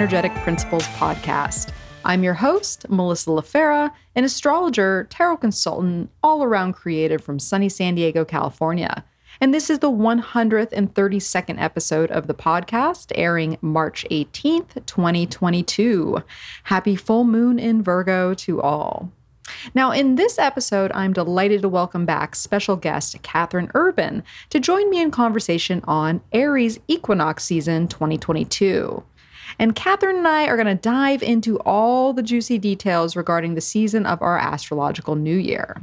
Energetic Principles Podcast. I'm your host, Melissa LaFera, an astrologer, tarot consultant, all around creative from sunny San Diego, California. And this is the 132nd episode of the podcast, airing March 18th, 2022. Happy full moon in Virgo to all. Now, in this episode, I'm delighted to welcome back special guest Catherine Urban to join me in conversation on Aries equinox season 2022. And Catherine and I are going to dive into all the juicy details regarding the season of our astrological new year.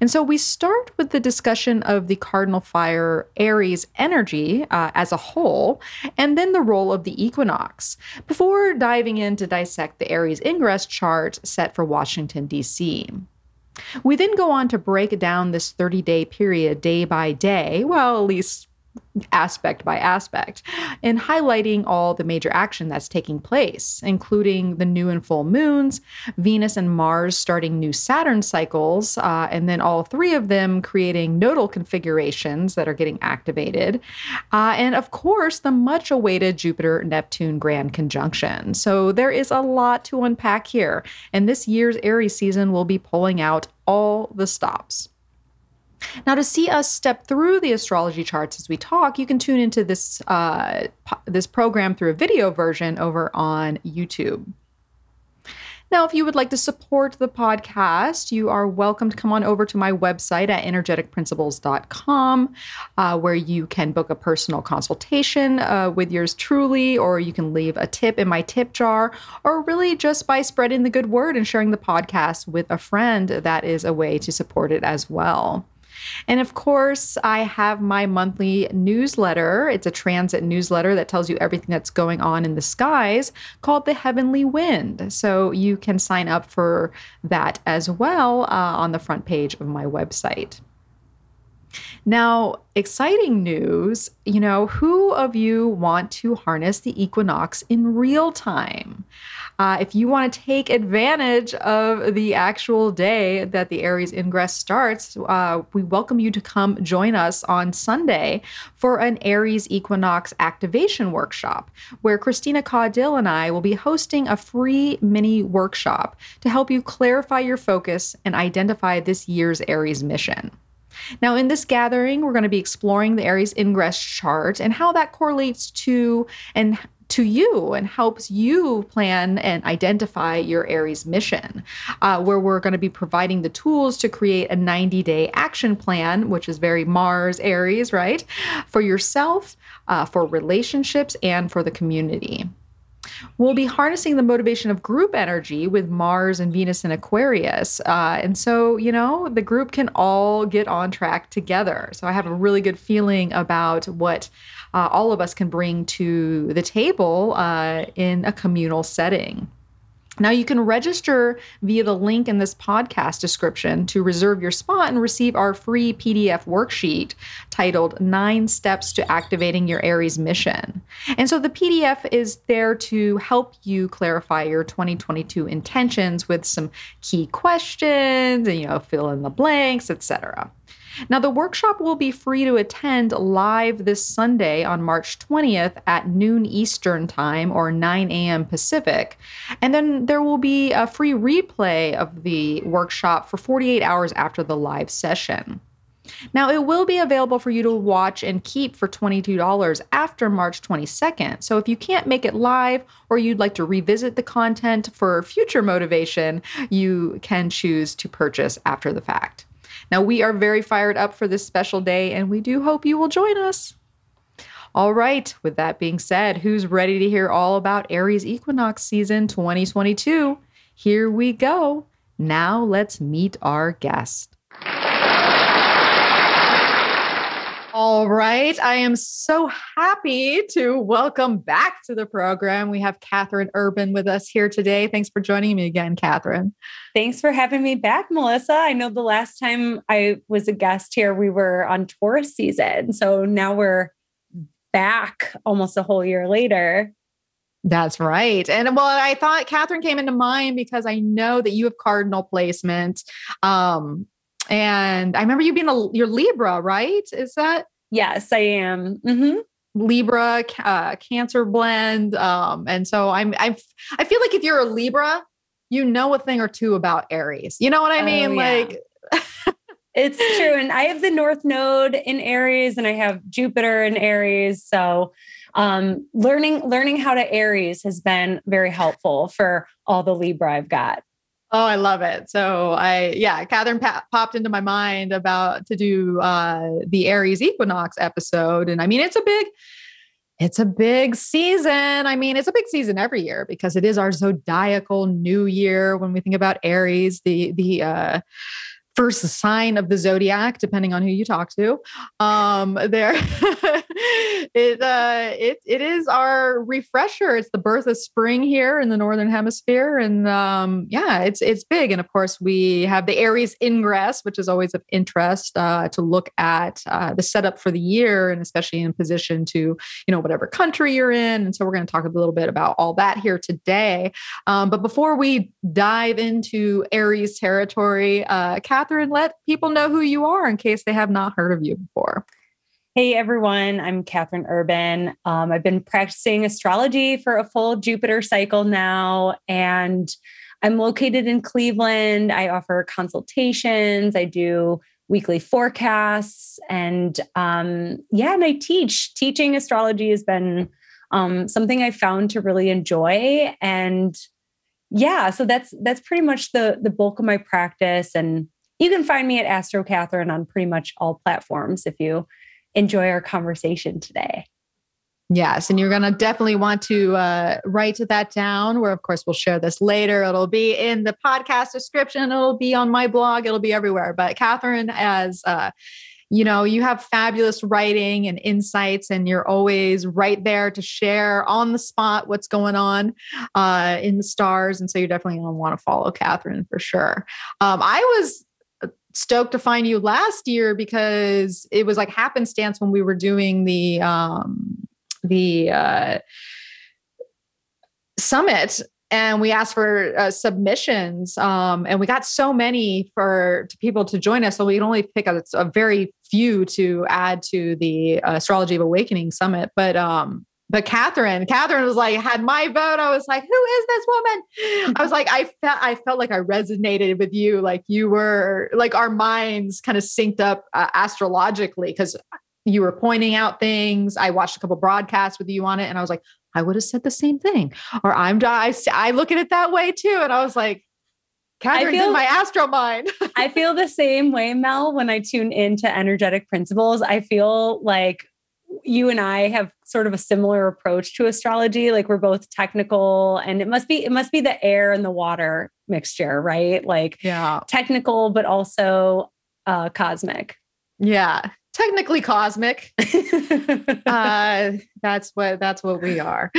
And so we start with the discussion of the cardinal fire Aries energy uh, as a whole, and then the role of the equinox, before diving in to dissect the Aries ingress chart set for Washington, D.C. We then go on to break down this 30 day period day by day, well, at least aspect by aspect, and highlighting all the major action that's taking place, including the new and full moons, Venus and Mars starting new Saturn cycles, uh, and then all three of them creating nodal configurations that are getting activated. Uh, and of course, the much awaited Jupiter Neptune grand conjunction. So there is a lot to unpack here. And this year's Aries season will be pulling out all the stops. Now, to see us step through the astrology charts as we talk, you can tune into this uh, this program through a video version over on YouTube. Now, if you would like to support the podcast, you are welcome to come on over to my website at energeticprinciples.com, uh, where you can book a personal consultation uh, with yours truly, or you can leave a tip in my tip jar, or really just by spreading the good word and sharing the podcast with a friend. That is a way to support it as well. And of course, I have my monthly newsletter. It's a transit newsletter that tells you everything that's going on in the skies called The Heavenly Wind. So you can sign up for that as well uh, on the front page of my website. Now, exciting news you know, who of you want to harness the equinox in real time? Uh, if you want to take advantage of the actual day that the Aries ingress starts, uh, we welcome you to come join us on Sunday for an Aries equinox activation workshop, where Christina Caudill and I will be hosting a free mini workshop to help you clarify your focus and identify this year's Aries mission. Now, in this gathering, we're going to be exploring the Aries ingress chart and how that correlates to and to you and helps you plan and identify your Aries mission, uh, where we're going to be providing the tools to create a 90 day action plan, which is very Mars Aries, right? For yourself, uh, for relationships, and for the community. We'll be harnessing the motivation of group energy with Mars and Venus in Aquarius. Uh, and so, you know, the group can all get on track together. So I have a really good feeling about what uh, all of us can bring to the table uh, in a communal setting. Now, you can register via the link in this podcast description to reserve your spot and receive our free PDF worksheet titled Nine Steps to Activating Your Aries Mission. And so the PDF is there to help you clarify your 2022 intentions with some key questions and, you know, fill in the blanks, etc. Now, the workshop will be free to attend live this Sunday on March 20th at noon Eastern Time or 9 a.m. Pacific. And then there will be a free replay of the workshop for 48 hours after the live session. Now, it will be available for you to watch and keep for $22 after March 22nd. So, if you can't make it live or you'd like to revisit the content for future motivation, you can choose to purchase after the fact. Now, we are very fired up for this special day, and we do hope you will join us. All right, with that being said, who's ready to hear all about Aries equinox season 2022? Here we go. Now, let's meet our guest. All right. I am so happy to welcome back to the program. We have Catherine Urban with us here today. Thanks for joining me again, Catherine. Thanks for having me back, Melissa. I know the last time I was a guest here, we were on Taurus season. So now we're back almost a whole year later. That's right. And well, I thought Catherine came into mind because I know that you have cardinal placement. Um, and I remember you being a you're Libra, right? Is that? Yes, I am. Mm-hmm. Libra uh, Cancer blend, um, and so I'm I I feel like if you're a Libra, you know a thing or two about Aries. You know what I mean? Oh, yeah. Like. it's true. And I have the North Node in Aries and I have Jupiter in Aries. So um, learning learning how to Aries has been very helpful for all the Libra I've got. Oh, I love it. So I, yeah, Catherine pa- popped into my mind about to do uh, the Aries equinox episode. And I mean, it's a big, it's a big season. I mean, it's a big season every year because it is our zodiacal new year. When we think about Aries, the, the, uh, first sign of the zodiac, depending on who you talk to. Um, there, it uh, it it is our refresher. It's the birth of spring here in the northern hemisphere, and um, yeah, it's it's big. And of course, we have the Aries ingress, which is always of interest uh, to look at uh, the setup for the year, and especially in position to you know whatever country you're in. And so we're going to talk a little bit about all that here today. Um, but before we dive into Aries territory, uh, let people know who you are in case they have not heard of you before. Hey everyone, I'm Catherine Urban. Um, I've been practicing astrology for a full Jupiter cycle now, and I'm located in Cleveland. I offer consultations, I do weekly forecasts, and um, yeah, and I teach. Teaching astrology has been um, something I found to really enjoy, and yeah, so that's that's pretty much the the bulk of my practice and you can find me at Astro Catherine on pretty much all platforms if you enjoy our conversation today. Yes, and you're going to definitely want to uh, write that down. Where, of course, we'll share this later. It'll be in the podcast description. It'll be on my blog. It'll be everywhere. But Catherine, as uh, you know, you have fabulous writing and insights, and you're always right there to share on the spot what's going on uh, in the stars. And so you're definitely going to want to follow Catherine for sure. Um, I was stoked to find you last year because it was like happenstance when we were doing the um the uh summit and we asked for uh, submissions um, and we got so many for to people to join us. So we can only pick a, a very few to add to the uh, astrology of awakening summit. But um, but Catherine, Catherine was like, had my vote. I was like, who is this woman? I was like, I felt, I felt like I resonated with you. Like you were like our minds kind of synced up uh, astrologically because you were pointing out things. I watched a couple broadcasts with you on it, and I was like, I would have said the same thing. Or I'm, I, I look at it that way too. And I was like, Catherine's feel, in my astro mind. I feel the same way, Mel, when I tune into energetic principles. I feel like you and I have sort of a similar approach to astrology. Like we're both technical and it must be it must be the air and the water mixture, right? Like yeah, technical but also uh cosmic. Yeah. Technically cosmic. uh that's what that's what we are.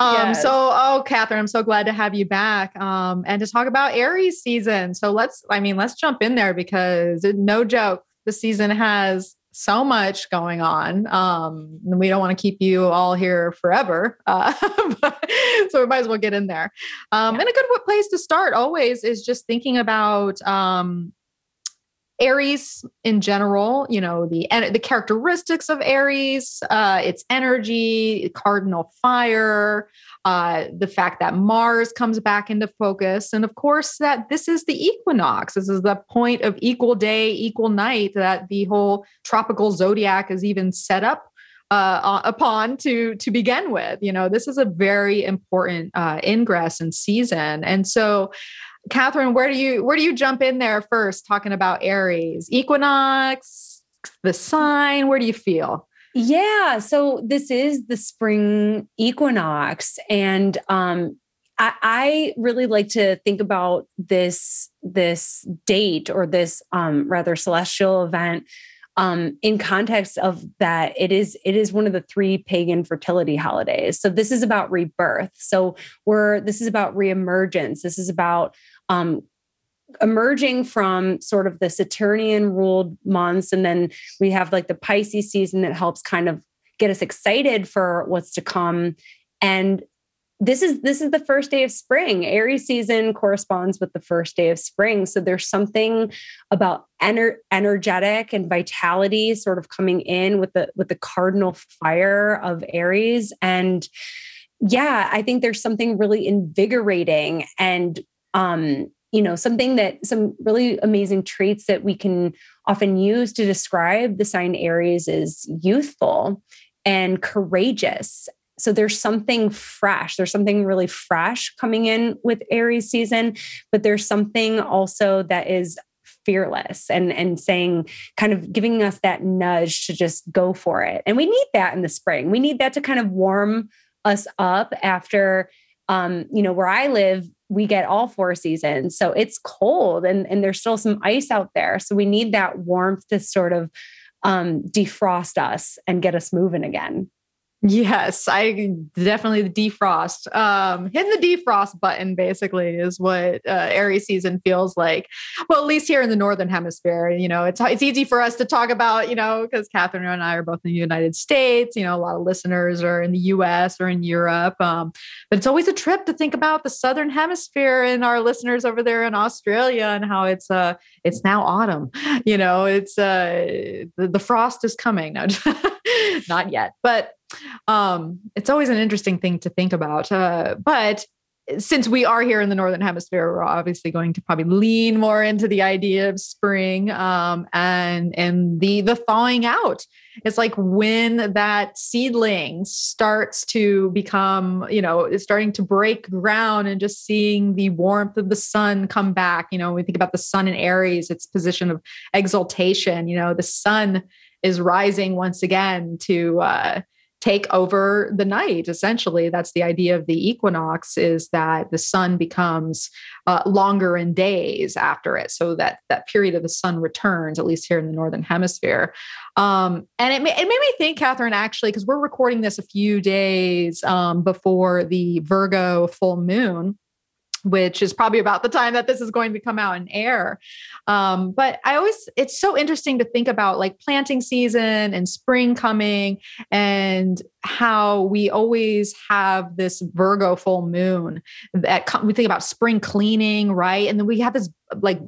Um yes. so oh Catherine, I'm so glad to have you back um and to talk about Aries season. So let's I mean let's jump in there because no joke, the season has so much going on. Um, we don't want to keep you all here forever. Uh, so we might as well get in there. Um, yeah. And a good place to start always is just thinking about um, Aries in general, you know, the the characteristics of Aries, uh, its energy, cardinal fire, uh, the fact that Mars comes back into focus, and of course that this is the equinox. This is the point of equal day, equal night that the whole tropical zodiac is even set up uh, upon to to begin with. You know, this is a very important uh, ingress and season, and so Catherine, where do you where do you jump in there first? Talking about Aries, equinox, the sign. Where do you feel? Yeah, so this is the spring equinox, and um, I, I, really like to think about this this date or this um, rather celestial event um, in context of that it is it is one of the three pagan fertility holidays so this is about rebirth so we're this is about reemergence this is about um, emerging from sort of the Saturnian ruled months. And then we have like the Pisces season that helps kind of get us excited for what's to come. And this is this is the first day of spring aries season corresponds with the first day of spring so there's something about ener- energetic and vitality sort of coming in with the with the cardinal fire of aries and yeah i think there's something really invigorating and um you know something that some really amazing traits that we can often use to describe the sign aries is youthful and courageous so there's something fresh. There's something really fresh coming in with Aries season, but there's something also that is fearless and and saying kind of giving us that nudge to just go for it. And we need that in the spring. We need that to kind of warm us up after um, you know, where I live, we get all four seasons. So it's cold and, and there's still some ice out there. So we need that warmth to sort of um, defrost us and get us moving again. Yes, I definitely the defrost. Um, hitting the defrost button basically is what uh, Aries season feels like. Well, at least here in the northern hemisphere, you know, it's it's easy for us to talk about, you know, because Catherine and I are both in the United States. You know, a lot of listeners are in the U.S. or in Europe, um, but it's always a trip to think about the southern hemisphere and our listeners over there in Australia and how it's uh it's now autumn. You know, it's uh the, the frost is coming. No, not yet, but um, it's always an interesting thing to think about. Uh, but since we are here in the northern hemisphere, we're obviously going to probably lean more into the idea of spring um, and and the the thawing out. It's like when that seedling starts to become, you know, starting to break ground and just seeing the warmth of the sun come back. You know, we think about the sun in Aries, its position of exaltation. You know, the sun is rising once again to uh, take over the night essentially. That's the idea of the equinox is that the sun becomes uh, longer in days after it so that that period of the sun returns at least here in the northern hemisphere. Um, and it, it made me think catherine actually because we're recording this a few days um, before the virgo full moon which is probably about the time that this is going to come out in air. Um, but I always, it's so interesting to think about like planting season and spring coming and how we always have this Virgo full moon that we think about spring cleaning, right? And then we have this like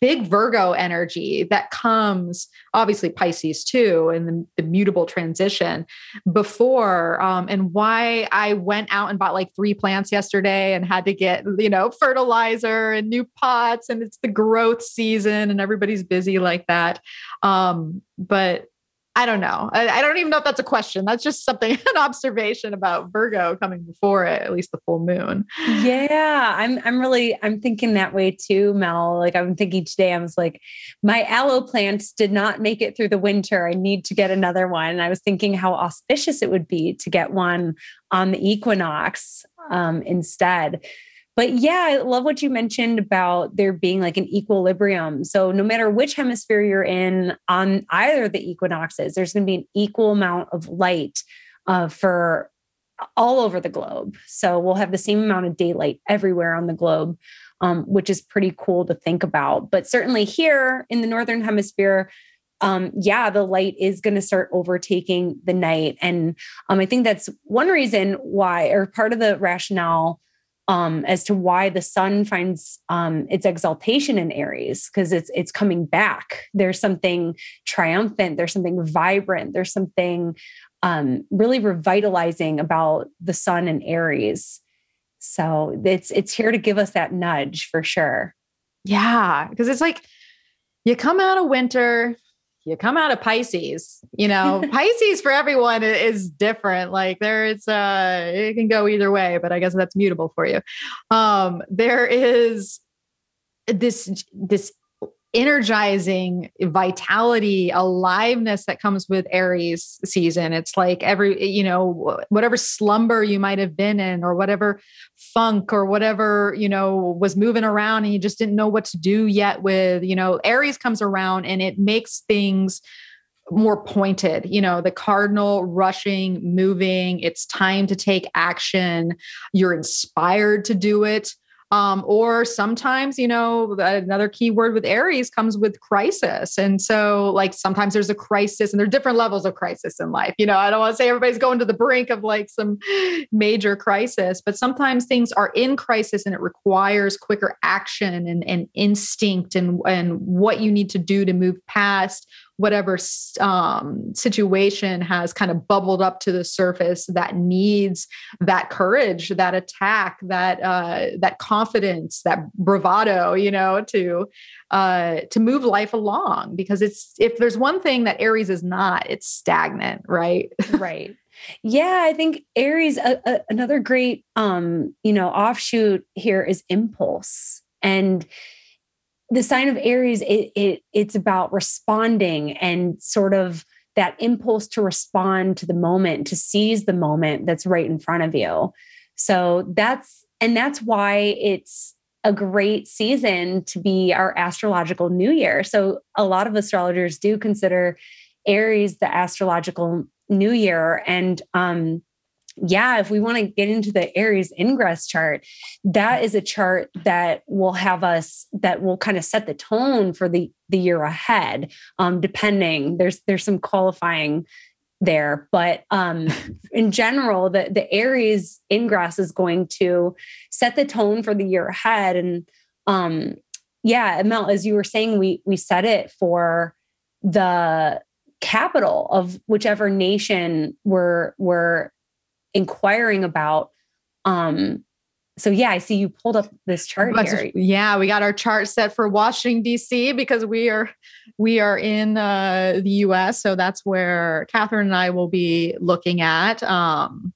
big Virgo energy that comes, obviously Pisces too, and the, the mutable transition before. Um, and why I went out and bought like three plants yesterday and had to get, you know, fertilizer and new pots, and it's the growth season and everybody's busy like that. Um, but I don't know. I, I, don't even know if that's a question. That's just something, an observation about Virgo coming before it, at least the full moon. Yeah, I'm. I'm really. I'm thinking that way too, Mel. Like I'm thinking today. I was like, my aloe plants did not make it through the winter. I need to get another one. And I was thinking how auspicious it would be to get one on the equinox um, instead. But yeah, I love what you mentioned about there being like an equilibrium. So no matter which hemisphere you're in on either the equinoxes, there's going to be an equal amount of light uh, for all over the globe. So we'll have the same amount of daylight everywhere on the globe, um, which is pretty cool to think about. But certainly here in the northern hemisphere, um, yeah, the light is going to start overtaking the night. And um, I think that's one reason why, or part of the rationale um, as to why the sun finds um, its exaltation in Aries because it's it's coming back. There's something triumphant. There's something vibrant. There's something um, really revitalizing about the sun in Aries. So it's it's here to give us that nudge for sure. Yeah, because it's like you come out of winter, you come out of Pisces, you know, Pisces for everyone is different. Like there's uh it can go either way, but I guess that's mutable for you. Um there is this this energizing vitality, aliveness that comes with Aries season. It's like every, you know, whatever slumber you might have been in or whatever funk or whatever, you know, was moving around and you just didn't know what to do yet with, you know, Aries comes around and it makes things more pointed, you know, the cardinal rushing, moving, it's time to take action. You're inspired to do it Um, or sometimes, you know, another key word with Aries comes with crisis. And so, like, sometimes there's a crisis and there are different levels of crisis in life. You know, I don't want to say everybody's going to the brink of like some major crisis, but sometimes things are in crisis and it requires quicker action and, and instinct and, and what you need to do to move past whatever um, situation has kind of bubbled up to the surface that needs that courage, that attack, that uh, that confidence, that bravado, you know, to uh, to move life along. Because it's if there's one thing that Aries is not, it's stagnant, right? right. Yeah, I think Aries. another great, um, you know, offshoot here is impulse and the sign of Aries, it, it it's about responding and sort of that impulse to respond to the moment, to seize the moment that's right in front of you. So that's and that's why it's a great season to be our astrological new year. So a lot of astrologers do consider Aries the astrological new year and um yeah, if we want to get into the Aries ingress chart, that is a chart that will have us that will kind of set the tone for the the year ahead. Um, depending, there's there's some qualifying there, but um, in general, the the Aries ingress is going to set the tone for the year ahead. And um, yeah, Mel, as you were saying, we we set it for the capital of whichever nation we're we're inquiring about um so yeah, I see you pulled up this chart here. Yeah, we got our chart set for Washington D.C. because we are we are in uh, the U.S. So that's where Catherine and I will be looking at. Um,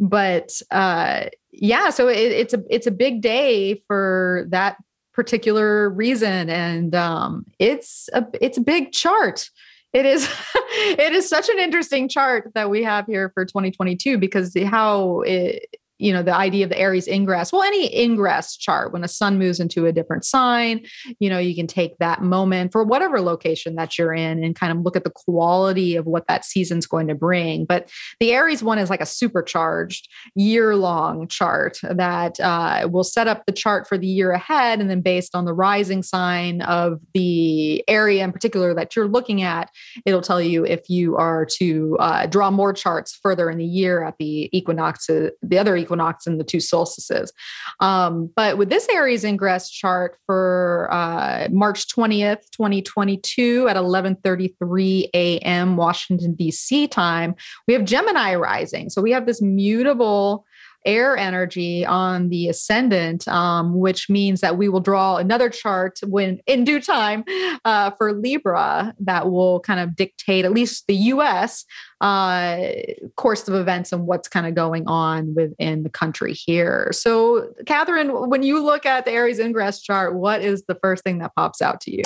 but uh, yeah, so it, it's a it's a big day for that particular reason, and um, it's a it's a big chart it is it is such an interesting chart that we have here for 2022 because how it you know the idea of the aries ingress well any ingress chart when a sun moves into a different sign you know you can take that moment for whatever location that you're in and kind of look at the quality of what that season's going to bring. But the aries one is like a supercharged year long chart that uh, will set up the chart for the year ahead and then based on the rising sign of the area in particular that you're looking at it'll tell you if you are to uh, draw more charts further in the year at the equinox the other equinox and the two solstices. Um, but with this Aries ingress chart for uh, March 20th, 2022 at 11:33 a.m. Washington D.C. time, we have Gemini rising. So we have this mutable air energy on the ascendant, um, which means that we will draw another chart when in due time uh, for Libra that will kind of dictate at least the U.S. Uh, course of events and what's kind of going on within the country here. So, Catherine, when you look at the Aries ingress chart, what is the first thing that pops out to you?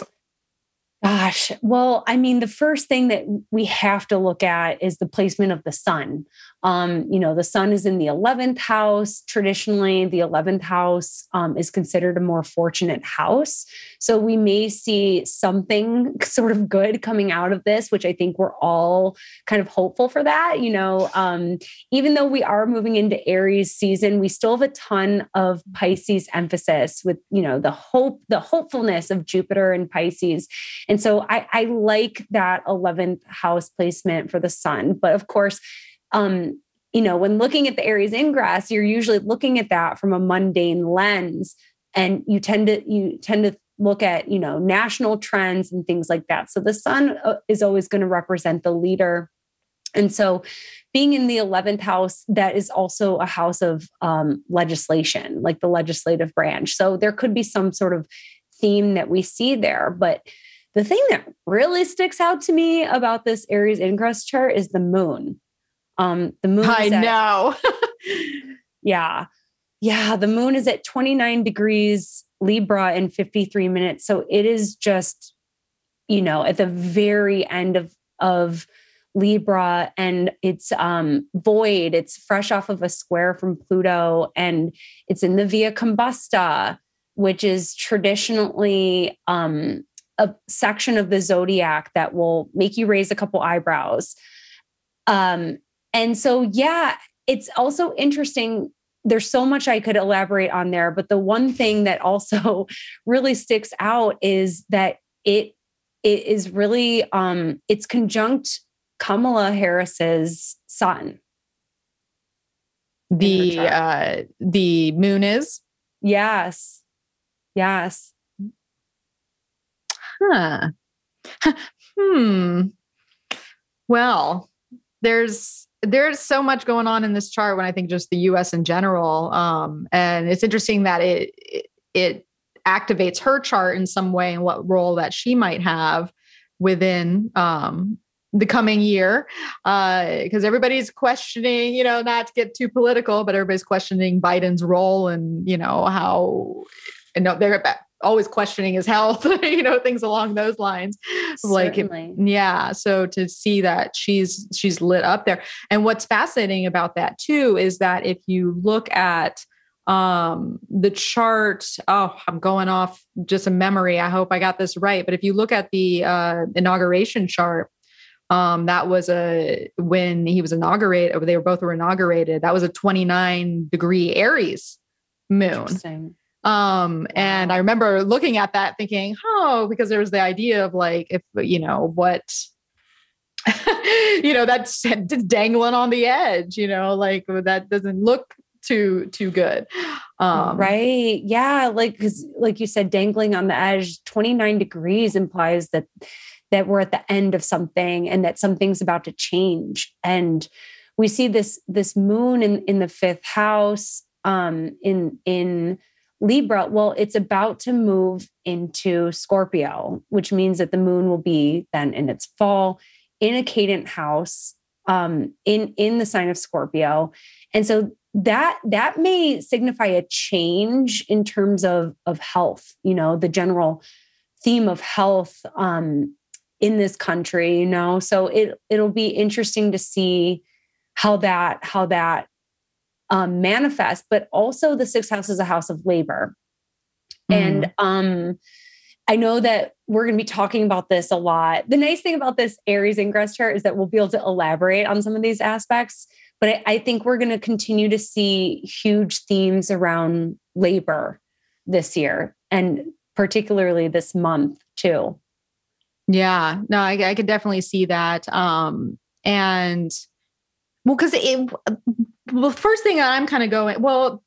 Gosh, well, I mean, the first thing that we have to look at is the placement of the sun. Um, you know, the sun is in the 11th house. Traditionally, the 11th house um, is considered a more fortunate house. So we may see something sort of good coming out of this, which I think we're all kind of hopeful for that. You know, um, even though we are moving into Aries season, we still have a ton of Pisces emphasis with, you know, the hope, the hopefulness of Jupiter and Pisces and so I, I like that 11th house placement for the sun. But of course, um, you know, when looking at the Aries ingress, you're usually looking at that from a mundane lens. And you tend to you tend to look at you know national trends and things like that so the sun uh, is always going to represent the leader and so being in the 11th house that is also a house of um, legislation like the legislative branch so there could be some sort of theme that we see there but the thing that really sticks out to me about this Aries ingress chart is the moon. Um, the moon. I at, know. yeah. Yeah. The moon is at 29 degrees Libra in 53 minutes. So it is just, you know, at the very end of, of Libra and it's um void. It's fresh off of a square from Pluto and it's in the Via Combusta, which is traditionally um a section of the zodiac that will make you raise a couple eyebrows. Um, and so, yeah, it's also interesting there's so much I could elaborate on there, but the one thing that also really sticks out is that it it is really um it's conjunct Kamala Harris's sun. The uh the moon is? Yes. Yes. Huh. hmm. Well, there's there's so much going on in this chart when I think just the US in general. Um, and it's interesting that it, it, it activates her chart in some way and what role that she might have within um, the coming year because uh, everybody's questioning you know not to get too political but everybody's questioning biden's role and you know how and no, they're always questioning his health, you know, things along those lines. Certainly. Like, yeah. So to see that she's she's lit up there, and what's fascinating about that too is that if you look at um the chart oh i'm going off just a memory i hope i got this right but if you look at the uh inauguration chart um that was a when he was inaugurated they were both were inaugurated that was a 29 degree aries moon um, and I remember looking at that thinking, oh, because there was the idea of like, if, you know, what, you know, that's dangling on the edge, you know, like that doesn't look too, too good. Um, right. Yeah. Like, cause like you said, dangling on the edge, 29 degrees implies that, that we're at the end of something and that something's about to change. And we see this, this moon in, in the fifth house, um, in, in, Libra, well, it's about to move into Scorpio, which means that the moon will be then in its fall in a cadent house um, in in the sign of Scorpio, and so that that may signify a change in terms of of health. You know, the general theme of health um, in this country. You know, so it it'll be interesting to see how that how that um, manifest, but also the sixth house is a house of labor. Mm-hmm. And um, I know that we're going to be talking about this a lot. The nice thing about this Aries ingress chart is that we'll be able to elaborate on some of these aspects. But I, I think we're going to continue to see huge themes around labor this year and particularly this month too. Yeah, no, I, I could definitely see that. Um, and well, because it well, first thing I'm kind of going, well,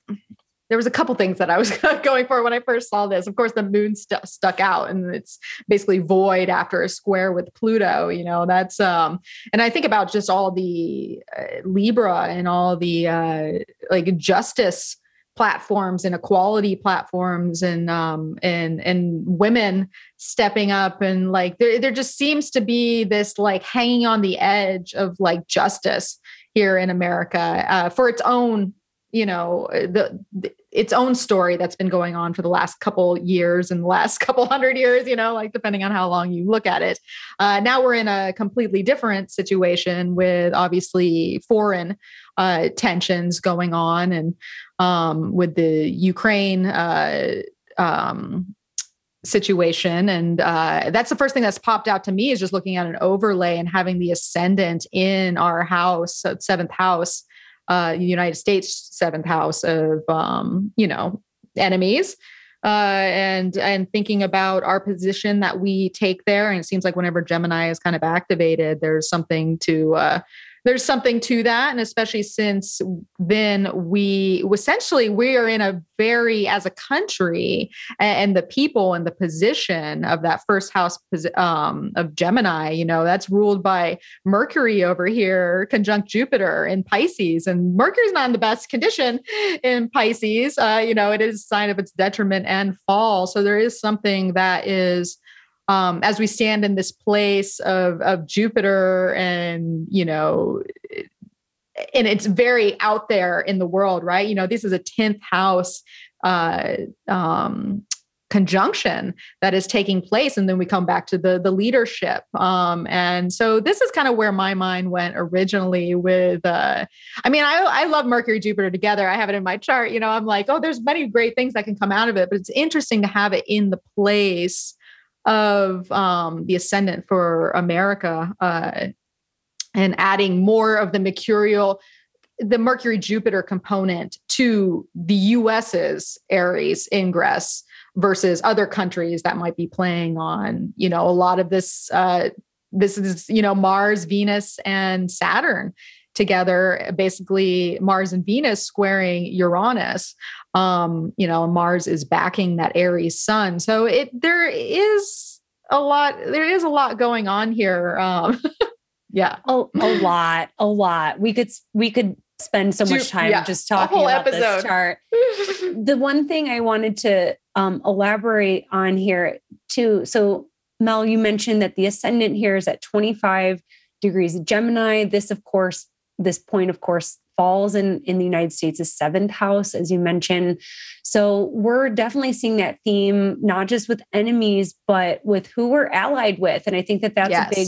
there was a couple things that I was going for when I first saw this. Of course, the moon st- stuck out, and it's basically void after a square with Pluto. You know, that's um, and I think about just all the uh, Libra and all the uh, like justice platforms and equality platforms and um and and women stepping up and like there there just seems to be this like hanging on the edge of like justice here in America uh, for its own, you know, the, the, its own story that's been going on for the last couple years and the last couple hundred years, you know, like depending on how long you look at it. Uh, now we're in a completely different situation with obviously foreign uh, tensions going on and um, with the Ukraine uh, um, situation. And uh, that's the first thing that's popped out to me is just looking at an overlay and having the ascendant in our house seventh house uh, united states seventh house of um, you know enemies. Uh, and and thinking about our position that we take there. And it seems like whenever gemini is kind of activated there's something to uh, there's something to that. And especially since then we essentially we are in a very as a country and, the people and the position of that first house um, of gemini you know that's ruled by mercury over here conjunct jupiter in pisces. And mercury's not in the best condition in pisces. Uh, you know it is a sign of its detriment and fall. So there is something that is um, as we stand in this place of of Jupiter and you know and it's very out there in the world right? You know this is a 10th house uh, um, conjunction that is taking place. And then we come back to the the leadership. Um, and so this is kind of where my mind went originally with uh, i mean I, I love mercury jupiter together. I have it in my chart. You know i'm like oh there's many great things that can come out of it but it's interesting to have it in the place of um, the ascendant for America uh, and adding more of the mercurial, the Mercury Jupiter component to the US's Aries ingress versus other countries that might be playing on, you know, a lot of this. Uh, this is, you know, Mars, Venus, and Saturn together. Basically, Mars and Venus squaring Uranus. Um, you know, Mars is backing that Aries sun. So it there is a lot. There is a lot going on here. Um, yeah, a, a lot, a lot. We could we could spend so much time yeah, just talking about episode. this chart. the one thing I wanted to um, elaborate on here too. So, Mel, you mentioned that the ascendant here is at 25 degrees of Gemini. This, of course, this point, of course, falls in, in the United States' seventh house, as you mentioned. So we're definitely seeing that theme, not just with enemies, but with who we're allied with. And I think that that's yes. a big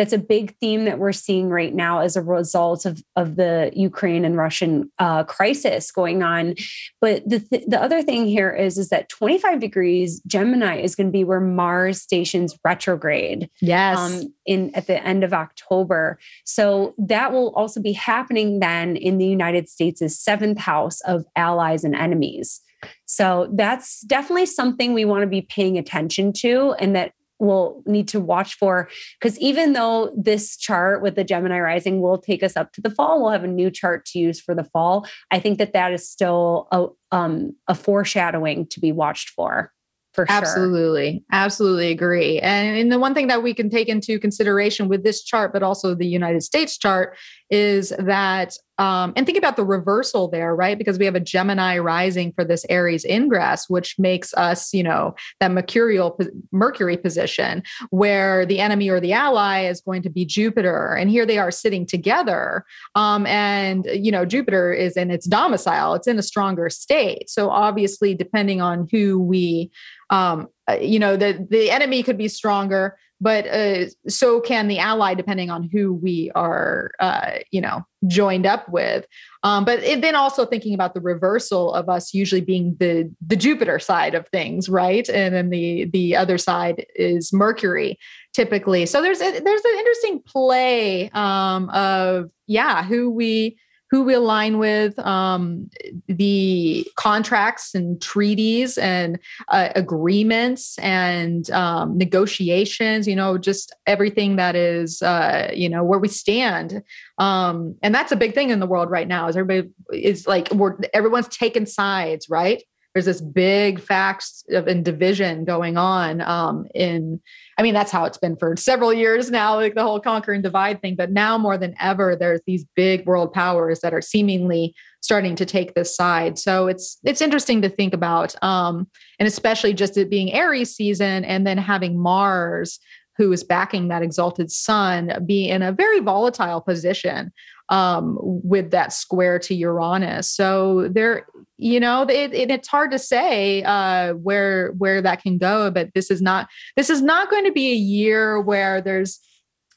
that's a big theme that we're seeing right now as a result of, of the Ukraine and Russian uh, crisis going on. But the, th- the other thing here is, is that 25 degrees Gemini is going to be where Mars stations retrograde. Yes. Um, in at the end of October. So that will also be happening then in the United States' seventh house of allies and enemies. So that's definitely something we want to be paying attention to and that will need to watch for because even though this chart with the Gemini rising will take us up to the fall, we'll have a new chart to use for the fall. I think that that is still a um, a foreshadowing to be watched for for sure. Absolutely. Absolutely agree. And, and the one thing that we can take into consideration with this chart, but also the United States chart, is that, um, and think about the reversal there, right? Because we have a Gemini rising for this Aries ingress, which makes us, you know, that mercurial Mercury position where the enemy or the ally is going to be Jupiter. And here they are sitting together. Um, and, you know, Jupiter is in its domicile, it's in a stronger state. So obviously, depending on who we um, uh, you know the the enemy could be stronger but uh, so can the ally depending on who we are uh, you know joined up with. Um, but it, then also thinking about the reversal of us usually being the the jupiter side of things right? And then the the other side is mercury typically. So there's a, there's an interesting play um, of yeah who we who we align with, um, the contracts and treaties and uh, agreements and um, negotiations, you know, just everything that is, uh, you know, where we stand. Um, and that's a big thing in the world right now is everybody is like, we're, everyone's taking sides, right? There's this big facts of and division going on um, in i mean that's how it's been for several years now like the whole conquer and divide thing but now more than ever there's these big world powers that are seemingly starting to take this side. So it's it's interesting to think about um, and especially just it being aries season and then having mars who is backing that exalted sun be in a very volatile position um, with that square to Uranus. So there, you know, it, it, it's hard to say uh, where where that can go. But this is not this is not going to be a year where there's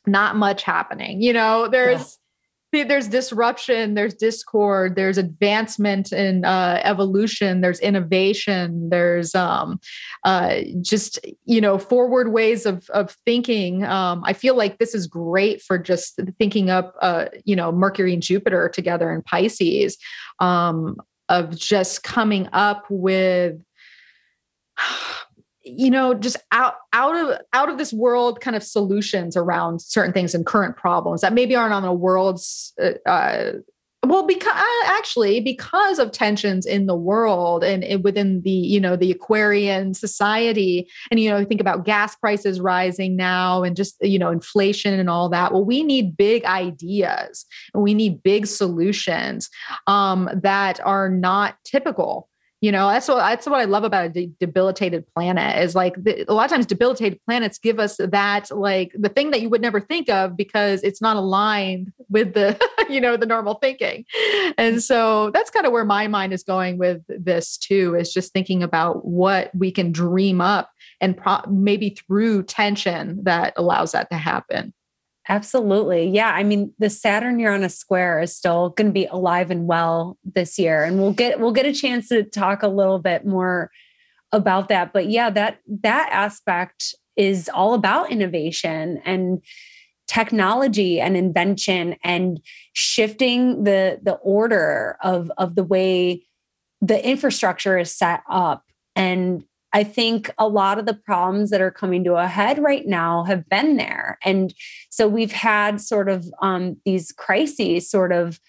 not much happening. You know, there's there's disruption, there's discord, there's advancement in uh, evolution, there's innovation, there's um, uh, just you know forward ways of of thinking. Um, I feel like this is great for just thinking up, uh, you know, Mercury and Jupiter together in Pisces, um, of just coming up with you know just out out of out of this world kind of solutions around certain things and current problems that maybe aren't on the world's uh, uh well because uh, actually because of tensions in the world and, and, within the you know the aquarian society and you know think about gas prices rising now and just you know inflation and all that well we need big ideas. And we need big solutions um, that are not typical you know that's what that's what i love about a de- debilitated planet is like the, a lot of times debilitated planets give us that like the thing that you would never think of because it's not aligned with the you know the normal thinking. And so that's kind of where my mind is going with this too is just thinking about what we can dream up and pro- maybe through tension that allows that to happen Absolutely. Yeah. I mean, the Saturn Uranus square is still going to be alive and well this year. And we'll get we'll get a chance to talk a little bit more about that. But yeah, that that aspect is all about innovation and technology and invention and shifting the the order of of the way the infrastructure is set up and I think a lot of the problems that are coming to a head right now have been there. And so we've had sort of um, these crises sort of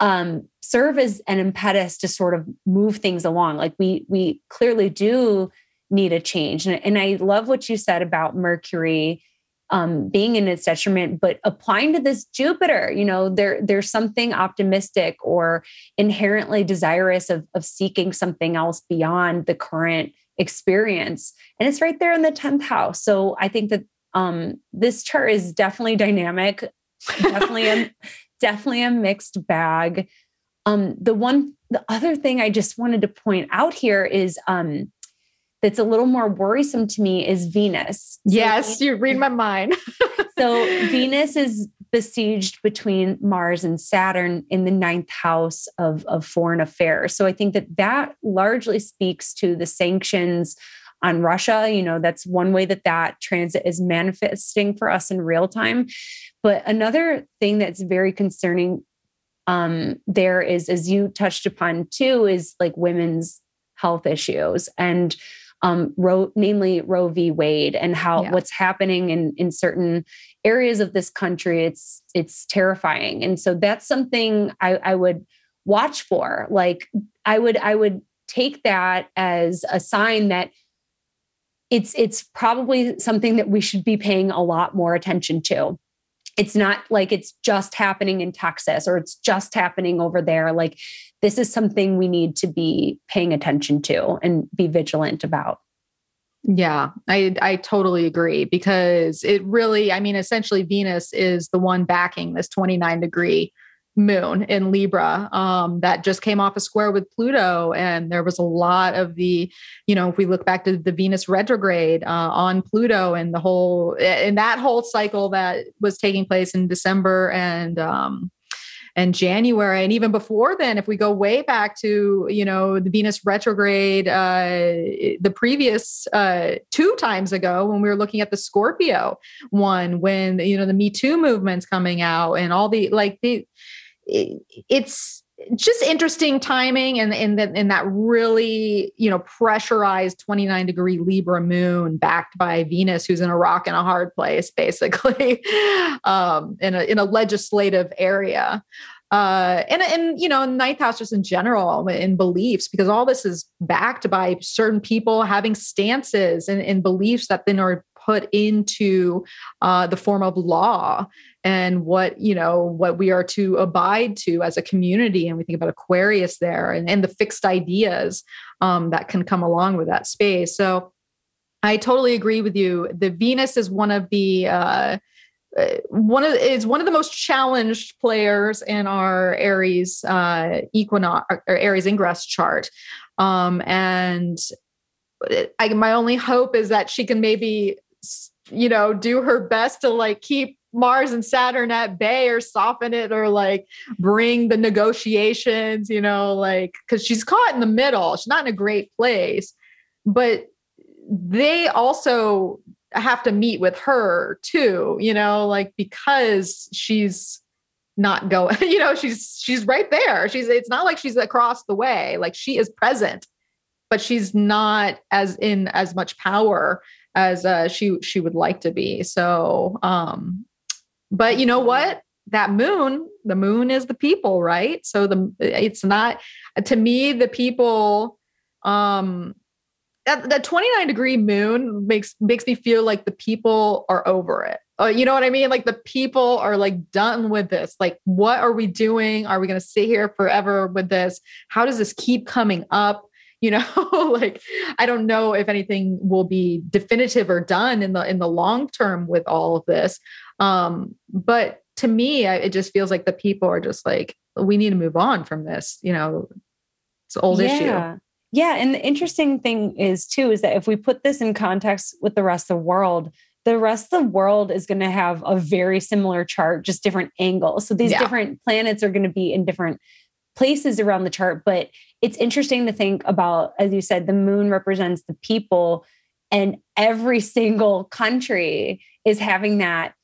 um, serve as an impetus to sort of move things along. Like we we clearly do need a change. And, and I love what you said about Mercury um, being in its detriment, but applying to this Jupiter, you know, there there's something optimistic or inherently desirous of, of seeking something else beyond the current experience. And it's right there in the 10th house. So I think that um, this chart is definitely dynamic, definitely a definitely a mixed bag. Um, the one the other thing I just wanted to point out here is um, that's a little more worrisome to me is Venus. So yes, you read my mind. so Venus is besieged between Mars and Saturn in the ninth house of, of foreign affairs. So I think that that largely speaks to the sanctions on Russia. You know, that's one way that that transit is manifesting for us in real time. But another thing that's very concerning um, there is, as you touched upon too, is like women's health issues. And um, Roe, namely Roe v. Wade, and how yeah. what's happening in in certain areas of this country. It's it's terrifying, and so that's something I, I would watch for. Like I would I would take that as a sign that it's it's probably something that we should be paying a lot more attention to it's not like it's just happening in Texas or it's just happening over there. Like this is something we need to be paying attention to and be vigilant about. Yeah, I I totally agree because it really, I mean, essentially Venus is the one backing this 29 degree moon in Libra um, that just came off a square with Pluto. And there was a lot of the, you know, if we look back to the Venus retrograde uh, on Pluto and the whole, in that whole cycle that was taking place in December and, um, and January, and even before then, if we go way back to you know the Venus retrograde, uh, the previous uh, two times ago when we were looking at the Scorpio one, when you know the Me Too movement's coming out, and all the like the it's just interesting timing and in that in that really you know pressurized 29 degree libra moon backed by venus who's in a rock and a hard place basically um, in a in a legislative area. Uh, and and you know ninth house just in general in beliefs because all this is backed by certain people having stances and, and beliefs that then are put into uh, the form of law and what you know what we are to abide to as a community. And we think about aquarius there and, and the fixed ideas um, that can come along with that space. So i totally agree with you. The venus is one of the uh, uh one of is one of the most challenged players in our Aries uh, equinox or Aries ingress chart, um, and I, my only hope is that she can maybe you know do her best to like keep Mars and Saturn at bay or soften it or like bring the negotiations, you know, like because she's caught in the middle. She's not in a great place, but they also have to meet with her too, you know, like because she's not going, you know, she's she's right there. She's it's not like she's across the way, like she is present, but she's not as in as much power as uh, she she would like to be. So um but you know what? That moon, the moon is the people, right? So the it's not to me the people um that, that 29 degree moon makes makes me feel like the people are over it. Uh, you know what I mean? Like the people are like done with this. Like, what are we doing? Are we going to sit here forever with this? How does this keep coming up? You know, like I don't know if anything will be definitive or done in the in the long term with all of this. Um, but to me, I, it just feels like the people are just like, we need to move on from this. You know, it's an old yeah. issue. Yeah. And the interesting thing is, too, is that if we put this in context with the rest of the world, the rest of the world is going to have a very similar chart, just different angles. So these yeah. different planets are going to be in different places around the chart. But it's interesting to think about, as you said, the moon represents the people, and every single country is having that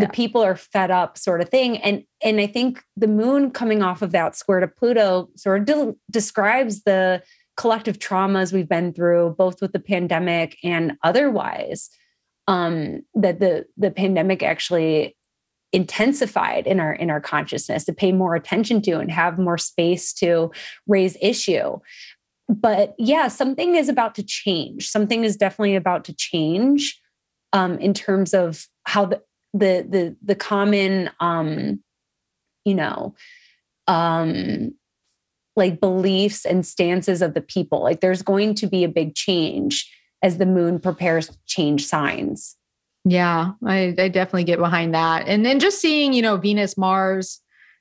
the people are fed up sort of thing. And and i think the moon coming off of that square to pluto sort of de- describes the collective traumas we've been through both with the pandemic and otherwise um that the the pandemic actually intensified in our in our consciousness to pay more attention to and have more space to raise issue. But yeah something is about to change. Something is definitely about to change um, in terms of how the the the, the common um, you know um, like beliefs and stances of the people like there's going to be a big change as the moon prepares change signs yeah, I, I definitely get behind that. And then just seeing, you know, Venus, Mars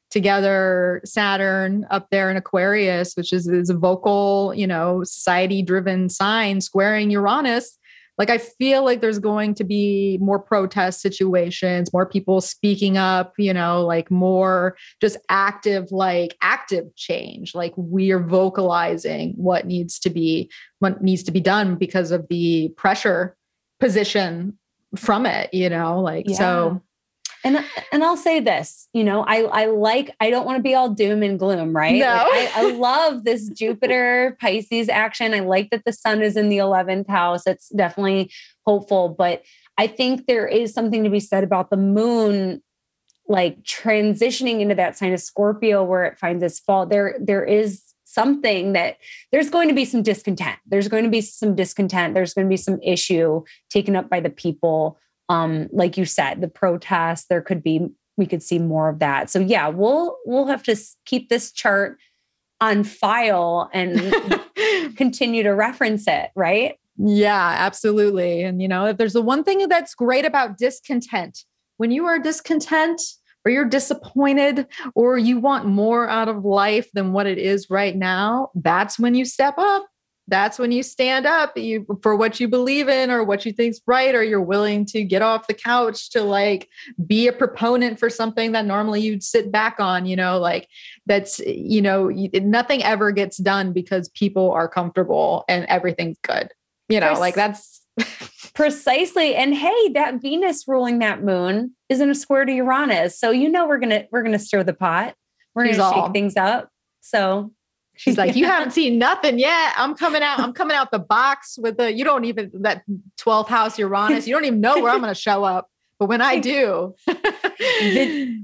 together, Saturn up there in Aquarius, which is, is a vocal, you know, society driven sign squaring Uranus. Like, I feel like there's going to be more protest situations, more people speaking up, you know, like more just active, like active change. Like, we are vocalizing what needs to be, what needs to be done because of the pressure position from it, you know, like yeah. so and and I'll say this, you know, I I like I don't want to be all doom and gloom, right? No. Like I, I love this Jupiter Pisces action. I like that the sun is in the 11th house. It's definitely hopeful, but I think there is something to be said about the moon like transitioning into that sign of Scorpio where it finds its fall. There there is something that there's going to be some discontent. There's going to be some discontent. There's going to be some issue taken up by the people. Um, like you said, the protests, there could be, we could see more of that. So yeah, we'll we'll have to keep this chart on file and continue to reference it, right? Yeah, absolutely. And you know, if there's the one thing that's great about discontent, when you are discontent, or you're disappointed or you want more out of life than what it is right now, that's when you step up. That's when you stand up you, for what you believe in or what you think's right, or you're willing to get off the couch to like be a proponent for something that normally you'd sit back on. You know, like that's you know nothing ever gets done because people are comfortable and everything's good. You know, like that's Precisely. And hey, that Venus ruling that moon is in a square to Uranus. So you know we're gonna we're gonna stir the pot. We're gonna all, shake things up. So she's like, You haven't seen nothing yet. I'm coming out, I'm coming out the box with the you don't even that 12th house Uranus. You don't even know where I'm gonna show up. But when I do,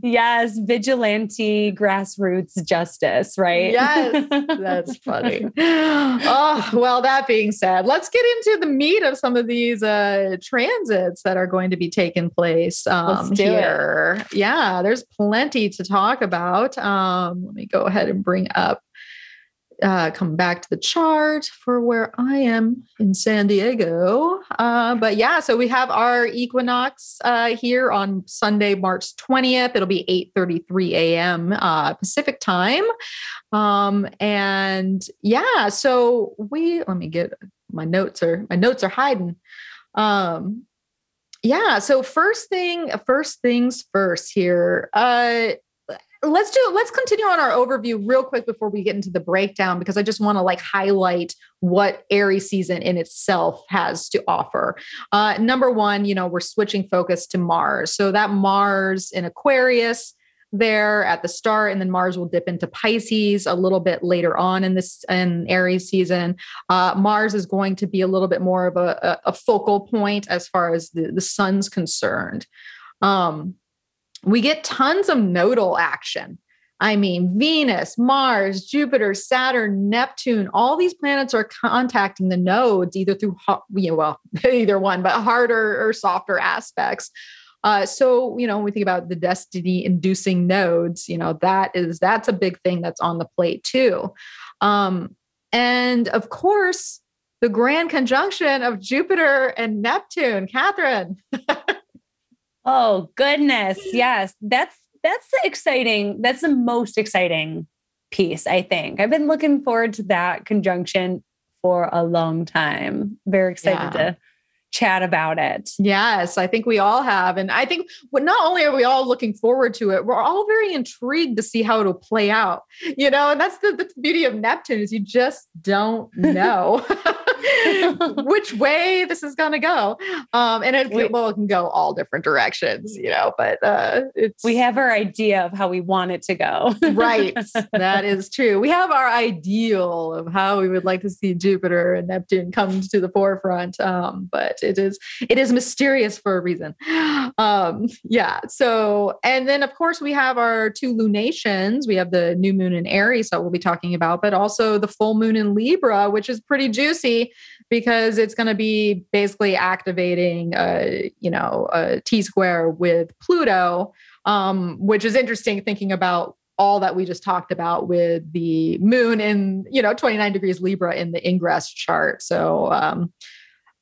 yes, vigilante grassroots justice, right? Yes, that's funny. oh, well, that being said, let's get into the meat of some of these uh, transits that are going to be taking place um, here. It. Yeah, there's plenty to talk about. Um, let me go ahead and bring up uh, come back to the chart for where I am in San Diego. Uh, but yeah, so we have our equinox uh, here on Sunday, March 20th. It'll be 8:33 a.m. Uh, Pacific time. Um, and yeah, so we let me get my notes are my notes are hiding. Um, yeah, so first thing, first things first here. Uh let's do let's continue on our overview real quick before we get into the breakdown because i just want to like highlight what aries season in itself has to offer. Uh, number one you know we're switching focus to mars. So that mars in aquarius there at the start and then mars will dip into pisces a little bit later on in this in aries season. Uh, mars is going to be a little bit more of a, a, focal point as far as the, the sun's concerned. Um, we get tons of nodal action. I mean, Venus, Mars, Jupiter, Saturn, Neptune, all these planets are contacting the nodes either through, you know, well, either one, but harder or softer aspects. Uh, so, you know, when we think about the destiny inducing nodes, you know, that is, that's a big thing that's on the plate too. Um, and of course, the grand conjunction of Jupiter and Neptune, Catherine. Oh goodness. Yes. That's that's the exciting, that's the most exciting piece, I think. I've been looking forward to that conjunction for a long time. Very excited yeah. to chat about it. Yes, I think we all have. And I think not only are we all looking forward to it, we're all very intrigued to see how it'll play out. You know, and that's the, the beauty of Neptune is you just don't know. which way this is going to go. Um, and it, we, well, it can go all different directions, you know, but uh, it's. We have our idea of how we want it to go. right. That is true. We have our ideal of how we would like to see Jupiter and Neptune come to the forefront. Um, but it is, it is mysterious for a reason. Um, yeah. So, and then of course we have our two lunations. We have the new moon in Aries that we'll be talking about, but also the full moon in Libra, which is pretty juicy because it's going to be basically activating, a, you know, a T square with Pluto, um, which is interesting thinking about all that we just talked about with the moon in, you know, 29 degrees Libra in the ingress chart. So, um,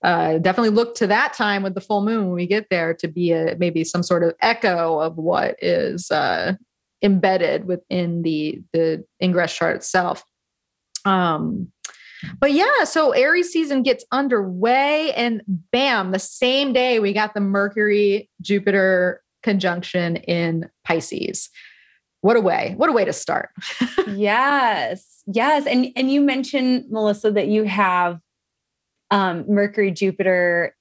uh, definitely look to that time with the full moon when we get there to be a maybe some sort of echo of what is uh, embedded within the the ingress chart itself. Um, but yeah, so Aries season gets underway, and bam, the same day we got the Mercury Jupiter conjunction in Pisces. What a way! What a way to start. yes, yes, and and you mentioned Melissa that you have um, Mercury Jupiter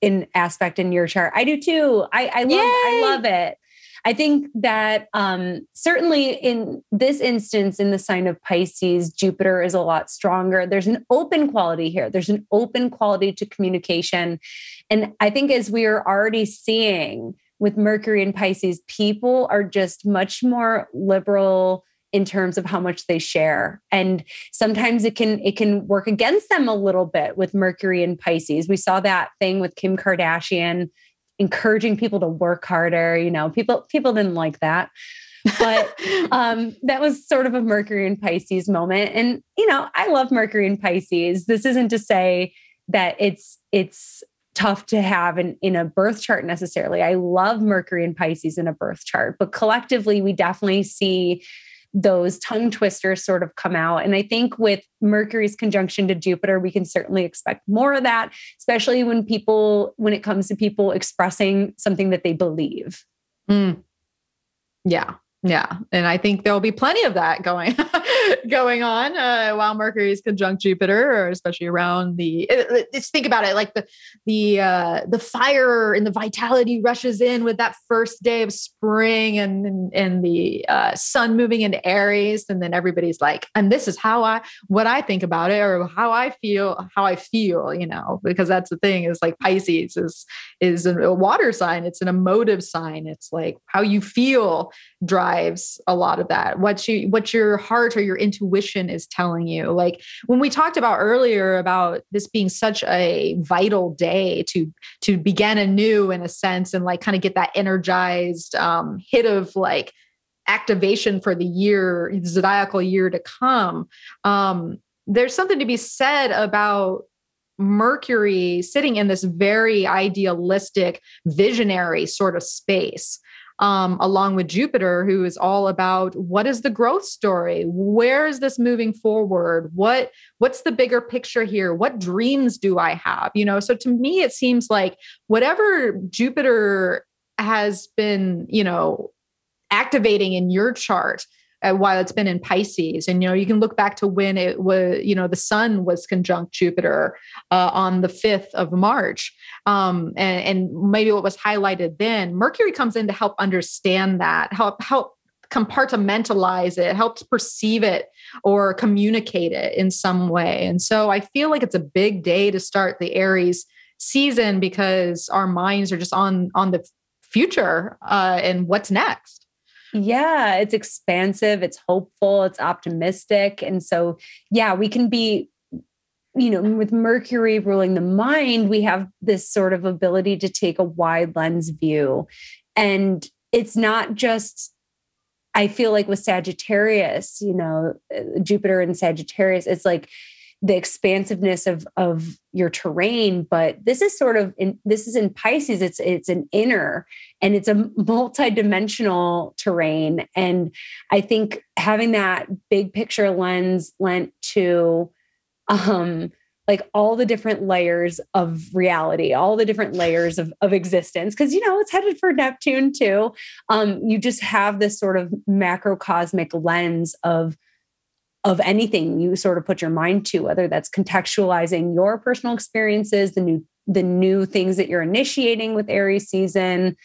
in aspect in your chart. I do too. I, I love Yay! I love it. I think that um, certainly in this instance, in the sign of Pisces, Jupiter is a lot stronger. There's an open quality here. There's an open quality to communication. And I think as we are already seeing with Mercury and Pisces, people are just much more liberal in terms of how much they share and sometimes it can it can work against them a little bit with mercury and pisces we saw that thing with kim kardashian encouraging people to work harder. You know, people people didn't like that. but um, that was sort of a Mercury and Pisces moment. And you know, I love Mercury and Pisces. This isn't to say that it's it's tough to have in, in a birth chart necessarily. I love Mercury and Pisces in a birth chart, but collectively we definitely see those tongue twisters sort of come out. And I think with Mercury's conjunction to Jupiter, we can certainly expect more of that, especially when people, when it comes to people expressing something that they believe. Mm. Yeah. Yeah, and I think there'll be plenty of that going going on uh, while Mercury is conjunct Jupiter, or especially around the. Just think about it, like the the uh, the fire and the vitality rushes in with that first day of spring, and and, and the uh, sun moving into Aries, and then everybody's like, and this is how I what I think about it, or how I feel, how I feel, you know, because that's the thing is like Pisces is is a water sign, it's an emotive sign, it's like how you feel drives a lot of that. What you what your heart or your intuition is telling you. Like when we talked about earlier about this being such a vital day to to begin anew in a sense and like kind of get that energized um, hit of like activation for the year zodiacal year to come um, there's something to be said about Mercury sitting in this very idealistic, visionary sort of space um, along with Jupiter, who is all about what is the growth story? Where is this moving forward? What what's the bigger picture here? What dreams do I have? You know, so to me, it seems like whatever Jupiter has been, you know, activating in your chart while it's been in Pisces. And, you know, you can look back to when it was, you know, the sun was conjunct Jupiter uh, on the 5th of March. Um, and, and maybe what was highlighted then, Mercury comes in to help understand that, help, help compartmentalize it, helps perceive it or communicate it in some way. And so I feel like it's a big day to start the Aries season because our minds are just on on the future uh, and what's next. Yeah, it's expansive, it's hopeful, it's optimistic. And so, yeah, we can be, you know, with Mercury ruling the mind, we have this sort of ability to take a wide lens view. And it's not just, I feel like with Sagittarius, you know, uh, Jupiter and Sagittarius, it's like, the expansiveness of of your terrain but this is sort of in this is in pisces it's it's an inner and it's a multi-dimensional terrain. And i think having that big picture lens lent to um like all the different layers of reality all the different layers of, of existence because you know it's headed for neptune too. Um you just have this sort of macrocosmic lens of of anything you sort of put your mind to, whether that's contextualizing your personal experiences, the new the new things that you're initiating with Aries season.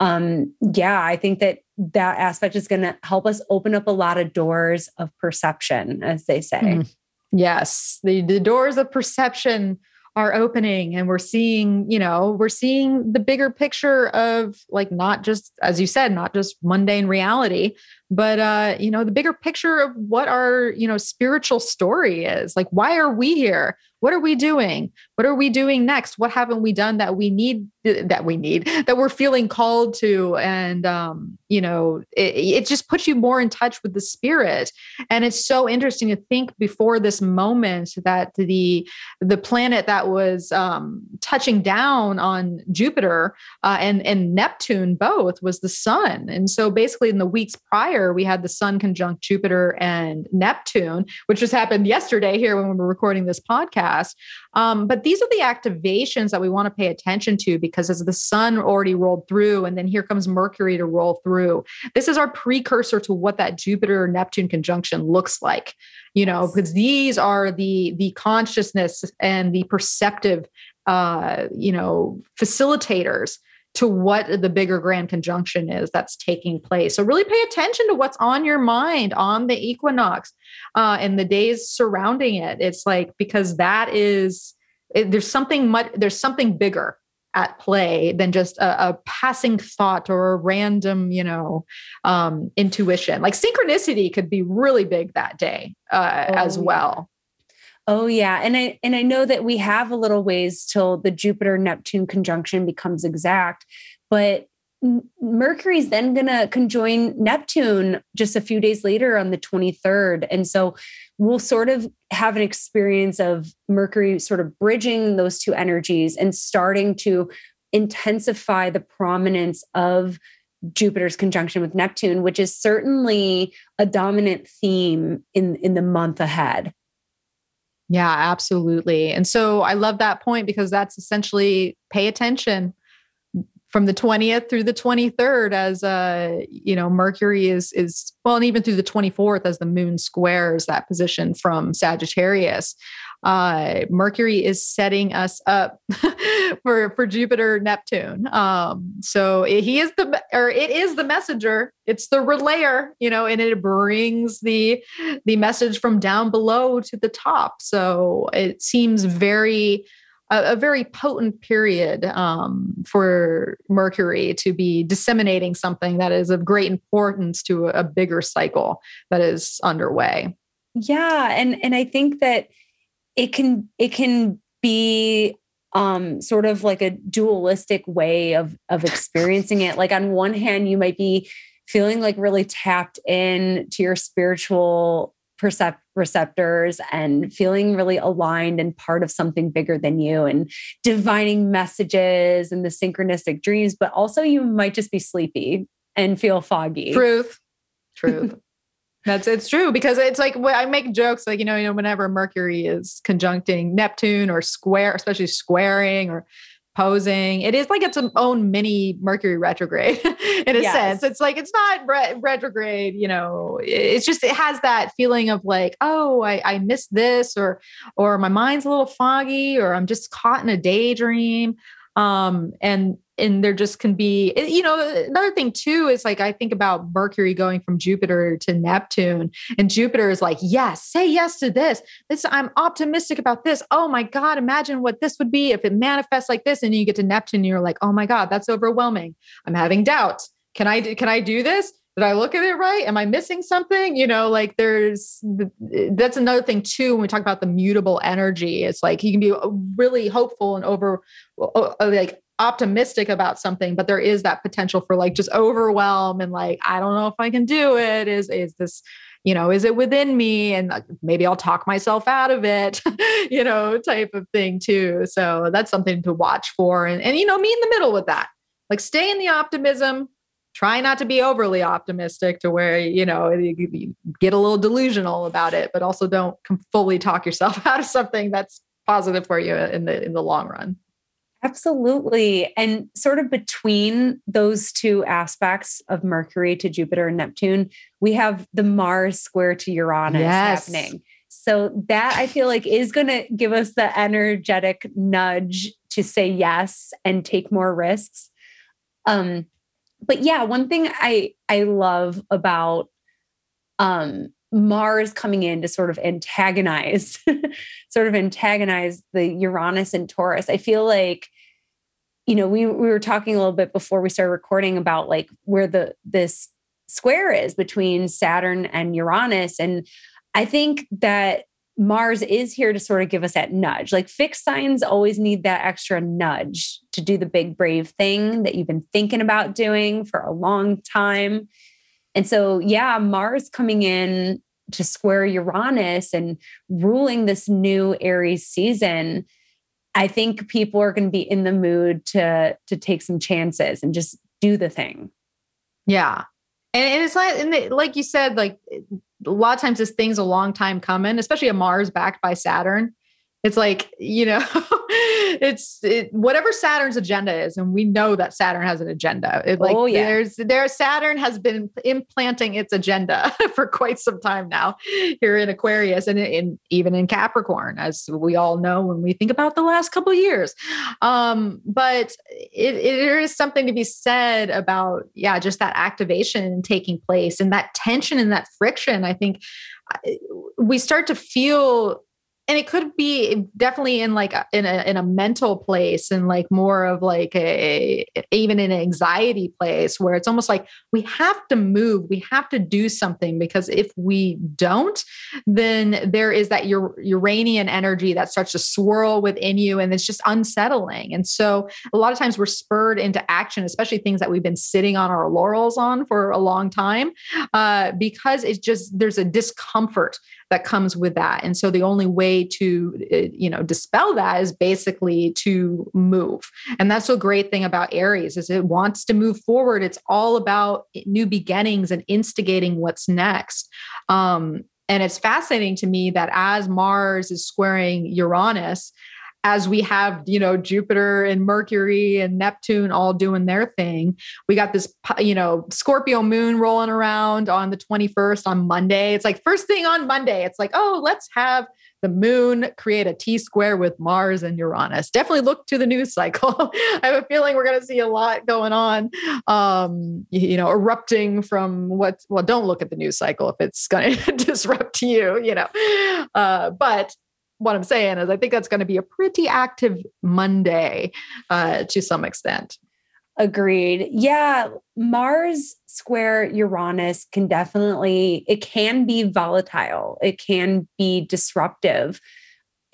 Um, yeah, I think that that aspect is going to help us open up a lot of doors of perception, as they say. Mm. Yes, the, the doors of perception are opening and we're seeing you know we're seeing the bigger picture of like not just as you said not just mundane reality but uh you know the bigger picture of what our you know spiritual story is like why are we here? What are we doing? What are we doing next? What haven't we done that we need that we need that we're feeling called to? And um you know it, it just puts you more in touch with the spirit. And it's so interesting to think before this moment that the the planet that was um touching down on jupiter uh, and and neptune both was the sun. And so basically in the weeks prior we had the sun conjunct jupiter and neptune which just happened yesterday here when we were recording this podcast. Um, but these are the activations that we want to pay attention to because as the sun already rolled through, and then here comes Mercury to roll through, this is our precursor to what that Jupiter Neptune conjunction looks like. You know, because these are the the consciousness and the perceptive, uh, you know, facilitators to what the bigger grand conjunction is that's taking place. So really pay attention to what's on your mind on the equinox uh, and the days surrounding it. It's like because that is it, there's something much there's something bigger at play than just a, a passing thought or a random you know um, intuition. Like synchronicity could be really big that day uh, oh, as well. Oh yeah, and I and I know that we have a little ways till the Jupiter Neptune conjunction becomes exact, but Mercury's then going to conjoin Neptune just a few days later on the 23rd. And so we'll sort of have an experience of Mercury sort of bridging those two energies and starting to intensify the prominence of Jupiter's conjunction with Neptune, which is certainly a dominant theme in, in the month ahead. Yeah, absolutely. And so I love that point because that's essentially pay attention from the 20th through the 23rd as uh you know mercury is is well and even through the 24th as the moon squares that position from sagittarius uh mercury is setting us up for for jupiter neptune. Um so he is the or it is the messenger. It's the relayer you know and it brings the the message from down below to the top. So it seems very a, very potent period um, for Mercury to be disseminating something that is of great importance to a bigger cycle that is underway. Yeah, and and I think that it can it can be um, sort of like a dualistic way of of experiencing it. Like on one hand, you might be feeling like really tapped in to your spiritual percept- receptors and feeling really aligned and part of something bigger than you and divining messages and the synchronistic dreams, but also you might just be sleepy and feel foggy. Truth. Truth. That's it's true because it's like I make jokes like you know you know whenever Mercury is conjuncting Neptune or square especially squaring or posing. It is like its own mini Mercury retrograde in a yes. sense. It's like it's not re- retrograde, you know. It's just it has that feeling of like, oh, I, I missed this, or or my mind's a little foggy, or I'm just caught in a daydream. Um, and and there just can be eh, you know another thing too is like i think about mercury going from jupiter to neptune and jupiter is like yes say yes to this this i'm optimistic about this oh my god imagine what this would be if it manifests like this and you get to neptune and you're like oh my god that's overwhelming i'm having doubts can i can i do this did I look at it right? Am I missing something? You know, like there's that's another thing too. When we talk about the mutable energy, it's like you can be really hopeful and over like optimistic about something but there is that potential for like just overwhelm and like i don't know if i can do it. Is is this you know is it within me? And maybe i'll talk myself out of it you know type of thing too. So that's something to watch for. And, and you know me in the middle with that. Like stay in the optimism. Try not to be overly optimistic to where you know you get a little delusional about it but also don't fully talk yourself out of something that's positive for you in the in the long run Absolutely. And sort of between those two aspects of Mercury to Jupiter and Neptune, we have the Mars square to Uranus yes. happening. So that I feel like is going to give us the energetic nudge to say yes and take more risks. Um but yeah, one thing I I love about um Mars coming in to sort of antagonize, sort of antagonize the Uranus and Taurus. I feel like, you know, we we were talking a little bit before we started recording about like where the this square is between Saturn and Uranus. And I think that Mars is here to sort of give us that nudge. Like fixed signs always need that extra nudge to do the big brave thing that you've been thinking about doing for a long time. And so, yeah, Mars coming in to square Uranus and ruling this new Aries season, I think people are going to be in the mood to to take some chances and just do the thing. Yeah. And it's like, and like you said, like a lot of times this thing's a long time coming, especially a Mars backed by Saturn it's like you know it's it, whatever saturn's agenda is and we know that saturn has an agenda. It, like oh, yeah. there's there saturn has been implanting its agenda for quite some time now here in aquarius and in, even in capricorn as we all know when we think about the last couple years. Um, but it, it, there is something to be said about yeah just that activation taking place and that tension and that friction. I think we start to feel and it could be definitely in like a, in a in a mental place and like more of like a even an anxiety place where it's almost like we have to move we have to do something because if we don't then there is that uranian energy that starts to swirl within you and it's just unsettling. And so a lot of times we're spurred into action especially things that we've been sitting on our laurels on for a long time uh, because it's just there's a discomfort that comes with that. And so the only way to uh, you know dispel that is basically to move. And that's the great thing about aries is it wants to move forward. It's all about new beginnings and instigating what's next. Um, and it's fascinating to me that as mars is squaring uranus as we have, you know, Jupiter and Mercury and Neptune all doing their thing. We got this, you know, Scorpio moon rolling around on the 21st on Monday. It's like first thing on Monday, it's like, oh, let's have the moon create a T square with Mars and Uranus. Definitely look to the news cycle. I have a feeling we're going to see a lot going on, um, you know, erupting from what, well, don't look at the news cycle if it's going to disrupt you, you know. Uh, but what I'm saying is, I think that's going to be a pretty active Monday uh, to some extent. Agreed. Yeah, Mars square Uranus can definitely it can be volatile. It can be disruptive.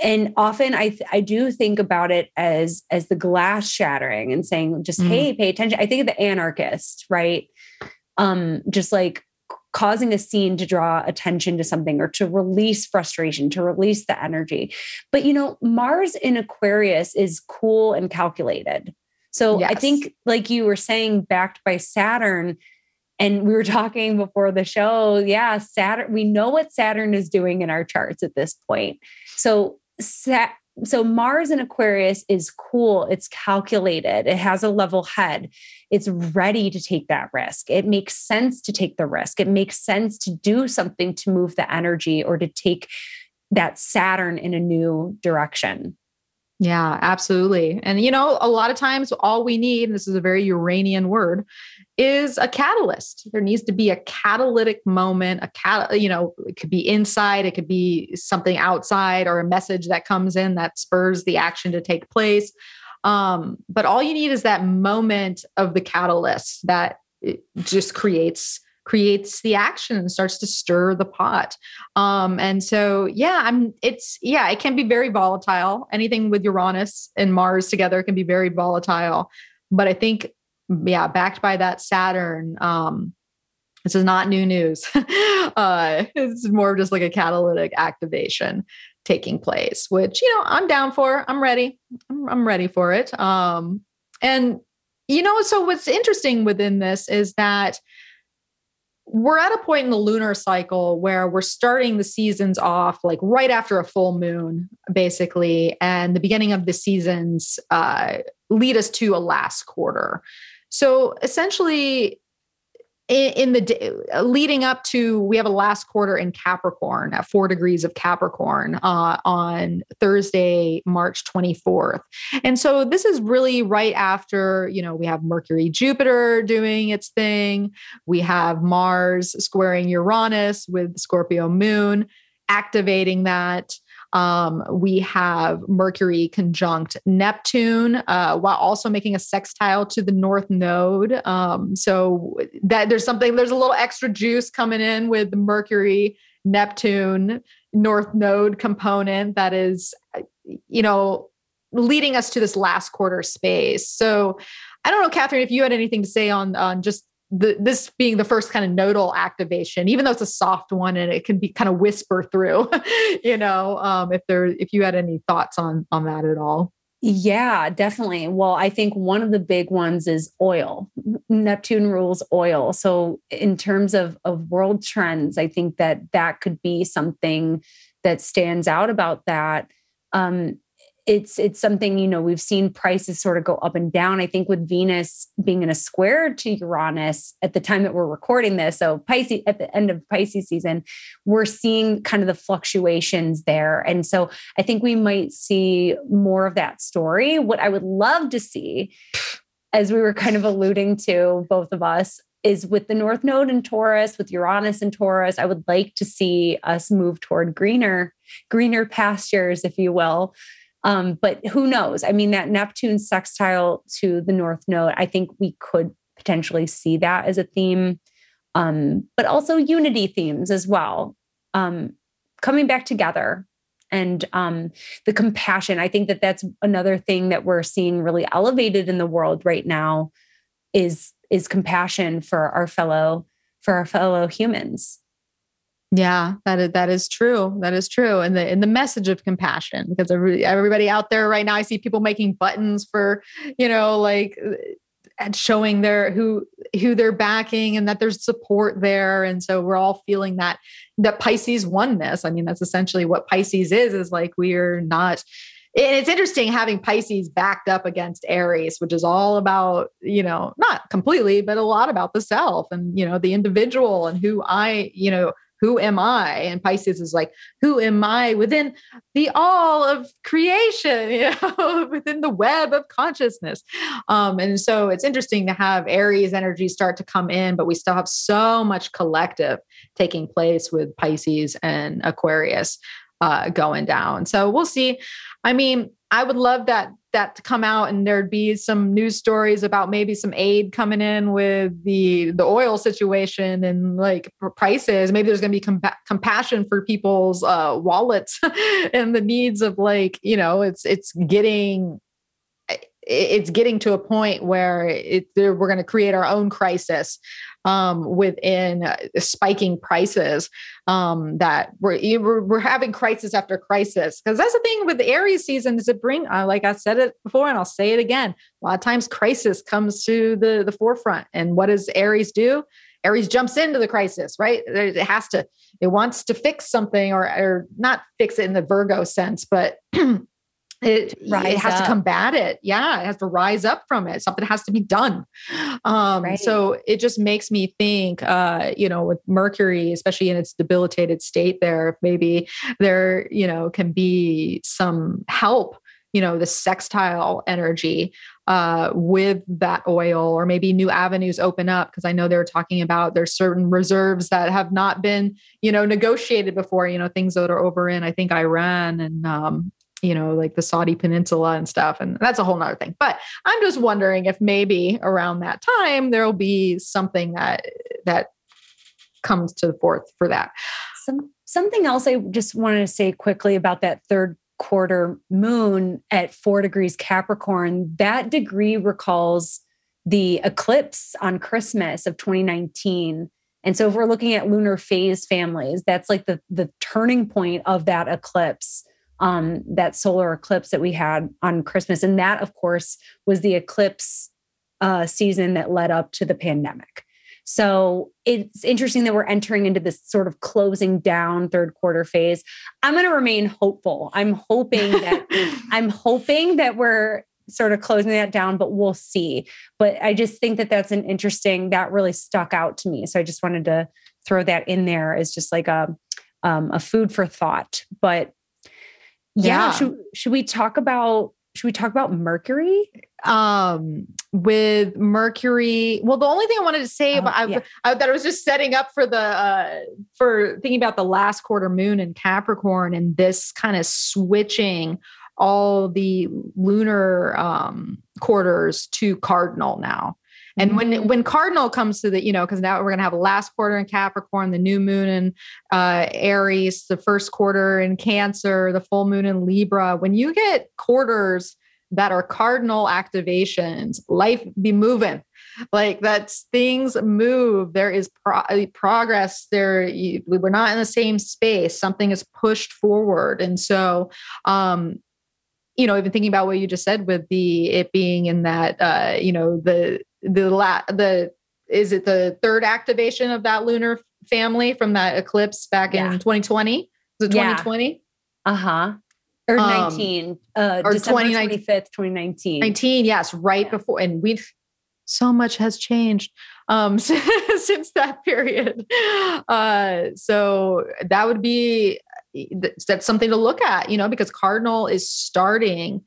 And often I th- I do think about it as as the glass shattering and saying just mm. hey, pay attention. I think of the anarchist, right? Um just like causing a scene to draw attention to something or to release frustration, to release the energy. But you know, Mars in Aquarius is cool and calculated. So yes. I think, like you were saying, backed by Saturn, and we were talking before the show, yeah, Saturn, we know what Saturn is doing in our charts at this point. So Sat- so Mars in Aquarius is cool. It's calculated. It has a level head. It's ready to take that risk. It makes sense to take the risk. It makes sense to do something to move the energy or to take that Saturn in a new direction. Yeah, absolutely. And you know, a lot of times all we need, and this is a very Uranian word, is a catalyst. There needs to be a catalytic moment, a cat, you know, it could be inside, it could be something outside or a message that comes in that spurs the action to take place. Um, but all you need is that moment of the catalyst that just creates creates the action and starts to stir the pot. Um, and so, yeah, I'm, it's, yeah, it can be very volatile. Anything with Uranus and Mars together can be very volatile. But I think, yeah, backed by that Saturn, um, this is not new news. uh, it's more just like a catalytic activation taking place, which, you know, I'm down for. I'm ready. I'm, I'm ready for it. Um, and, you know, so what's interesting within this is that we're at a point in the lunar cycle where we're starting the seasons off like right after a full moon basically and the beginning of the seasons uh, lead us to a last quarter. So essentially, in, the leading up to we have a last quarter in capricorn at four degrees of capricorn uh, on thursday march 24th and so this is really right after you know we have mercury jupiter doing its thing. We have mars squaring uranus with scorpio moon activating that um, we have Mercury conjunct Neptune, uh, while also making a sextile to the North Node. Um, so that there's something, there's a little extra juice coming in with Mercury, Neptune, North Node component that is, you know, leading us to this last quarter space. So I don't know, Catherine, if you had anything to say on on just the, this being the first kind of nodal activation, even though it's a soft one and it can be kind of whisper through, you know, um, if there, if you had any thoughts on, on that at all. Yeah, definitely. Well, I think one of the big ones is oil. Neptune rules oil. So in terms of, of world trends, I think that that could be something that stands out about that. Um, it's it's something you know we've seen prices sort of go up and down. I think with venus being in a square to uranus at the time that we're recording this so pisces at the end of pisces season we're seeing kind of the fluctuations there. And so i think we might see more of that story. What i would love to see as we were kind of alluding to both of us is with the north node in taurus with uranus in taurus i would like to see us move toward greener greener pastures if you will um, but who knows? I mean, that Neptune sextile to the North Node, I think we could potentially see that as a theme, um, but also unity themes as well. Um, coming back together and um, the compassion. I think that that's another thing that we're seeing really elevated in the world right now is is compassion for our fellow for our fellow humans. Yeah, that is, that is true. That is true. And the the message of compassion, because every, everybody out there right now, I see people making buttons for, you know, like uh, and showing their who who they're backing and that there's support there. And so we're all feeling that that Pisces oneness. I mean, that's essentially what Pisces is, is like we're not and it's interesting having Pisces backed up against Aries, which is all about, you know, not completely, but a lot about the self and, you know, the individual and who I, you know, who am I? And Pisces is like, who am I within the all of creation, you know, within the web of consciousness. Um, and so it's interesting to have Aries energy start to come in, but we still have so much collective taking place with Pisces and Aquarius uh, going down. So we'll see. I mean, I would love that that to come out and there'd be some news stories about maybe some aid coming in with the the oil situation and like prices. Maybe there's going to be compa- compassion for people's uh, wallets and the needs of like you know it's it's getting it's getting to a point where it, we're going to create our own crisis um, within uh, spiking prices um, that we're, we're, we're having crisis after crisis. Because that's the thing with the Aries season is it bring uh, like I said it before and I'll say it again a lot of times crisis comes to the the forefront. And what does Aries do? Aries jumps into the crisis, right? It has to, it wants to fix something or, or not fix it in the Virgo sense, but it, it has up. to combat it yeah it has to rise up from it something has to be done um, right. so it just makes me think uh, you know with mercury especially in its debilitated state there maybe there you know can be some help you know the sextile energy uh, with that oil or maybe new avenues open up because i know they were talking about there's certain reserves that have not been you know negotiated before you know things that are over in i think iran and um, you know, like the Saudi Peninsula and stuff. And that's a whole nother thing. But I'm just wondering if maybe around that time there'll be something that that comes to the forth for that. Some something else I just wanted to say quickly about that third quarter moon at four degrees Capricorn. That degree recalls the eclipse on Christmas of 2019. And so if we're looking at lunar phase families, that's like the the turning point of that eclipse um, that solar eclipse that we had on Christmas. And that, of course, was the eclipse uh, season that led up to the pandemic. So it's interesting that we're entering into this sort of closing down third quarter phase. I'm going to remain hopeful. I'm hoping that I'm hoping that we're sort of closing that down, but we'll see. But I just think that that's an interesting, that really stuck out to me. So I just wanted to throw that in there as just like a, um, a food for thought. But yeah, yeah. Should, should we talk about should we talk about Mercury? Um, with Mercury, well, the only thing I wanted to say oh, about I, yeah. I, that I was just setting up for the uh, for thinking about the last quarter moon in Capricorn and this kind of switching all the lunar um, quarters to cardinal now. And when mm-hmm. when cardinal comes to the, you know, because now we're gonna have a last quarter in Capricorn, the new moon in uh, Aries, the first quarter in Cancer, the full moon in Libra. When you get quarters that are cardinal activations, life be moving. Like that's things move. There is pro- progress. There, you, we're not in the same space. Something is pushed forward, and so um, you know even thinking about what you just said with the it being in that uh you know the the la- the is it the third activation of that lunar family from that eclipse back yeah. in 2020 was it 2020 yeah. uh-huh or 19 um, uh or December 25th 2019 19 yes right yeah. before and we've so much has changed um since that period uh so that would be that's something to look at, you know, because Cardinal is starting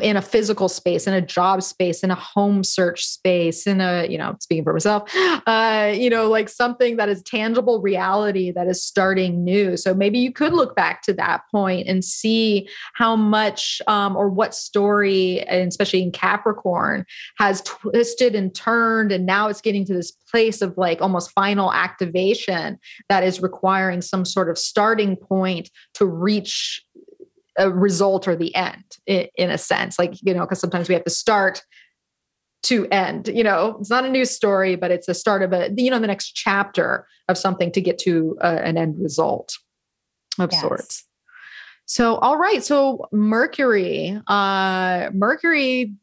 in a physical space, in a job space, in a home search space, in a, you know, speaking for myself, uh, you know, like something that is tangible reality that is starting new. So maybe you could look back to that point and see how much um, or what story, and especially in Capricorn, has twisted and turned. And now it's getting to this place of like almost final activation that is requiring some sort of starting point to reach a result or the end in, in a sense like you know because sometimes we have to start to end you know it's not a new story but it's the start of a you know the next chapter of something to get to a, an end result of yes. sorts so all right so mercury uh mercury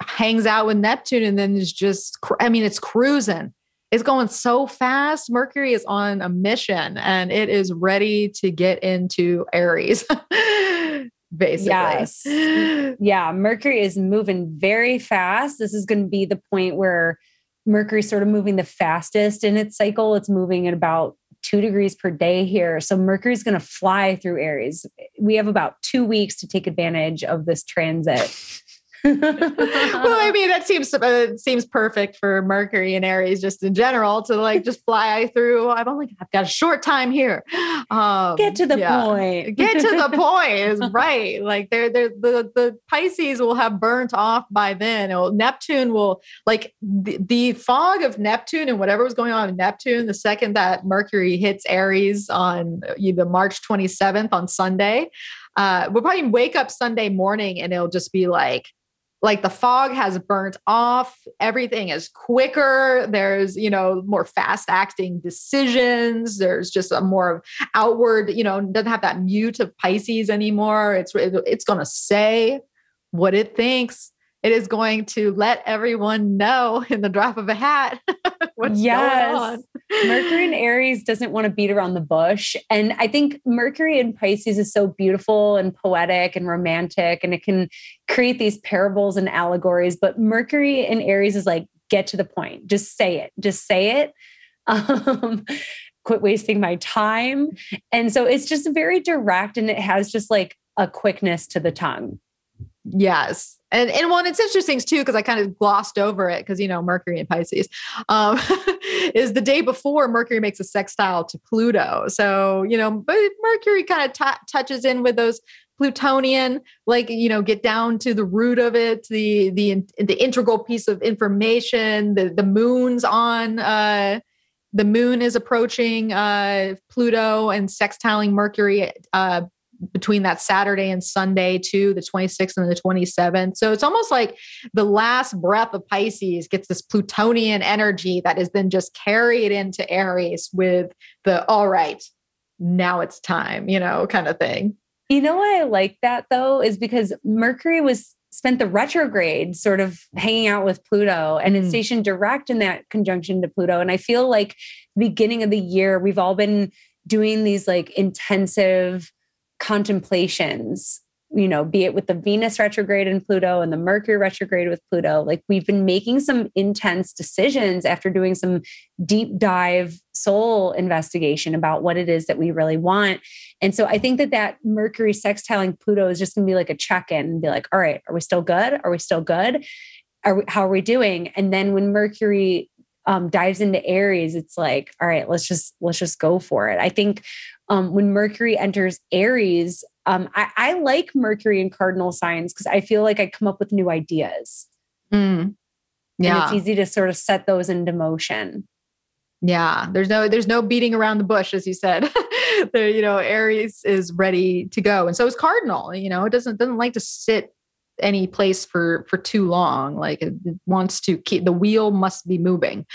hangs out with neptune and then is just i mean it's cruising it's going so fast. Mercury is on a mission and it is ready to get into Aries. basically. Yes. Yeah. Mercury is moving very fast. This is going to be the point where Mercury sort of moving the fastest in its cycle. It's moving at about two degrees per day here. So Mercury is going to fly through Aries. We have about two weeks to take advantage of this transit well, I mean, that seems uh, seems perfect for Mercury and Aries just in general to like just fly through. I've only I've got a short time here. Um, Get to the yeah. point. Get to the point is right. Like they're, they're the the Pisces will have burnt off by then. It'll, Neptune will like the, the fog of Neptune and whatever was going on in Neptune. The second that Mercury hits Aries on the March 27th on Sunday, uh, we'll probably wake up Sunday morning and it'll just be like like the fog has burnt off. Everything is quicker. There's you know more fast acting decisions. There's just a more outward you know doesn't have that mute of pisces anymore. It's it's going to say what it thinks it is going to let everyone know in the drop of a hat what's yes. going on. Mercury in Aries doesn't want to beat around the bush. And I think Mercury in Pisces is so beautiful and poetic and romantic, and it can create these parables and allegories. But Mercury in Aries is like, get to the point, just say it, just say it. Um, quit wasting my time. And so it's just very direct and it has just like a quickness to the tongue. Yes. And and one, it's interesting too, because I kind of glossed over it because you know, Mercury and Pisces um, is the day before Mercury makes a sextile to Pluto. So, you know, but Mercury kind of t- touches in with those Plutonian, like you know, get down to the root of it, the the the integral piece of information. The the moon's on. Uh, the moon is approaching uh, Pluto and sextiling Mercury uh, between that Saturday and Sunday too, the 26th and the 27th. So it's almost like the last breath of Pisces gets this Plutonian energy that is then just carried into Aries with the all right, now it's time, you know, kind of thing. You know why I like that though is because Mercury was spent the retrograde sort of hanging out with Pluto and it's mm. stationed direct in that conjunction to Pluto. And I feel like beginning of the year, we've all been doing these like intensive contemplations you know, be it with the Venus retrograde in Pluto and the Mercury retrograde with Pluto. Like we've been making some intense decisions after doing some deep dive soul investigation about what it is that we really want. And so I think that that Mercury sextiling Pluto is just going to be like a check in and be like, all right, are we still good? Are we still good? Are we, how are we doing? And then when Mercury um, dives into Aries, it's like, all right, let's just let's just go for it. I think um, when Mercury enters Aries, um, I, I, like Mercury in cardinal signs because I feel like I come up with new ideas. Mm. Yeah, and it's easy to sort of set those into motion. Yeah, there's no there's no beating around the bush, as you said. there, you know, Aries is ready to go, and so is Cardinal. You know, it doesn't doesn't like to sit any place for for too long like it, it wants to keep the wheel must be moving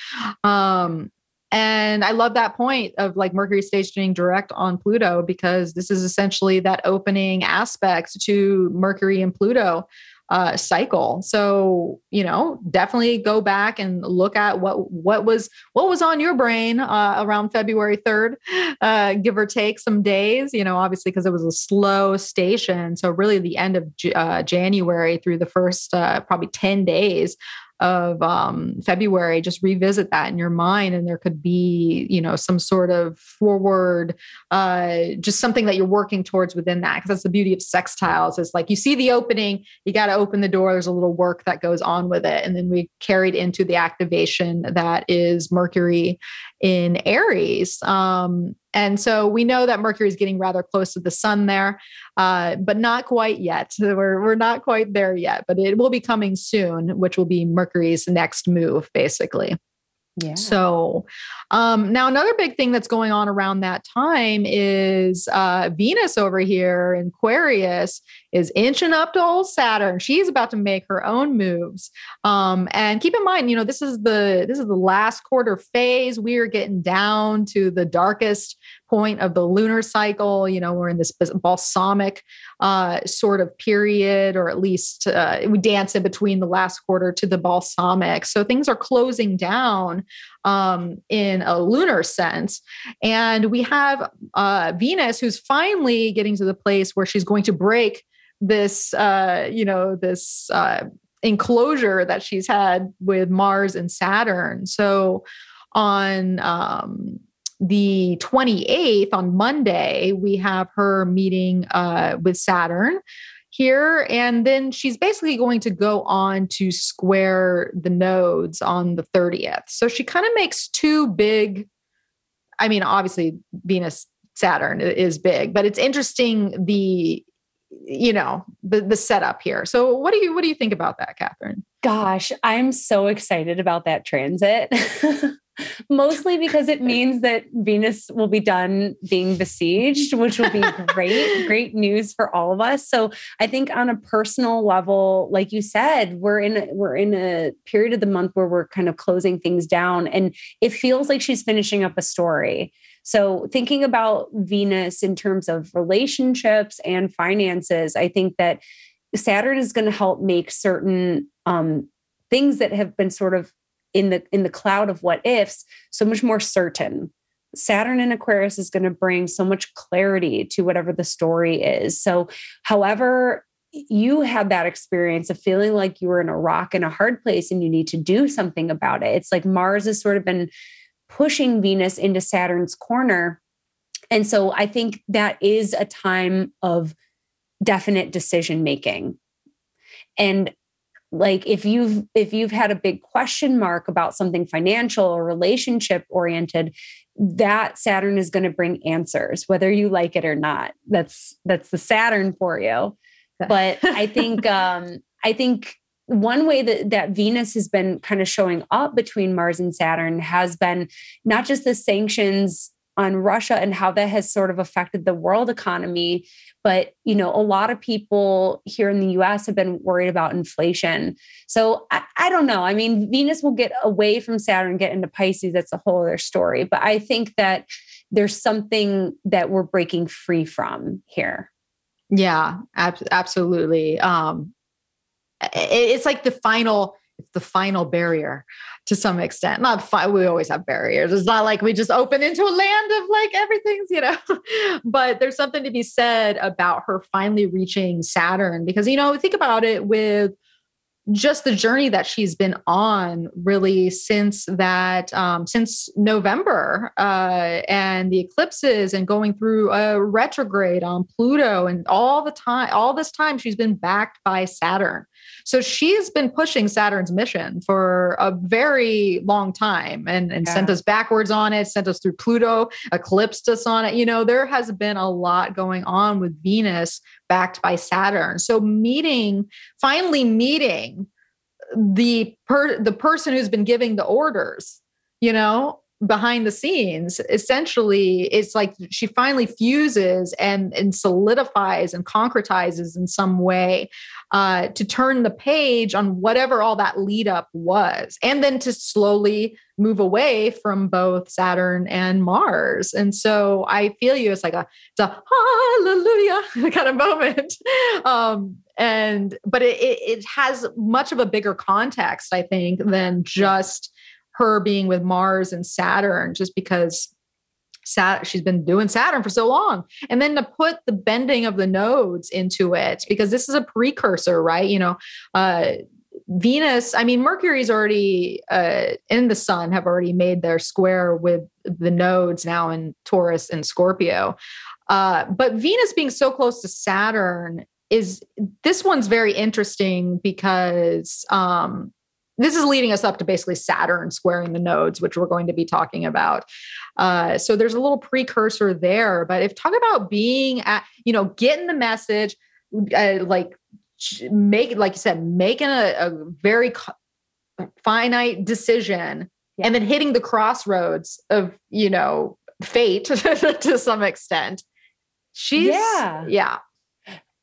um and I love that point of like Mercury stationing direct on Pluto because this is essentially that opening aspect to Mercury and Pluto uh, cycle. So you know, definitely go back and look at what what was what was on your brain uh, around February third, uh, give or take some days. You know, obviously because it was a slow station. So really, the end of uh, January through the first uh, probably ten days of um, February, just revisit that in your mind, and there could be, you know, some sort of forward, uh, just something that you're working towards within that. Because that's the beauty of sextiles is like you see the opening, you got to open the door. There's a little work that goes on with it, and then we carried into the activation that is Mercury in Aries. Um, and so we know that Mercury is getting rather close to the sun there, uh, but not quite yet. We're, we're not quite there yet, but it will be coming soon, which will be Mercury's next move, basically. Yeah. So um, now another big thing that's going on around that time is uh, Venus over here in Aquarius is inching up to old Saturn. She's about to make her own moves. Um, and keep in mind, you know, this is the this is the last quarter phase. We are getting down to the darkest point of the lunar cycle. You know, we're in this balsamic uh, sort of period, or at least uh, we dance in between the last quarter to the balsamic. So things are closing down um, in a lunar sense. And we have uh, Venus, who's finally getting to the place where she's going to break this, uh, you know, this uh, enclosure that she's had with Mars and Saturn. So on um, the 28th, on Monday, we have her meeting uh, with Saturn here. And then she's basically going to go on to square the nodes on the 30th. So she kind of makes two big, I mean, obviously, Venus Saturn is big, but it's interesting the you know the the setup here so what do you what do you think about that catherine gosh i'm so excited about that transit mostly because it means that Venus will be done being besieged, which will be great, great news for all of us. So I think on a personal level, like you said, we're in a, we're in a period of the month where we're kind of closing things down and it feels like she's finishing up a story. So thinking about Venus in terms of relationships and finances, I think that Saturn is going to help make certain um, things that have been sort of in the in the cloud of what ifs so much more certain Saturn in Aquarius is going to bring so much clarity to whatever the story is. So, however, you had that experience of feeling like you were in a rock in a hard place and you need to do something about it. It's like Mars has sort of been pushing Venus into Saturn's corner. And so I think that is a time of definite decision making. And like if you've if you've had a big question mark about something financial or relationship oriented that saturn is going to bring answers whether you like it or not that's that's the saturn for you but i think um i think one way that, that Venus has been kind of showing up between Mars and Saturn has been not just the sanctions on Russia and how that has sort of affected the world economy, but you know a lot of people here in the us have been worried about inflation. So I, I, don't know. I mean venus will get away from saturn get into pisces. That's a whole other story. But i think that there's something that we're breaking free from here. Yeah ab- absolutely. Um it's like the final it's the final barrier to some extent. Not fi- we always have barriers. It's not like we just open into a land of like everything's, you know. but there's something to be said about her finally reaching Saturn because you know, think about it with just the journey that she's been on really since that um, since november uh, and the eclipses and going through a retrograde on pluto and all the time all this time she's been backed by saturn so she's been pushing saturn's mission for a very long time and, and yeah. sent us backwards on it sent us through pluto eclipsed us on it you know there has been a lot going on with venus backed by Saturn. So meeting, finally meeting the per the person who's been giving the orders, you know, behind the scenes essentially it's like she finally fuses and and solidifies and concretizes in some way uh, to turn the page on whatever all that lead up was and then to slowly move away from both saturn and mars. And so i feel you it's like a it's a hallelujah kind of moment. Um and but it, it, it has much of a bigger context i think than just her being with Mars and Saturn just because Sat- she's been doing Saturn for so long. And then to put the bending of the nodes into it, because this is a precursor, right? You know, uh, Venus, I mean, Mercury's already uh, in the sun, have already made their square with the nodes now in Taurus and Scorpio. Uh, but Venus being so close to Saturn is this one's very interesting because um, this is leading us up to basically Saturn squaring the nodes, which we're going to be talking about. Uh, so there's a little precursor there. But if talk about being at, you know, getting the message, uh, like make, like you said, making a, a very finite decision, yeah. and then hitting the crossroads of, you know, fate to some extent. She's yeah, yeah.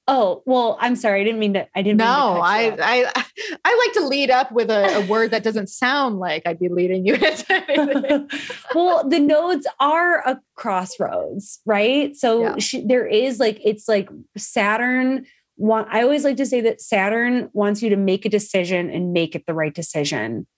Oh well, I'm sorry. I didn't mean to. I didn't. No, I, I I like to lead up with a, a word that doesn't sound like I'd be leading you into well, the nodes are a crossroads, right? So yeah. she, there is like it's like Saturn. Want, I always like to say that Saturn wants you to make a decision and make it the right decision.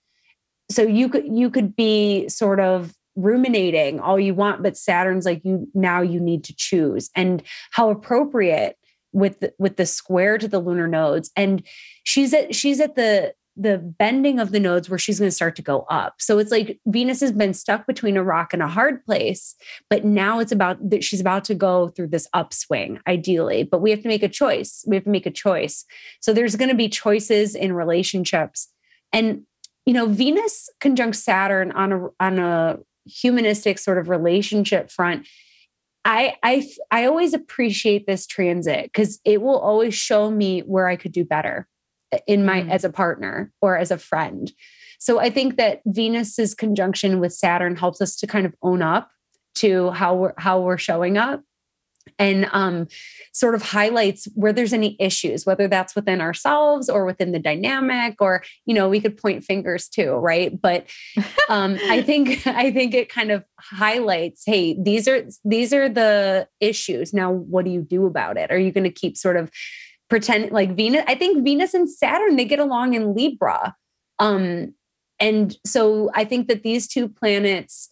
So you could you could be sort of ruminating all you want, but Saturn's like you now you need to choose, and how appropriate with the, with the square to the lunar nodes and she's at she's at the the bending of the nodes where she's going to start to go up. So it's like Venus has been stuck between a rock and a hard place, but now it's about that she's about to go through this upswing, ideally. But we have to make a choice. We have to make a choice. So there's going to be choices in relationships. And you know, Venus conjunct Saturn on a on a humanistic sort of relationship front I I I always appreciate this transit because it will always show me where I could do better in my mm. as a partner or as a friend. So I think that Venus's conjunction with Saturn helps us to kind of own up to how we're how we're showing up and um, sort of highlights where there's any issues, whether that's within ourselves or within the dynamic, or you know, we could point fingers too, right? But um, I think I think it kind of highlights, hey, these are these are the issues. Now, what do you do about it? Are you going to keep sort of pretend like Venus? I think Venus and Saturn they get along in Libra, um, and so I think that these two planets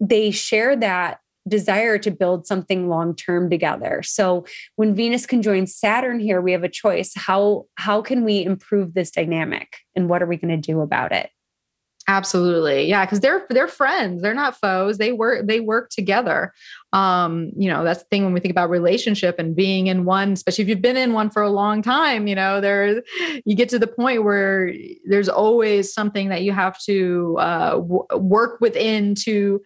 they share that desire to build something long term together. So when Venus conjoins Saturn here, we have a choice. How how can we improve this dynamic and what are we going to do about it? Absolutely. Yeah, cuz they're they're friends. They're not foes. They work they work together. Um, you know, that's the thing when we think about relationship and being in one, especially if you've been in one for a long time, you know, there you get to the point where there's always something that you have to uh, w- work within to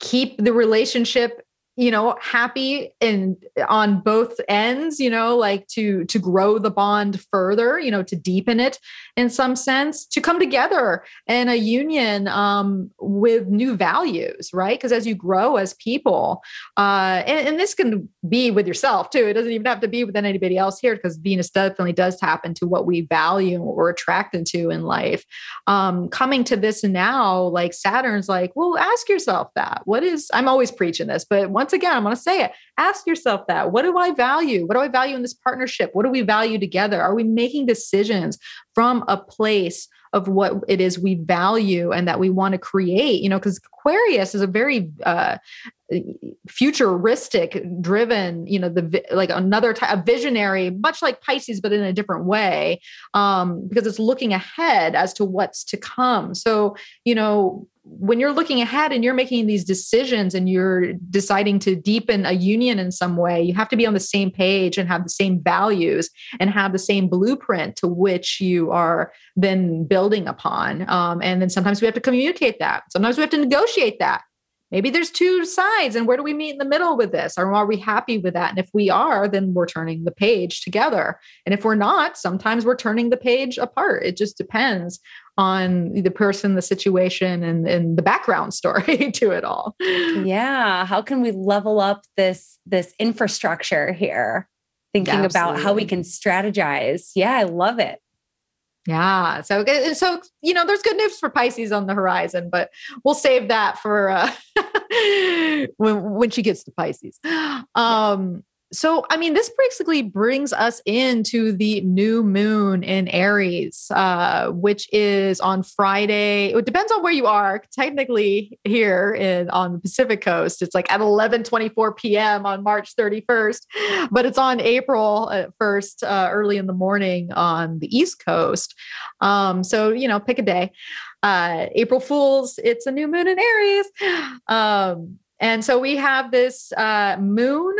keep the relationship you know happy and on both ends you know like to to grow the bond further you know to deepen it in some sense to come together in a union um, with new values right? Because as you grow as people uh, and, and, this can be with yourself too. It doesn't even have to be with anybody else here because venus definitely does tap into what we value and what we're attracted to in life. Um, coming to this now like saturn's like well ask yourself that. What is i'm always preaching this but once once again, I'm going to say it. Ask yourself that. What do I value? What do I value in this partnership? What do we value together? Are we making decisions from a place of what it is we value and that we want to create you know because aquarius is a very uh, futuristic driven you know the like another type of visionary much like pisces but in a different way um because it's looking ahead as to what's to come so you know when you're looking ahead and you're making these decisions and you're deciding to deepen a union in some way, you have to be on the same page and have the same values and have the same blueprint to which you are then building upon. Um, and then sometimes we have to communicate that. Sometimes we have to negotiate that. Maybe there's two sides, and where do we meet in the middle with this? Or are we happy with that? And if we are, then we're turning the page together. And if we're not, sometimes we're turning the page apart. It just depends on the person, the situation, and, and the background story to it all. Yeah. How can we level up this this infrastructure here? Thinking about how we can strategize. Yeah, I love it. Yeah. So, so you know, there's good news for Pisces on the horizon, but we'll save that for uh, when when she gets to Pisces. Um, so, I mean, this basically brings us into the new moon in Aries, uh, which is on Friday. It depends on where you are. Technically, here in on the Pacific Coast, it's like at 11 24 p.m. on March 31st, but it's on April 1st, uh, uh, early in the morning on the East Coast. Um, so, you know, pick a day. Uh, April Fools, it's a new moon in Aries. Um, and so we have this uh, moon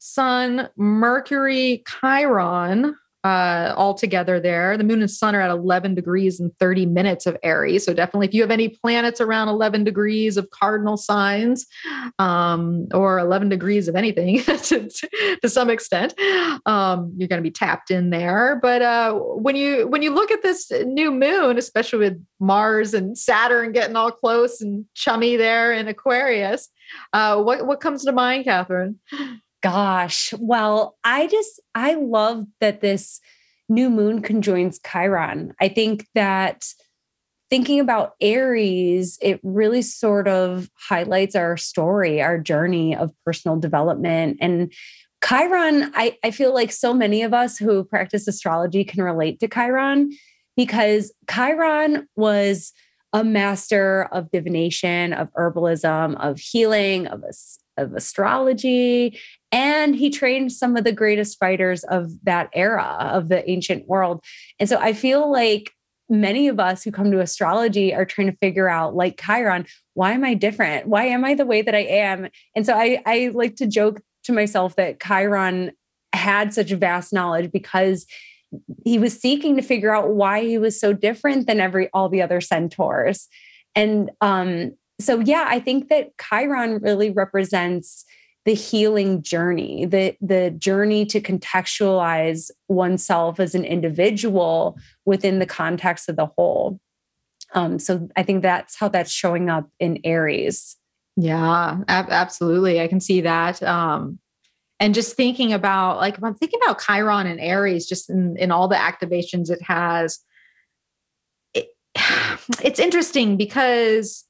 Sun, Mercury, Chiron uh, all together there. The moon and sun are at 11 degrees and 30 minutes of Aries. So, definitely, if you have any planets around 11 degrees of cardinal signs um, or 11 degrees of anything to, to, some extent, um, you're going to be tapped in there. But uh, when you when you look at this new moon, especially with Mars and Saturn getting all close and chummy there in Aquarius, uh, what what comes to mind, Catherine? Gosh, well, I just, I love that this new moon conjoins Chiron. I think that thinking about Aries, it really sort of highlights our story, our journey of personal development. And Chiron, I, I feel like so many of us who practice astrology can relate to Chiron because Chiron was a master of divination, of herbalism, of healing, of, of astrology. And he trained some of the greatest fighters of that era of the ancient world. And so I feel like many of us who come to astrology are trying to figure out, like Chiron, why am I different? Why am I the way that I am? And so I, I like to joke to myself that Chiron had such vast knowledge because he was seeking to figure out why he was so different than every all the other centaurs. And um, so yeah, I think that Chiron really represents the healing journey, the the journey to contextualize oneself as an individual within the context of the whole. Um, so I think that's how that's showing up in Aries. Yeah, ab- absolutely. I can see that. Um, and just thinking about like I'm thinking about Chiron and Aries, just in, in all the activations it has. It, it's interesting because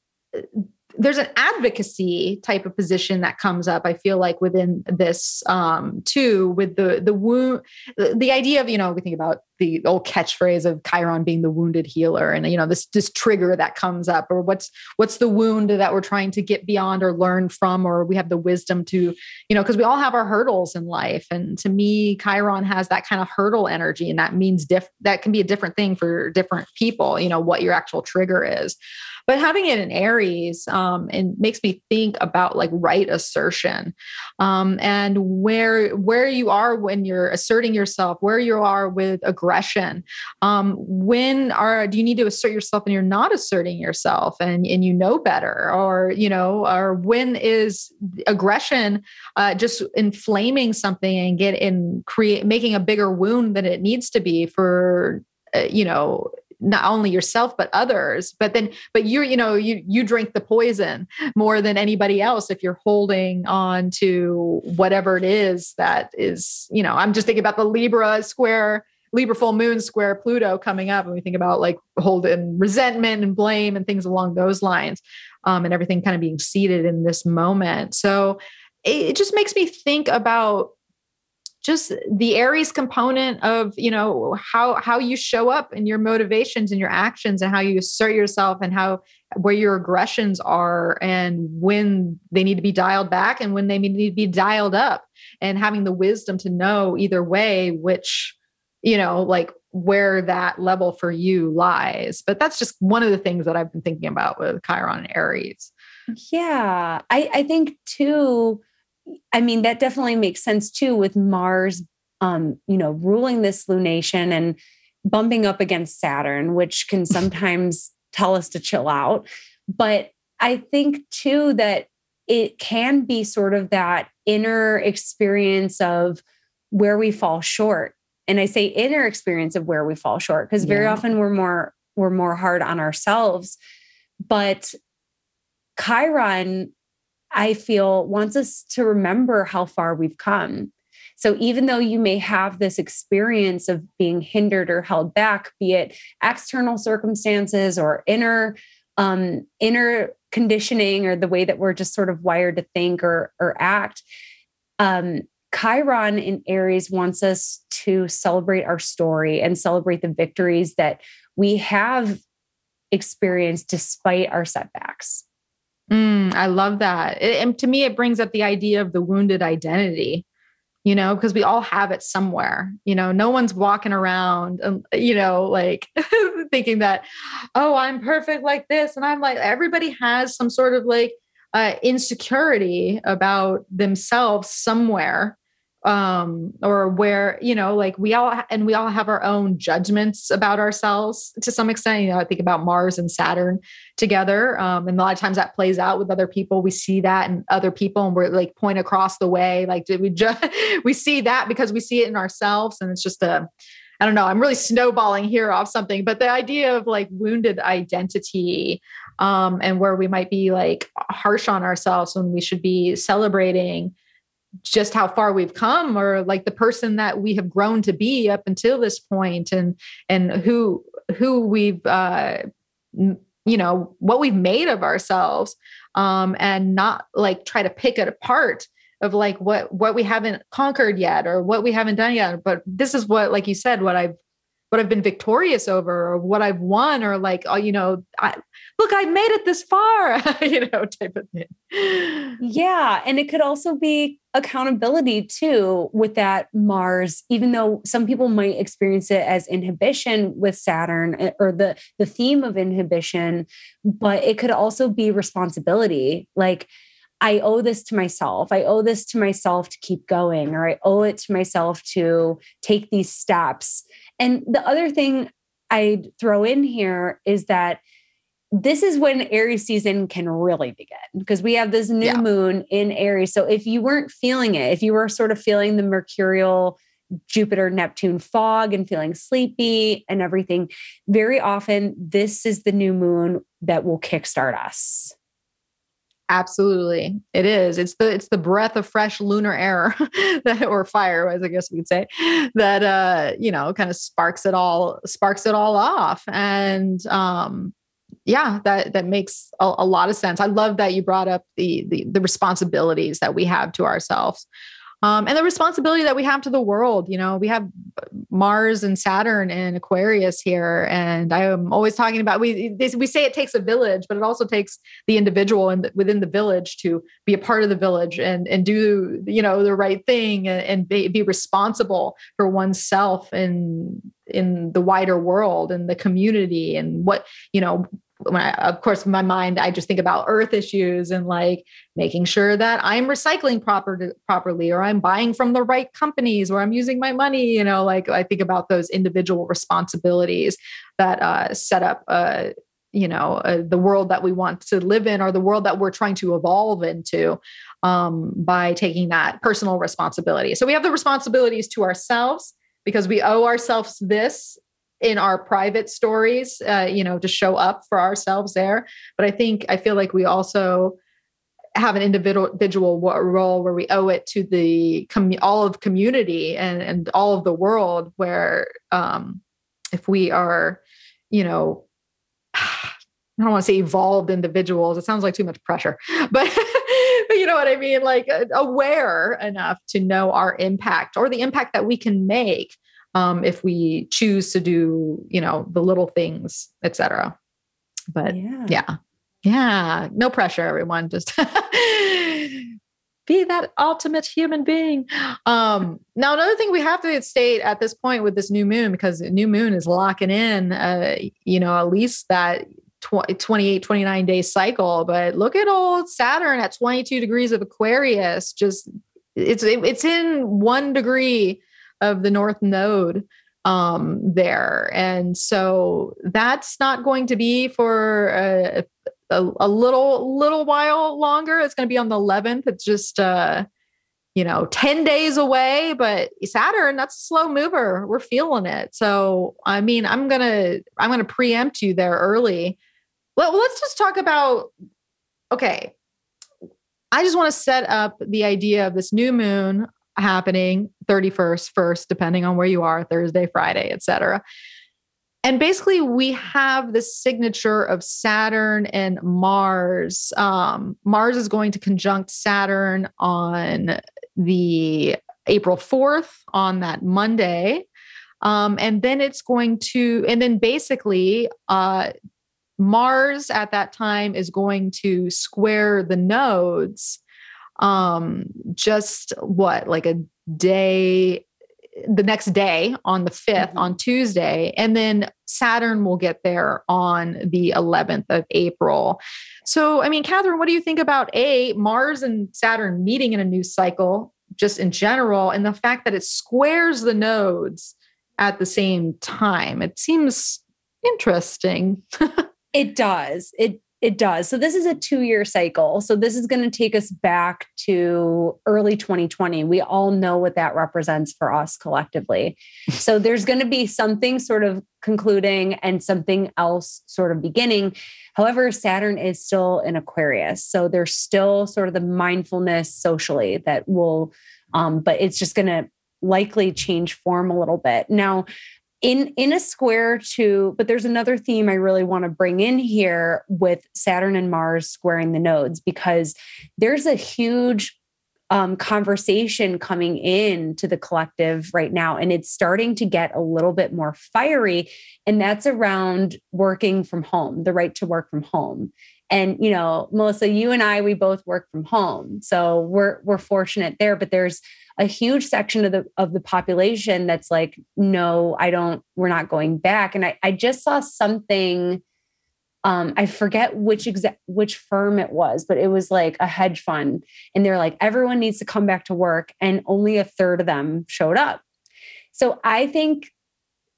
there's an advocacy type of position that comes up i feel like within this um too with the the wound the, idea of you know we think about the old catchphrase of chiron being the wounded healer and you know this this trigger that comes up or what's what's the wound that we're trying to get beyond or learn from or we have the wisdom to you know because we all have our hurdles in life. And to me chiron has that kind of hurdle energy and that means diff that can be a different thing for different people you know what your actual trigger is but having it in Aries um, it makes me think about like right assertion um, and where where you are when you're asserting yourself, where you are with aggression. Um, when are do you need to assert yourself and you're not asserting yourself and and you know better, or you know, or when is aggression uh, just inflaming something and get in create making a bigger wound than it needs to be for uh, you know not only yourself but others. But then but you're you know you you drink the poison more than anybody else if you're holding on to whatever it is that is you know i'm just thinking about the libra square libra full moon square pluto coming up and we think about like holding resentment and blame and things along those lines um, and everything kind of being seated in this moment. So it just makes me think about just the aries component of you know how how you show up and your motivations and your actions and how you assert yourself and how where your aggressions are and when they need to be dialed back and when they need to be dialed up and having the wisdom to know either way which you know like where that level for you lies. But that's just one of the things that i've been thinking about with chiron and aries. Yeah. I i think too I mean, that definitely makes sense too with Mars, um, you know, ruling this lunation and bumping up against Saturn, which can sometimes tell us to chill out. But I think too that it can be sort of that inner experience of where we fall short. And I say inner experience of where we fall short because very yeah. often we're more we're more hard on ourselves. But Chiron I feel wants us to remember how far we've come. So even though you may have this experience of being hindered or held back, be it external circumstances or inner um, inner conditioning or the way that we're just sort of wired to think or or act, um, Chiron in Aries wants us to celebrate our story and celebrate the victories that we have experienced despite our setbacks. Mm, I love that. It, and to me, it brings up the idea of the wounded identity, you know, because we all have it somewhere. You know, no one's walking around, um, you know, like thinking that, oh, I'm perfect like this. And I'm like, everybody has some sort of like uh, insecurity about themselves somewhere um or where you know like we all and we all have our own judgments about ourselves to some extent. You know i think about mars and saturn together um and a lot of times that plays out with other people. We see that in other people and we're like point across the way. Like did we just we see that because we see it in ourselves and it's just a I don't know, I'm really snowballing here off something, but the idea of like wounded identity um, and where we might be like harsh on ourselves when we should be celebrating just how far we've come or like the person that we have grown to be up until this point and and who who we've uh you know what we've made of ourselves um and not like try to pick it apart of like what what we haven't conquered yet or what we haven't done yet. But this is what like you said what i've what I've been victorious over or what I've won or like, oh, you know, I, look, I made it this far, you know, type of thing. Yeah. And it could also be accountability too with that Mars, even though some people might experience it as inhibition with Saturn eh, or the, the theme of inhibition, but it could also be responsibility. Like, I owe this to myself. I owe this to myself to keep going, or I owe it to myself to take these steps. And the other thing I'd throw in here is that this is when Aries season can really begin because we have this new yeah. moon in Aries. So if you weren't feeling it, if you were sort of feeling the mercurial Jupiter Neptune fog and feeling sleepy and everything, very often this is the new moon that will kickstart us. Absolutely. It is. It's the it's the breath of fresh lunar air that or fire, as I guess we could say, that uh, you know, kind of sparks it all, sparks it all off. And um yeah, that that makes a, a lot of sense. I love that you brought up the the the responsibilities that we have to ourselves um, and the responsibility that we have to the world. You know, we have Mars and Saturn and Aquarius here, and I am always talking about we we say it takes a village, but it also takes the individual and within the village to be a part of the village and and do you know the right thing and, and be, be responsible for oneself and in the wider world and the community and what you know when I, of course, my mind, I just think about earth issues and like making sure that I'm recycling proper properly, or I'm buying from the right companies, or I'm using my money. You know, like I think about those individual responsibilities that uh, set up, uh, you know, uh, the world that we want to live in, or the world that we're trying to evolve into, um, by taking that personal responsibility. So we have the responsibilities to ourselves because we owe ourselves this in our private stories, uh, you know, to show up for ourselves there. But I think I feel like we also have an individual role where we owe it to the com- all of community and and all of the world. Where um, if we are, you know, I don't want to say evolved individuals. It sounds like too much pressure, but you know what I mean? Like uh, aware enough to know our impact or the impact that we can make um, if we choose to do, you know, the little things, etc. But yeah. yeah, yeah, no pressure, everyone. Just be that ultimate human being. Um, now, another thing we have to state at this point with this new moon, because new moon is locking in, uh, you know, at least that 28, 29 day cycle. But look at old Saturn at 22 degrees of Aquarius. Just it's it's in one degree of the North Node um there. And so that's not going to be for a, a, a little little while longer. It's going to be on the 11th. It's just uh you know 10 days away but saturn that's a slow mover. We're feeling it. So i mean i'm gonna i'm gonna preempt you there early. Well let's just talk about okay. I just want to set up the idea of this new moon happening 31st first depending on where you are thursday friday etc and basically we have the signature of saturn and mars. Um, mars is going to conjunct saturn on the april 4th on that monday. Um, and then it's going to and then basically uh, mars at that time is going to square the nodes um, just what like a day the next day on the 5th mm-hmm. on Tuesday. And then Saturn will get there on the 11th of April. So, I mean, Catherine, what do you think about A, Mars and Saturn meeting in a new cycle, just in general, and the fact that it squares the nodes at the same time? It seems interesting. it does. It it does. So this is a two year cycle. So this is going to take us back to early 2020. We all know what that represents for us collectively. so there's going to be something sort of concluding and something else sort of beginning. However, Saturn is still in Aquarius. So there's still sort of the mindfulness socially that will, um, but it's just going to likely change form a little bit. Now, in in a square to but there's another theme i really want to bring in here with saturn and mars squaring the nodes because there's a huge um, conversation coming in to the collective right now and it's starting to get a little bit more fiery and that's around working from home the right to work from home. And you know melissa you and i we both work from home so we're we're fortunate there but there's a huge section of the of the population that's like no i don't we're not going back and i, I just saw something um, I forget which exact which firm it was, but it was like a hedge fund, and they're like everyone needs to come back to work, and only a third of them showed up. So I think,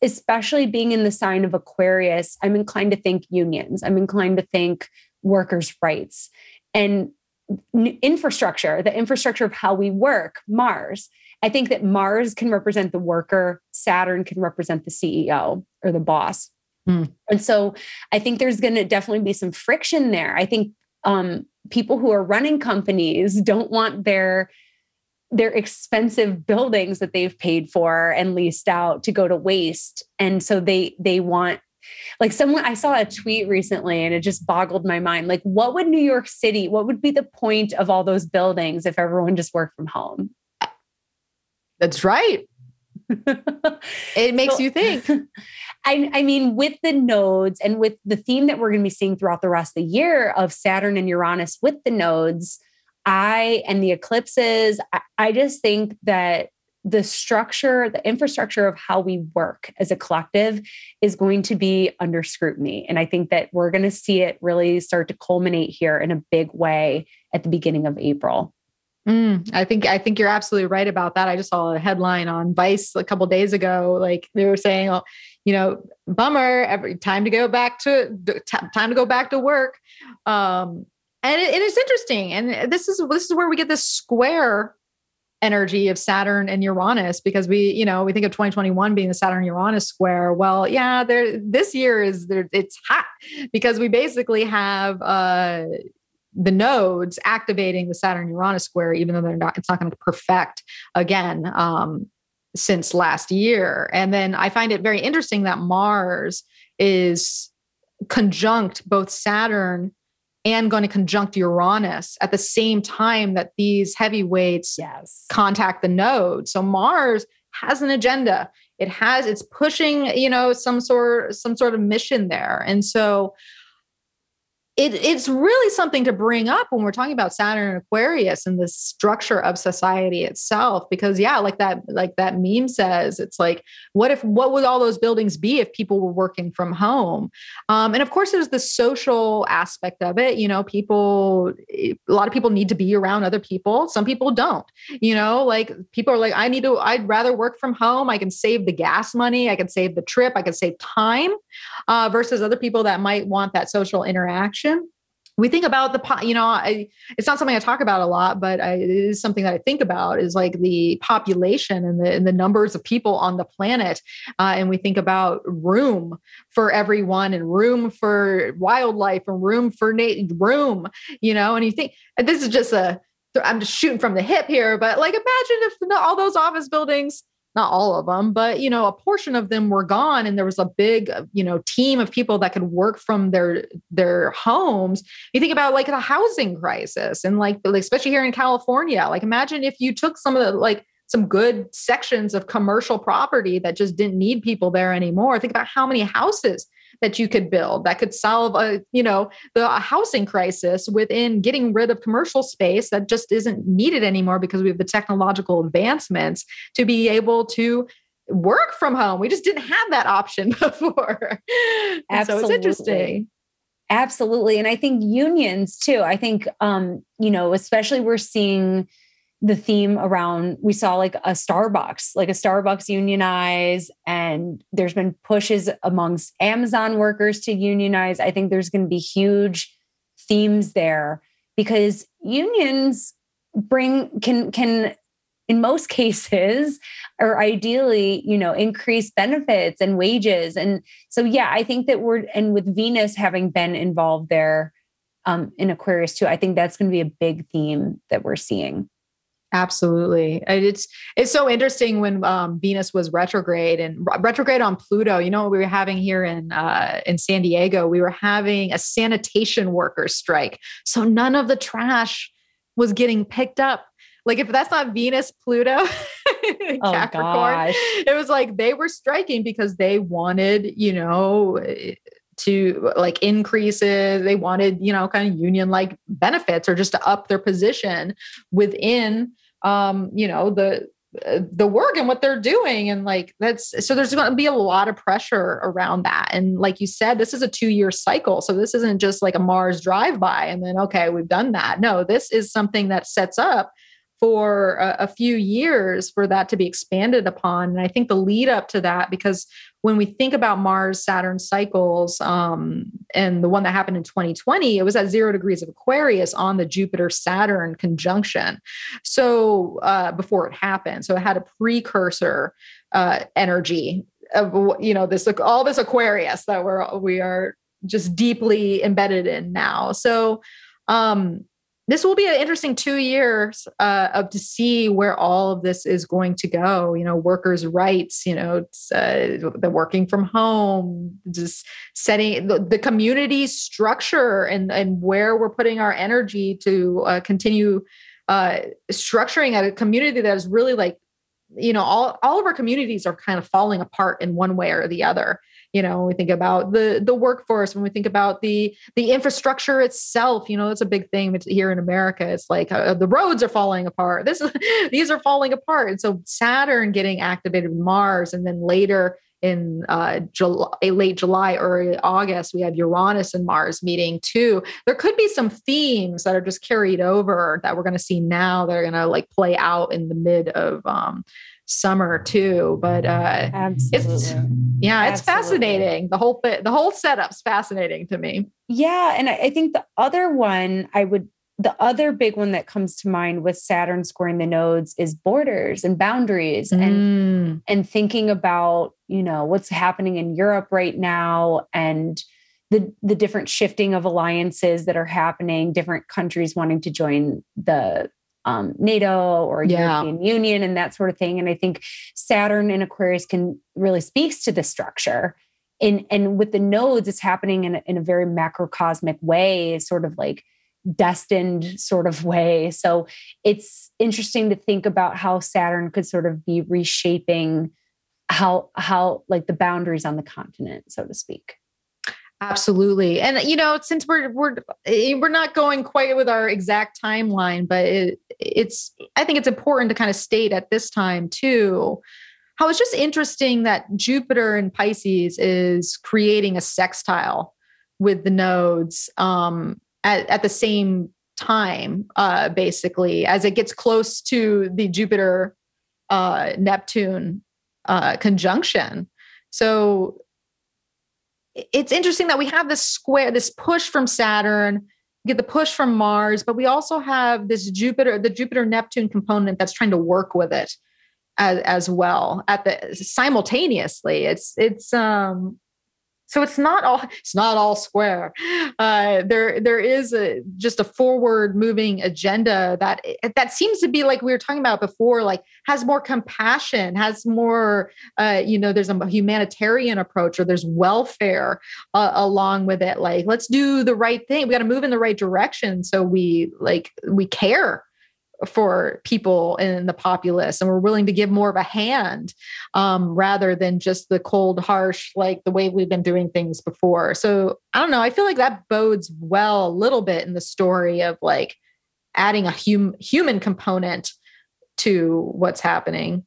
especially being in the sign of Aquarius, I'm inclined to think unions. I'm inclined to think workers' rights, and infrastructure, the infrastructure of how we work, Mars. I think that Mars can represent the worker, Saturn can represent the CEO or the boss. Mm. And so I think there's going to definitely be some friction there. I think um, people who are running companies don't want their their expensive buildings that they've paid for and leased out to go to waste and so they they want like someone I saw a tweet recently and it just boggled my mind. Like, what would New York City, what would be the point of all those buildings if everyone just worked from home? That's right. it makes so, you think. I, I mean, with the nodes and with the theme that we're going to be seeing throughout the rest of the year of Saturn and Uranus with the nodes, I and the eclipses, I, I just think that the structure, the infrastructure of how we work as a collective is going to be under scrutiny. And I think that we're going to see it really start to culminate here in a big way at the beginning of April. Mm, I think I think you're absolutely right about that. I just saw a headline on Vice a couple days ago. Like they were saying, oh, you know, bummer. Every time to go back to time to go back to work. Um, and it, it is interesting. And this is this is where we get this square energy of Saturn and Uranus because we, you know, we think of 2021 being the Saturn Uranus square. Well, yeah, there this year is there it's hot because we basically have uh the nodes activating the Saturn Uranus square, even though they're not, it's not going to perfect again um, since last year. And then I find it very interesting that Mars is conjunct both Saturn and going to conjunct Uranus at the same time that these heavyweights yes. contact the node. So Mars has an agenda. It has it's pushing, you know, some sort some sort of mission there. And so it, it's really something to bring up when we're talking about Saturn and Aquarius and the structure of society itself. Because yeah, like that, like that meme says, it's like, what if what would all those buildings be if people were working from home? Um, and of course, there's the social aspect of it. You know, people, a lot of people need to be around other people. Some people don't. You know, like people are like, I need to. I'd rather work from home. I can save the gas money. I can save the trip. I can save time. Uh, versus other people that might want that social interaction we think about the you know I, it's not something i talk about a lot but I, it is something that i think about is like the population and the, and the numbers of people on the planet uh, and we think about room for everyone and room for wildlife and room for na- room you know and you think this is just a i'm just shooting from the hip here but like imagine if all those office buildings not all of them, but you know, a portion of them were gone, and there was a big, uh, you know, team of people that could work from their their homes. You think about like the housing crisis, and like especially here in California. Like, imagine if you took some of the like some good sections of commercial property that just didn't need people there anymore. Think about how many houses that you could build that could solve a you know the housing crisis within getting rid of commercial space that just isn't needed anymore because we have the technological advancements to be able to work from home. We just didn't have that option before. Absolutely. so it's interesting. Absolutely. And I think unions too. I think um, you know, especially we're seeing the theme around we saw like a starbucks like a starbucks unionize and there's been pushes amongst amazon workers to unionize. I think there's going to be huge themes there because unions bring can can in most cases or ideally you know increase benefits and wages. And so yeah i think that we're and with venus having been involved there um, in aquarius too i think that's going to be a big theme that we're seeing Absolutely. It's it's so interesting when um, Venus was retrograde and retrograde on Pluto. You know what we were having here in uh, in San Diego? We were having a sanitation workers strike. So none of the trash was getting picked up. Like if that's not Venus, Pluto, oh, Capricorn, gosh. it was like they were striking because they wanted, you know, to like increases they wanted you know kind of union like benefits or just to up their position within um, you know, the the work and what they're doing. And like that's so there's going to be a lot of pressure around that. And like you said this is a 2 year cycle. So this isn't just like a mars drive by and then okay we've done that. No this is something that sets up for a, a, few years for that to be expanded upon. And I think the lead up to that, because when we think about Mars Saturn cycles, um, and the one that happened in 2020, it was at zero degrees of Aquarius on the Jupiter Saturn conjunction. So uh, before it happened, so it had a precursor uh, energy of you know this all this Aquarius that we're we are just deeply embedded in now. So um this will be an interesting two years uh, of to see where all of this is going to go. You know, workers' rights. You know, uh, the working from home, just setting the, the, community structure and and where we're putting our energy to uh, continue uh, structuring a community that is really like, you know, all all of our communities are kind of falling apart in one way or the other you know we think about the the workforce when we think about the the infrastructure itself you know it's a big thing here in america. It's like uh, the roads are falling apart. This these are falling apart. And so saturn getting activated mars and then later in uh, July, late July, early August, we have Uranus and Mars meeting too. There could be some themes that are just carried over that we're going to see now that are going to like play out in the mid of um, summer too. But uh, Absolutely. it's yeah, it's Absolutely. fascinating. The whole the whole setup's fascinating to me. Yeah, and I think the other one I would the other big one that comes to mind with Saturn squaring the nodes is borders and boundaries mm. and and thinking about, you know, what's happening in Europe right now and the the different shifting of alliances that are happening, different countries wanting to join the um, NATO or yeah. European Union and that sort of thing. And I think Saturn in Aquarius can really speaks to the structure and and with the nodes it's happening in a, in a very macrocosmic way sort of like destined sort of way so it's interesting to think about how saturn could sort of be reshaping how how like the boundaries on the continent so to speak Absolutely. And you know, since we're we're eh, we're not going quite with our exact timeline, but it, it's I think it's important to kind of state at this time too how it's just interesting that Jupiter and Pisces is creating a sextile with the nodes um, at, at the same time, uh, basically, as it gets close to the Jupiter uh, Neptune uh, conjunction. So it's interesting that we have this square, this push from Saturn, get the push from Mars, but we also have this Jupiter, the Jupiter Neptune component that's trying to work with it as, as well at the simultaneously. It's it's um so it's not all it's not all square. Uh, there there is a, just a forward moving agenda that that seems to be like we were talking about before, like has more compassion, has more uh, you know, there's a humanitarian approach or there's welfare uh, along with it. Like let's do the right thing. We got to move in the right direction so we like we care for people in the populace and we're willing to give more of a hand um, rather than just the cold harsh like the way we've been doing things before. So i don't know i feel like that bodes well a little bit in the story of like adding a hum- human component to what's happening.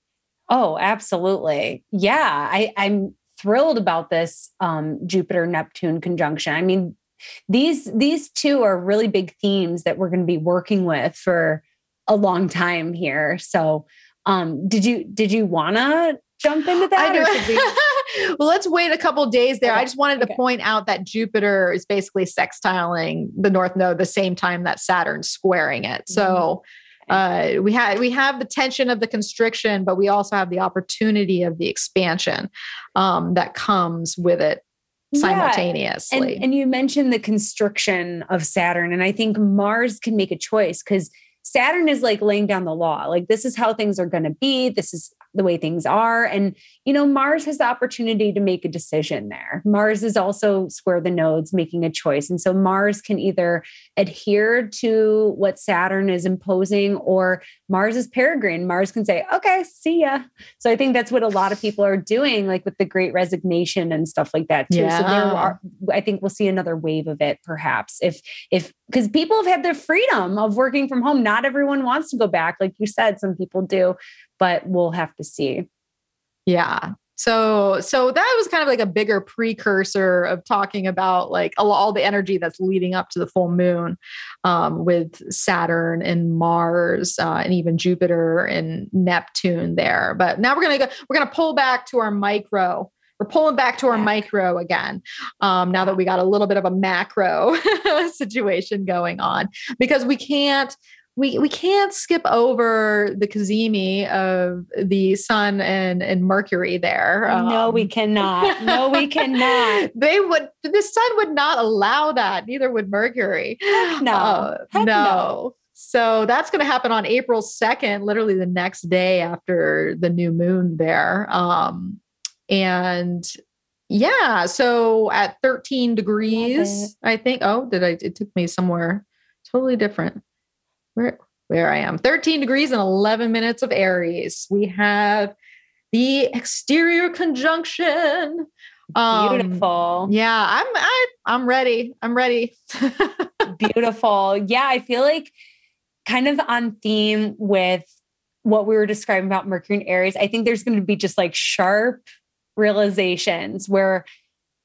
Oh absolutely. Yeah I, i'm thrilled about this um, jupiter neptune conjunction. I mean these these two are really big themes that we're going to be working with for a long time here. So, um, did you did you wanna jump into that? We... well, let's wait a couple days there. Okay. I just wanted to okay. point out that Jupiter is basically sextiling the North Node the same time that Saturn's squaring it. So. Mm-hmm. Uh, we had we have the tension of the constriction, but we also have the opportunity of the expansion um, that comes with it simultaneously. Yeah. And, and you mentioned the constriction of Saturn, and I think Mars can make a choice because Saturn is like laying down the law. Like, this is how things are going to be. This is the way things are. And, you know, Mars has the opportunity to make a decision there. Mars is also square the nodes, making a choice. And so Mars can either adhere to what Saturn is imposing or Mars is peregrine. Mars can say, okay, see ya. So I think that's what a lot of people are doing, like with the great resignation and stuff like that too. Yeah. So there are, I think we'll see another wave of it perhaps if, if, because people have had the freedom of working from home. Not everyone wants to go back. Like you said, some people do but we'll have to see. Yeah. So so that was kind of like a bigger precursor of talking about like all the energy that's leading up to the full moon um, with Saturn and Mars uh, and even Jupiter and Neptune there. But now we're gonna go, we're gonna pull back to our micro we're pulling back to our micro again um, now that we got a little bit of a macro situation going on because we can't we we can't skip over the cazimi of the sun and and mercury there um, no we um, cannot. No we cannot. They would the sun would not allow that neither would mercury. Heck no. Uh, Heck no. no. So that's going to happen on april 2nd literally the next day after the new moon there um and yeah so at 13 degrees i think. Oh did i it took me somewhere totally different where where I am. 13 degrees and 11 minutes of Aries. We have the exterior conjunction. Um, Beautiful. Yeah, I'm I, I'm ready. I'm ready. Beautiful. Yeah, I feel like kind of on theme with what we were describing about Mercury and Aries. I think there's going to be just like sharp realizations where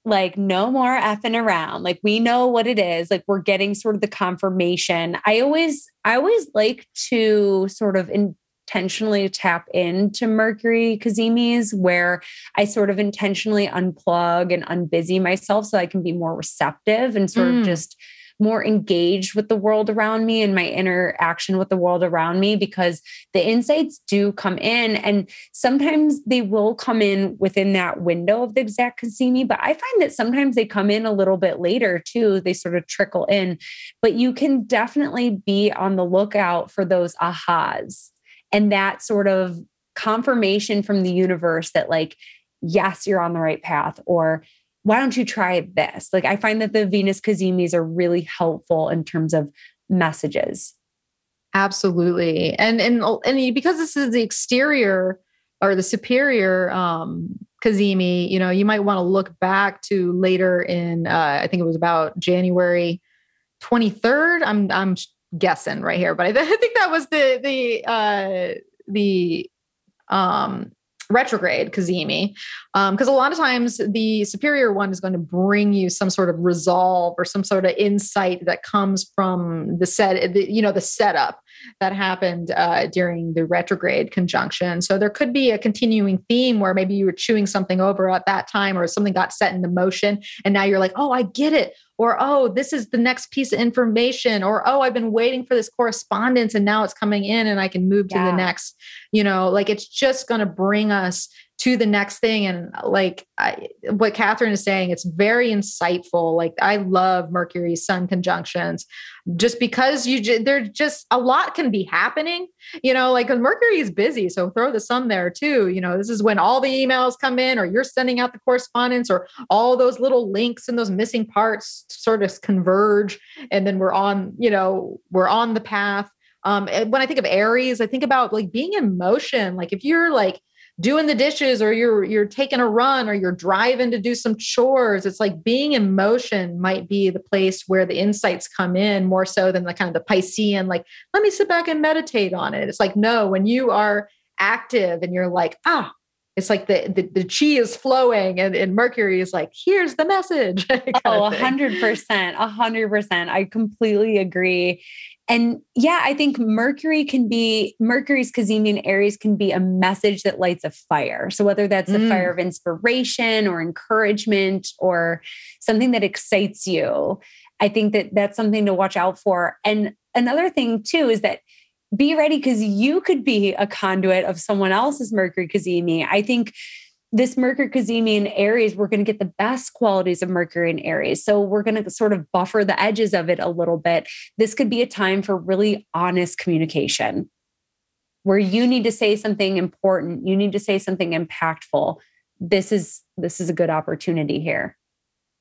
like no more effing around like we know what it is like we're getting sort of the confirmation i always i always like to sort of intentionally tap into mercury cazimis where i sort of intentionally unplug and unbusy myself so i can be more receptive and sort mm. of just more engaged with the world around me and my interaction with the world around me because the insights do come in. And sometimes they will come in within that window of the exact cazimi but i find that sometimes they come in a little bit later too. They sort of trickle in. But you can definitely be on the lookout for those ahas and that sort of confirmation from the universe that like yes you're on the right path or why don't you try this? Like I find that the Venus cazimis are really helpful in terms of messages. Absolutely. And and and because this is the exterior or the superior um you know, you might want to look back to later in uh I think it was about January 23rd. I'm I'm guessing right here, but I, I think that was the the uh the um retrograde Cazimi. Because um, a lot of times the superior one is going to bring you some sort of resolve or some sort of insight that comes from the set, the, you know, the setup that happened uh, during the retrograde conjunction. So there could be a continuing theme where maybe you were chewing something over at that time or something got set into motion. And now you're like, oh, I get it. Or, oh, this is the next piece of information. Or, oh, I've been waiting for this correspondence and now it's coming in and I can move yeah. to the next, you know, like it's just going to bring us to the next thing. And like I, what catherine is saying it's very insightful. Like i love mercury sun conjunctions just because you there's just a lot can be happening. You know like mercury is busy so throw the sun there too. You know this is when all the emails come in or you're sending out the correspondence or all those little links and those missing parts sort of converge. And then we're on you know we're on the path. Um when i think of aries i think about like being in motion. Like if you're like doing the dishes or you're you're taking a run or you're driving to do some chores. It's like being in motion might be the place where the insights come in more so than the kind of the piscean like let me sit back and meditate on it. It's like no when you are active and you're like ah it's like the, the, the chi is flowing and, and mercury is like here's the message oh 100% 100% i completely agree and yeah, I think Mercury can be Mercury's Cazimi in Aries can be a message that lights a fire. So whether that's mm. a fire of inspiration or encouragement or something that excites you, I think that that's something to watch out for. And another thing too is that be ready because you could be a conduit of someone else's Mercury Cazimi. I think this Mercury Cazimi in Aries, we're going to get the best qualities of Mercury in Aries. So we're going to sort of buffer the edges of it a little bit. This could be a time for really honest communication where you need to say something important, you need to say something impactful. This is this is a good opportunity here.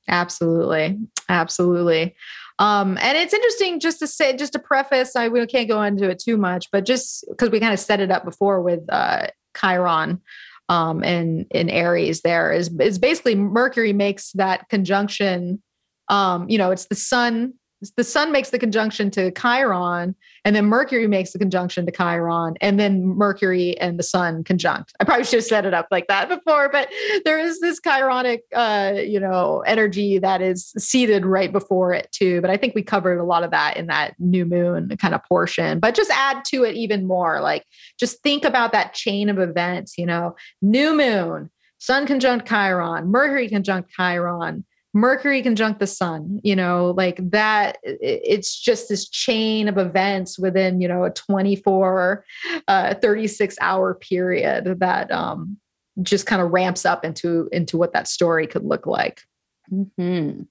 Absolutely. Absolutely. Um, and it's interesting just to say, just to preface, I we can't go into it too much, but just because we kind of set it up before with uh, Chiron, um, in in Aries there is is basically Mercury makes that conjunction. Um, you know, it's the sun the sun makes the conjunction to Chiron, and then Mercury makes the conjunction to Chiron, and then Mercury and the sun conjunct. I probably should have set it up like that before, but there is this Chironic, uh, you know, energy that is seated right before it too. But I think we covered a lot of that in that new moon kind of portion. But just add to it even more, like just think about that chain of events. You know, new moon, sun conjunct Chiron, Mercury conjunct Chiron Mercury conjunct the sun, you know, like that. It's just this chain of events within, you know, a 24, uh, 36 hour period that um, just kind of ramps up into into what that story could look like. Mm-hmm.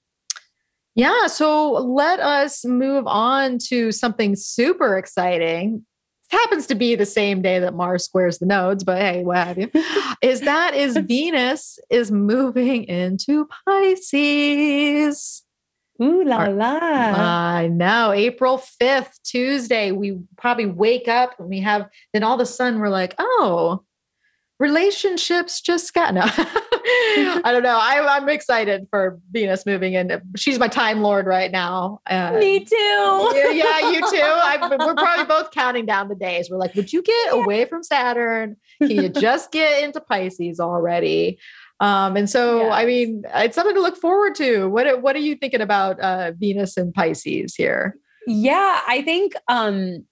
Yeah, so let us move on to something super exciting happens to be the same day that Mars squares the nodes, but hey, what have you? is that is Venus is moving into Pisces. Ooh la la. I know. April 5th, Tuesday, we probably wake up and we have, then all of a sudden we're like, oh, relationships just got no. I don't know. I, am excited for Venus moving in. She's my time lord right now. Uh, Me too. yeah, yeah, you too. I, we're probably both counting down the days. We're like, would you get away from Saturn? Can you just get into Pisces already? Um, and so, yes. I mean, it's something to look forward to. What What are you thinking about uh, Venus and Pisces here? Yeah, I think um,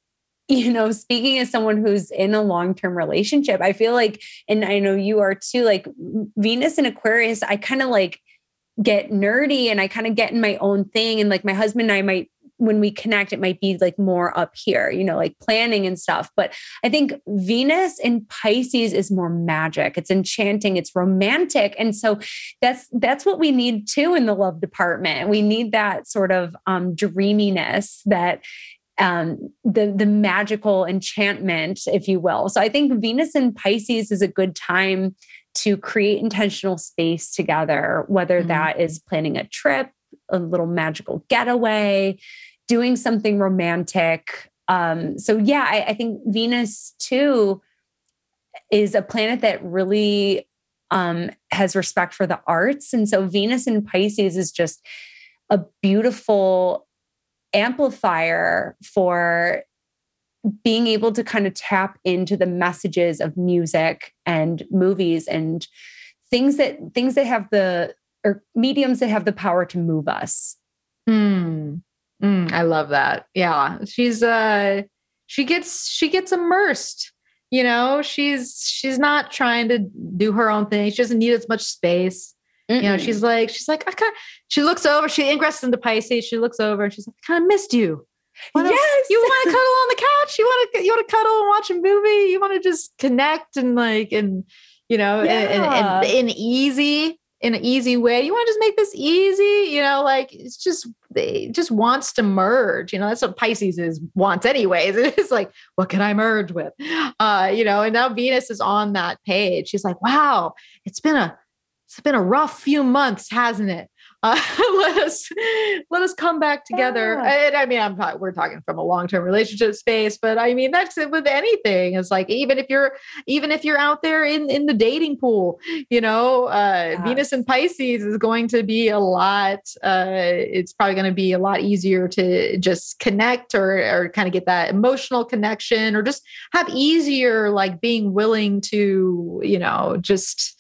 you know, speaking as someone who's in a long term relationship, I feel like, and I know you are too, like Venus and Aquarius, I kind of like get nerdy and I kind of get in my own thing. And like my husband and I might, when we connect, it might be like more up here, you know, like planning and stuff. But I think Venus in Pisces is more magic. It's enchanting. It's romantic. And so that's that's what we need too in the love department. We need that sort of um, dreaminess that um, the the magical enchantment, if you will. So I think Venus and Pisces is a good time to create intentional space together, whether mm-hmm. that is planning a trip, a little magical getaway, doing something romantic. Um, so, yeah, I, I think Venus too is a planet that really um, has respect for the arts. And so, Venus in Pisces is just a beautiful amplifier for being able to kind of tap into the messages of music and movies and things that things that have the or mediums that have the power to move us. Mm. Mm, I love that. Yeah, she's uh she gets she gets immersed. You know, she's she's not trying to do her own thing. She doesn't need as much space. Mm-mm. You know, she's like she's like I kind she looks over. She ingresses into Pisces. She looks over and she's like, I kind of missed you. What yes. You want to cuddle on the couch? You want to you want to cuddle and watch a movie? You want to just connect and like and you know yeah. and, and easy in an easy way. You want to just make this easy, you know, like it's just it just wants to merge. You know, that's what Pisces is wants anyways. It's like, what can I merge with? Uh, you know, and now Venus is on that page. She's like, wow, it's been a it's been a rough few months, hasn't it? uh, let us let us come back together. Yeah. And I mean, I'm not, we're talking from a long term relationship space, but I mean that's it with anything. It's like even if you're even if you're out there in in the dating pool, you know, uh, yes. Venus and Pisces is going to be a lot. Uh, it's probably going to be a lot easier to just connect or or kind of get that emotional connection or just have easier like being willing to you know just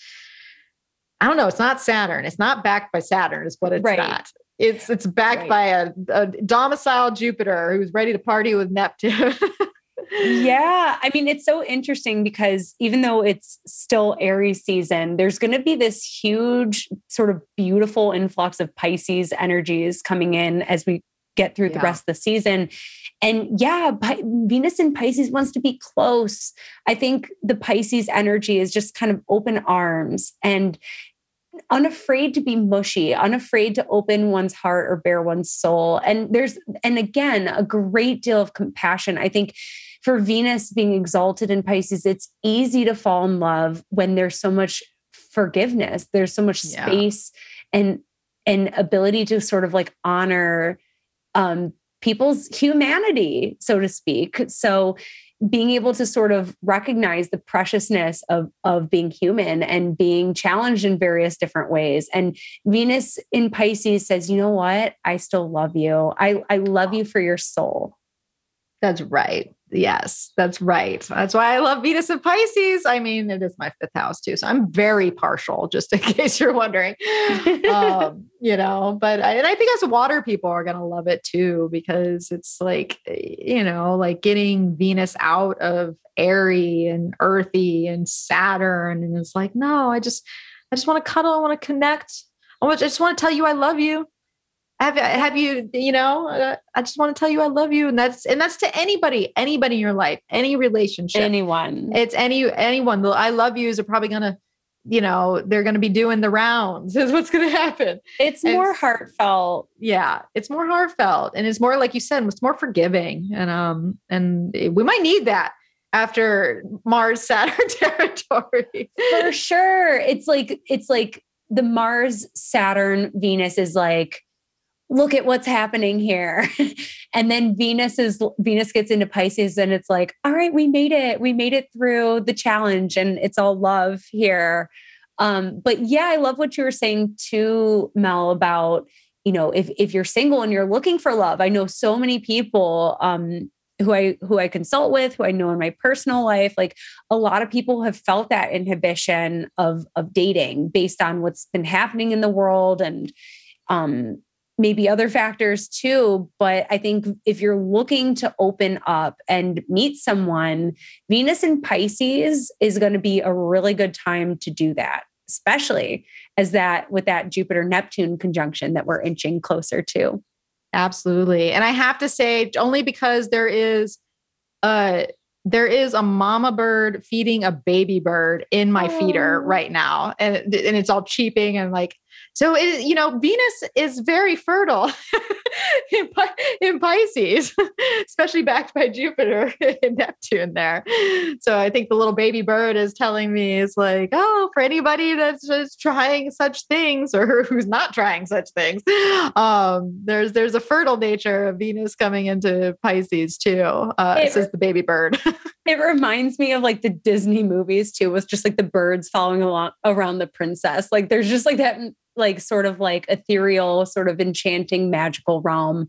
I don't know. It's not Saturn. It's not backed by Saturn, is what it's right. not. It's it's backed right. by a, a domicile Jupiter who's ready to party with Neptune. yeah. I mean, it's so interesting because even though it's still Aries season, there's going to be this huge, sort of beautiful influx of Pisces energies coming in as we get through yeah. the rest of the season. And yeah, Venus in Pisces wants to be close. I think the Pisces energy is just kind of open arms and unafraid to be mushy, unafraid to open one's heart or bare one's soul. And there's, and again, a great deal of compassion. I think for Venus being exalted in Pisces, it's easy to fall in love when there's so much forgiveness, there's so much space yeah. and and ability to sort of like honor um, people's humanity, so to speak. So being able to sort of recognize the preciousness of of being human and being challenged in various different ways. And venus in pisces says you know what? I still love you. I i love you for your soul. That's right Yes, that's right. That's why I love Venus and Pisces. I mean, it is my fifth house too. So I'm very partial, just in case you're wondering. um, you know, but I, and I think as water people are going to love it too, because it's like, you know, like getting Venus out of airy and earthy and Saturn. And it's like, no, I just, I just want to cuddle. I want to connect. I just want to tell you I love you have have you you know uh, i just want to tell you i love you and that's and that's to anybody anybody in your life any relationship. Anyone. It's any anyone. The i love yous are probably gonna you know they're gonna be doing the rounds is what's gonna happen. It's and more heartfelt. Yeah it's more heartfelt and it's more like you said it's more forgiving and um and we might need that after mars saturn territory. For sure. It's like it's like the mars saturn venus is like look at what's happening here. and then Venus is Venus gets into Pisces and it's like, all right, we made it. We made it through the challenge and it's all love here. Um, but yeah, I love what you were saying too, Mel, about, you know, if if you're single and you're looking for love. I know so many people um who I who I consult with, who I know in my personal life, like a lot of people have felt that inhibition of of dating based on what's been happening in the world and um maybe other factors too. But I think if you're looking to open up and meet someone, Venus in Pisces is going to be a really good time to do that, especially as that with that Jupiter Neptune conjunction that we're inching closer to. Absolutely. And I have to say, only because there is a there is a mama bird feeding a baby bird in my oh. feeder right now and, and it's all cheeping and like so it, you know venus is very fertile in, in pisces especially backed by jupiter and neptune there so i think the little baby bird is telling me is like oh for anybody that's just trying such things or who's not trying such things um, there's there's a fertile nature of venus coming into pisces too uh, it, says the baby bird it reminds me of like the Disney movies too, with just like the birds following along around the princess. Like there's just like that like sort of like ethereal, sort of enchanting, magical realm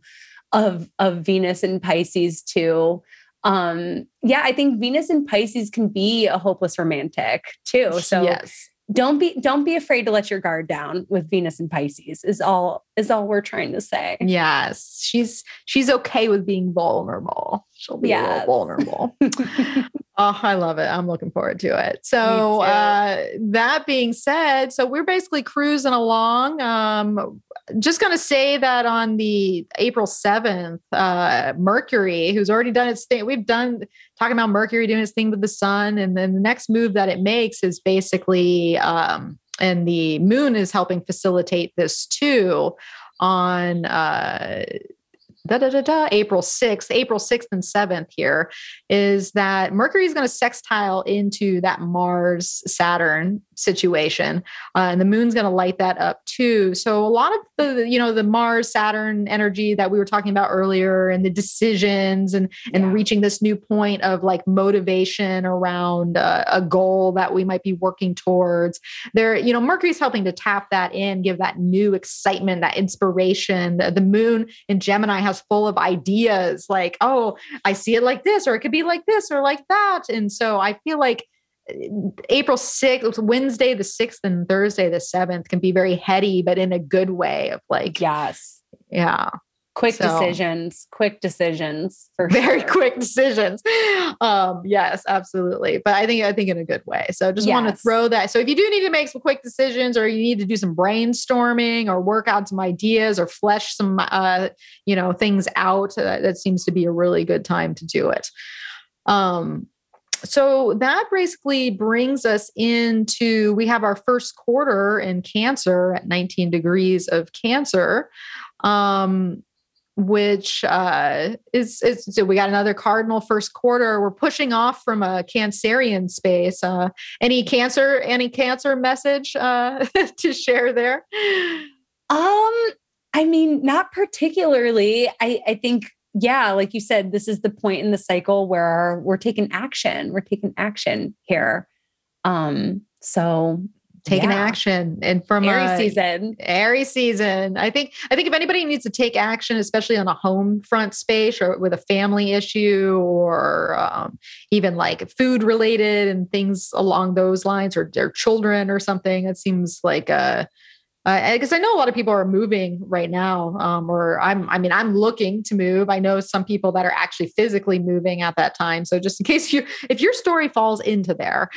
of of Venus and Pisces too. Um, yeah, I think Venus and Pisces can be a hopeless romantic too. So yes don't be don't be afraid to let your guard down with Venus and Pisces is all is all we're trying to say. Yes. She's she's okay with being vulnerable. She'll be yes. vulnerable. oh, I love it. I'm looking forward to it. So uh that being said, so we're basically cruising along. Um just gonna say that on the April 7th, uh Mercury, who's already done its thing, we've done talking about Mercury doing its thing with the sun. And then the next move that it makes is basically, um, and the moon is helping facilitate this too on uh, da, da, da, da, April 6th, April 6th and 7th here is that Mercury is going to sextile into that Mars Saturn situation. Uh, and the moon's going to light that up too. So a lot of the, you know, the Mars Saturn energy that we were talking about earlier and the decisions and, and yeah. reaching this new point of like motivation around uh, a goal that we might be working towards there, you know, Mercury's helping to tap that in, give that new excitement, that inspiration. The, the moon in Gemini has full of ideas like, oh, I see it like this, or it could be like this or like that. And so I feel like April 6th, Wednesday the 6th and Thursday the 7th can be very heady, but in a good way of like, yes. Yeah. Quick so, decisions, quick decisions for very sure. quick decisions. Um, yes, absolutely. But I think, I think in a good way. So just yes. want to throw that. So if you do need to make some quick decisions or you need to do some brainstorming or work out some ideas or flesh some, uh, you know, things out, uh, that seems to be a really good time to do it. Um, so that basically brings us into we have our first quarter in cancer at 19 degrees of cancer um, which uh, is, is so we got another cardinal first quarter. We're pushing off from a cancerian space. Uh, any cancer any cancer message uh, to share there? Um i mean not particularly. I i think yeah, like you said, this is the point in the cycle where we're taking action. We're taking action here. Um, so taking yeah. action and from Aries season. Aries season. I think I think if anybody needs to take action, especially on a home front space or with a family issue or um, even like food related and things along those lines or their children or something, it seems like a because uh, I know a lot of people are moving right now, um, or I'm, I mean, I'm looking to move. I know some people that are actually physically moving at that time. So just in case you, if your story falls into there,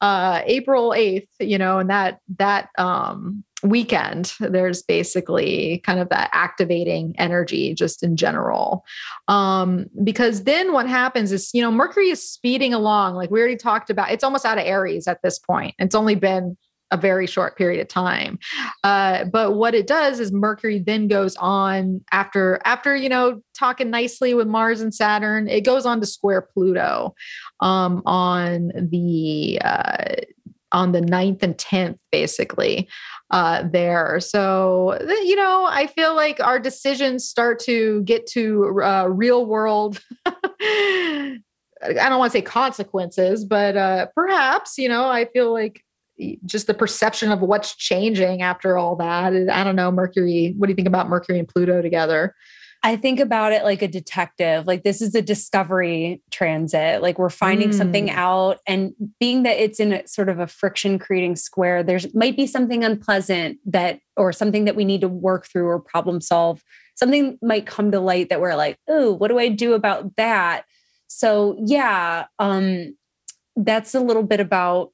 uh, April 8th, you know, and that, that, um, weekend there's basically kind of that activating energy just in general um because then what happens is you know mercury is speeding along like we already talked about it's almost out of aries at this point it's only been a very short period of time. Uh, but what it does is Mercury then goes on after after you know talking nicely with Mars and Saturn, it goes on to square Pluto um, on the uh, on the 9th and 10th basically uh, there so you know i feel like our decisions start to get to uh, real world i don't want to say consequences but uh, perhaps you know i feel like just the perception of what's changing after all that. I don't know, Mercury. What do you think about Mercury and Pluto together? I think about it like a detective. Like this is a discovery transit. Like we're finding mm. something out and being that it's in a sort of a friction creating square, there's might be something unpleasant that or something that we need to work through or problem solve. Something might come to light that we're like, "Oh, what do I do about that?" So, yeah, um that's a little bit about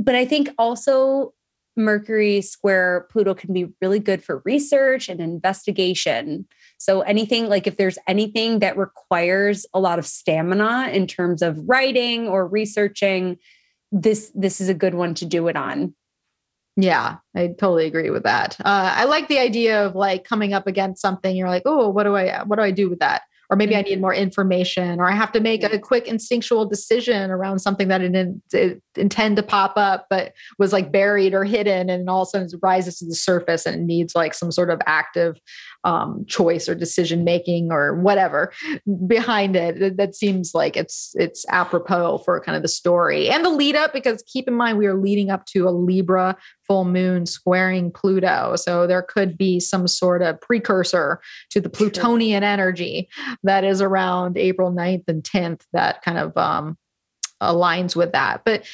but I think also Mercury square Pluto can be really good for research and investigation. So anything like if there's anything that requires a lot of stamina in terms of writing or researching, this this is a good one to do it on. Yeah, I totally agree with that. Uh, I like the idea of like coming up against something. You're like, oh, what do I what do I do with that? Or maybe I need mm-hmm. more information, or I have to make a quick instinctual decision around something that I didn't intend to pop up, but was like buried or hidden, and all of a sudden it rises to the surface and needs like some sort of active um, choice or decision making or whatever behind it. That seems like it's it's apropos for kind of the story and the lead up, because keep in mind we are leading up to a Libra full moon squaring Pluto. So there could be some sort of precursor to the Plutonian energy that is around April 9th and 10th that kind of um, aligns with that. But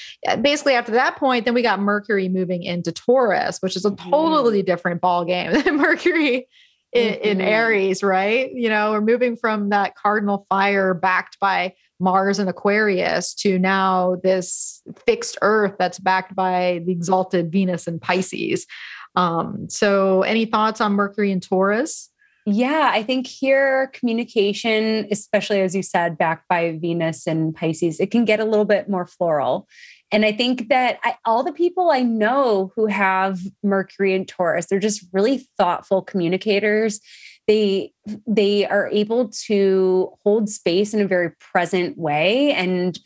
basically, after that point, then we got Mercury moving into Taurus, which is a mm-hmm. totally different ball game than Mercury in, mm-hmm. in, Aries, right? You know, we're moving from that cardinal fire backed by Mars and Aquarius to now this fixed Earth that's backed by the exalted Venus and Pisces. Um, so, any thoughts on Mercury and Taurus? Yeah, I think here communication, especially as you said, backed by Venus and Pisces, it can get a little bit more floral. And I think that I, all the people I know who have Mercury and Taurus, they're just really thoughtful communicators. They they are able to hold space in a very present way and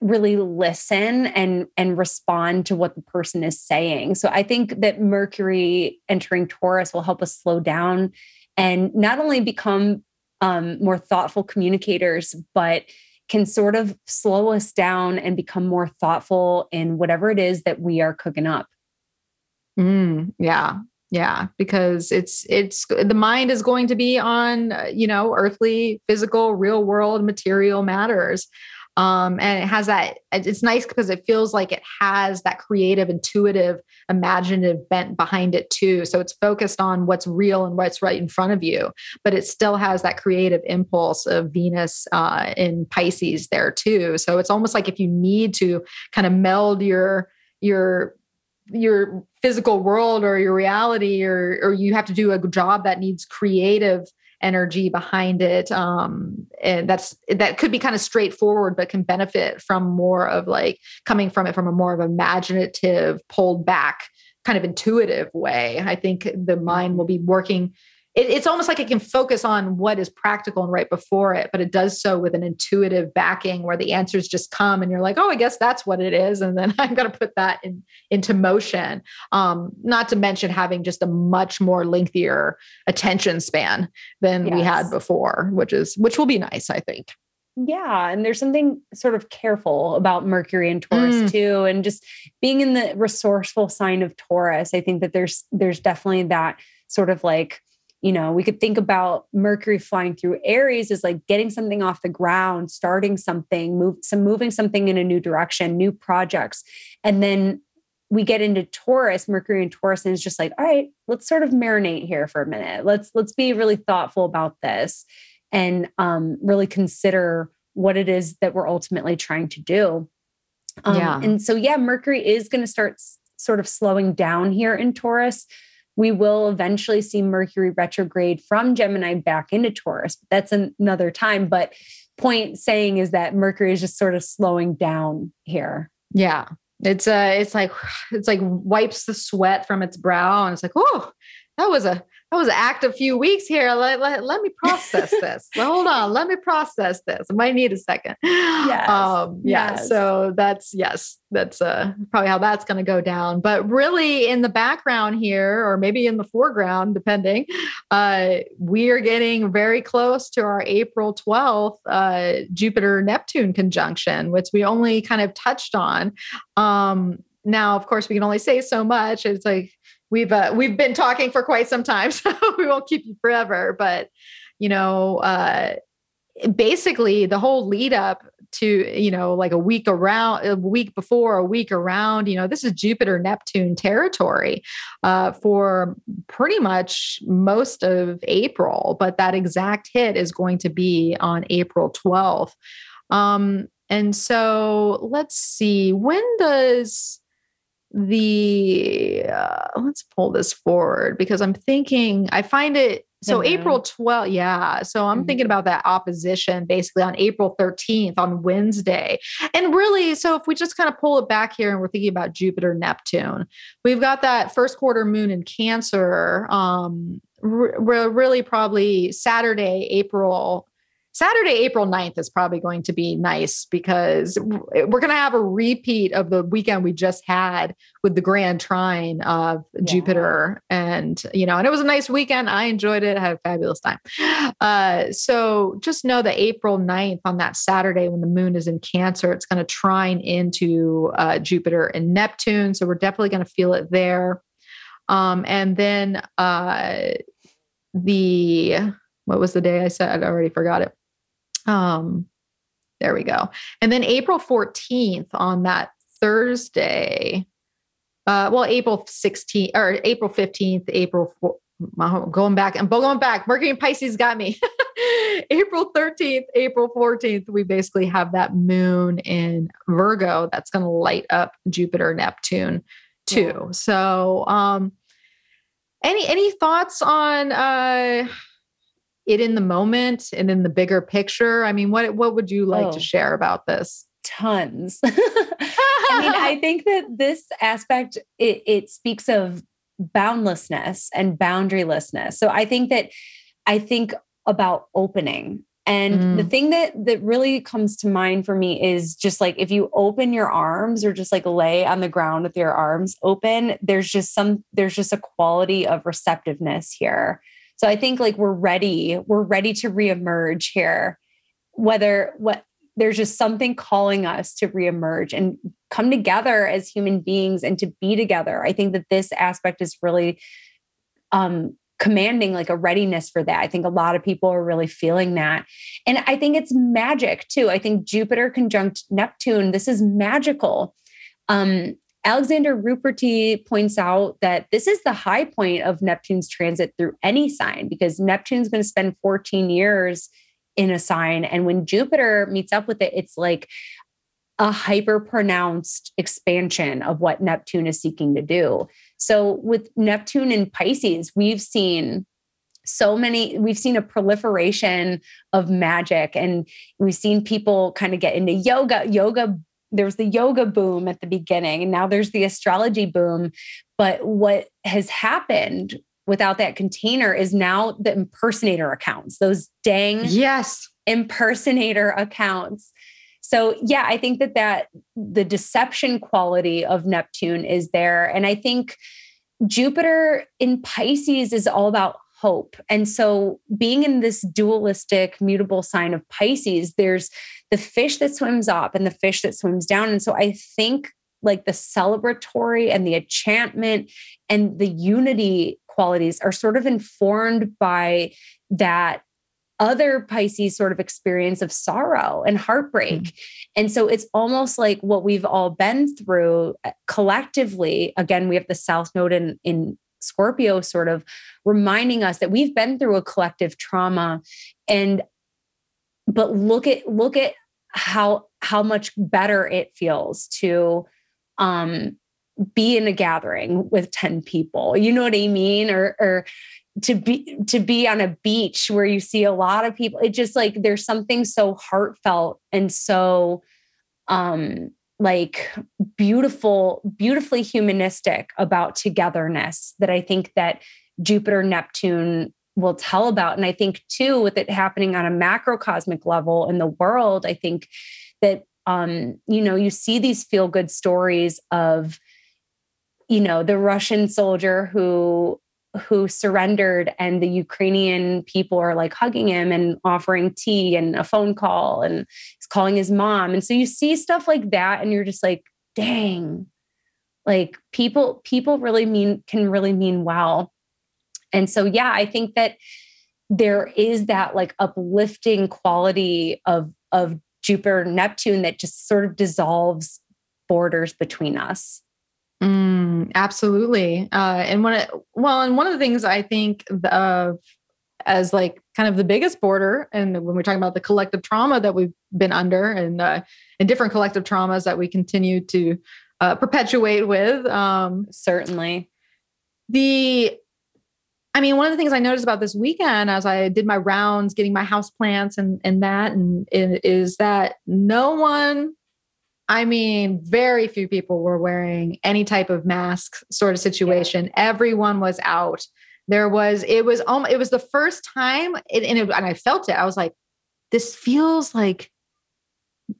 really listen and and respond to what the person is saying. So i think that mercury entering taurus will help us slow down and not only become um, more thoughtful communicators but can sort of slow us down and become more thoughtful in whatever it is that we are cooking up. Mm, yeah yeah because it's it's the mind is going to be on uh, you know earthly physical real world material matters um, and it has that it's nice because it feels like it has that creative intuitive imaginative bent behind it too. So it's focused on what's real and what's right in front of you but it still has that creative impulse of venus uh, in pisces there too. So it's almost like if you need to kind of meld your your your physical world or your reality or or you have to do a job that needs creative energy behind it um and that's that could be kind of straightforward but can benefit from more of like coming from it from a more of imaginative pulled back kind of intuitive way. I think the mind will be working it, it's almost like it can focus on what is practical and right before it, but it does so with an intuitive backing where the answers just come and you're like, oh, I guess that's what it is. And then I'm going to put that in, into motion. Um, not to mention having just a much more lengthier attention span than yes. we had before, which is, which will be nice, I think. Yeah. And there's something sort of careful about Mercury and Taurus mm. too. And just being in the resourceful sign of Taurus, I think that there's, there's definitely that sort of like, you know, we could think about Mercury flying through Aries as like getting something off the ground, starting something, move some moving something in a new direction, new projects. And then we get into Taurus, Mercury and Taurus, and it's just like, all right, let's sort of marinate here for a minute. Let's let's be really thoughtful about this and um, really consider what it is that we're ultimately trying to do. Um, yeah. And so, yeah, Mercury is going to start s- sort of slowing down here in Taurus we will eventually see Mercury retrograde from Gemini back into Taurus. That's another time. But point saying is that Mercury is just sort of slowing down here. Yeah. It's uh it's like it's like wipes the sweat from its brow and it's like, oh, that was a that was active few weeks here. Let, let, let me process this. Hold on. Let me process this. I might need a second. Yes. Um, yeah. Yes. So that's, yes, that's uh, probably how that's going to go down. But really, in the background here, or maybe in the foreground, depending, uh, we are getting very close to our April 12th uh, Jupiter Neptune conjunction, which we only kind of touched on. Um, now, of course, we can only say so much. It's like, we've uh, we've been talking for quite some time, so we won't keep you forever. But you know, uh, basically, the whole lead up to you know, like a week around, a week before, a week around. You know, this is Jupiter Neptune territory uh, for pretty much most of April, but that exact hit is going to be on April twelfth. Um, and so let's see when does the uh, let's pull this forward because I'm thinking I find it so April 12th, yeah. So I'm mm-hmm. thinking about that opposition basically on April 13th on Wednesday. And really, so if we just kind of pull it back here and we're thinking about Jupiter Neptune, we've got that first quarter moon in Cancer. Um, re- really probably Saturday, April Saturday, April 9th is probably going to be nice because we're going to have a repeat of the weekend we just had with the grand trine of yeah. Jupiter. And, you know, and it was a nice weekend. I enjoyed it. I had a fabulous time. Uh, so just know that April 9th on that Saturday when the moon is in Cancer, it's going to trine into uh, Jupiter and Neptune. So we're definitely going to feel it there. Um, and then uh, the, what was the day I said? I already forgot it. Um, there we go. And then April 14th on that Thursday, uh, well, April 16th or April 15th, April 4th, going back, I'm going back. Mercury and Pisces got me. April 13th, April 14th, we basically have that moon in Virgo that's going to light up Jupiter, Neptune too. Yeah. So, um, any any thoughts on uh it in the moment and in the bigger picture? I mean, what what would you like oh, to share about this? Tons. I mean, I think that this aspect it, it speaks of boundlessness and boundarylessness. So I think that I think about opening and mm. the thing that that really comes to mind for me is just like if you open your arms or just like lay on the ground with your arms open, there's just some there's just a quality of receptiveness here so I think like we're ready, we're ready to reemerge here. Whether what there's just something calling us to reemerge and come together as human beings and to be together. I think that this aspect is really um, commanding like a readiness for that. I think a lot of people are really feeling that. And I think it's magic too. I think Jupiter conjunct Neptune, this is magical. Um, Alexander Ruperti points out that this is the high point of Neptune's transit through any sign because Neptune's going to spend 14 years in a sign. And when Jupiter meets up with it, it's like a hyper pronounced expansion of what Neptune is seeking to do. So with Neptune in Pisces, we've seen so many we've seen a proliferation of magic and we've seen people kind of get into yoga yoga there's the yoga boom at the beginning and now there's the astrology boom. But what has happened without that container is now the impersonator accounts those dang yes. impersonator accounts. So yeah i think that that the deception quality of neptune is there. And i think jupiter in pisces is all about hope. And so, being in this dualistic, mutable sign of Pisces, there's the fish that swims up and the fish that swims down. And so, I think like the celebratory and the enchantment and the unity qualities are sort of informed by that other Pisces sort of experience of sorrow and heartbreak. Mm. And so it's almost like what we've all been through uh, collectively. Again, we have the South Node in, in Scorpio sort of reminding us that we've been through a collective trauma and but look at look at how how much better it feels to um be in a gathering with 10 people. You know what i mean? Or or to be to be on a beach where you see a lot of people. It just like there's something so heartfelt and so um like beautiful beautifully humanistic about togetherness that i think that jupiter neptune will tell about and i think too with it happening on a macrocosmic level in the world i think that um you know you see these feel good stories of you know the russian soldier who who surrendered and the Ukrainian people are like hugging him and offering tea and a phone call and he's calling his mom. And so you see stuff like that and you're just like, dang, like people, people really mean, can really mean well. And so, yeah, I think that there is that like uplifting quality of, of Jupiter, Neptune that just sort of dissolves borders between us. Mm, absolutely. Uh, and one, well, and one of the things I think of as like kind of the biggest border, and when we're talking about the collective trauma that we've been under, and uh, and different collective traumas that we continue to uh, perpetuate with. Um, Certainly. The, I mean, one of the things I noticed about this weekend as I did my rounds, getting my house plants and and that, and, is that no one I mean, very few people were wearing any type of mask sort of situation. Yeah. Everyone was out. There was, it was, um, it was the first time, it, and, it, and I felt it. I was like, this feels like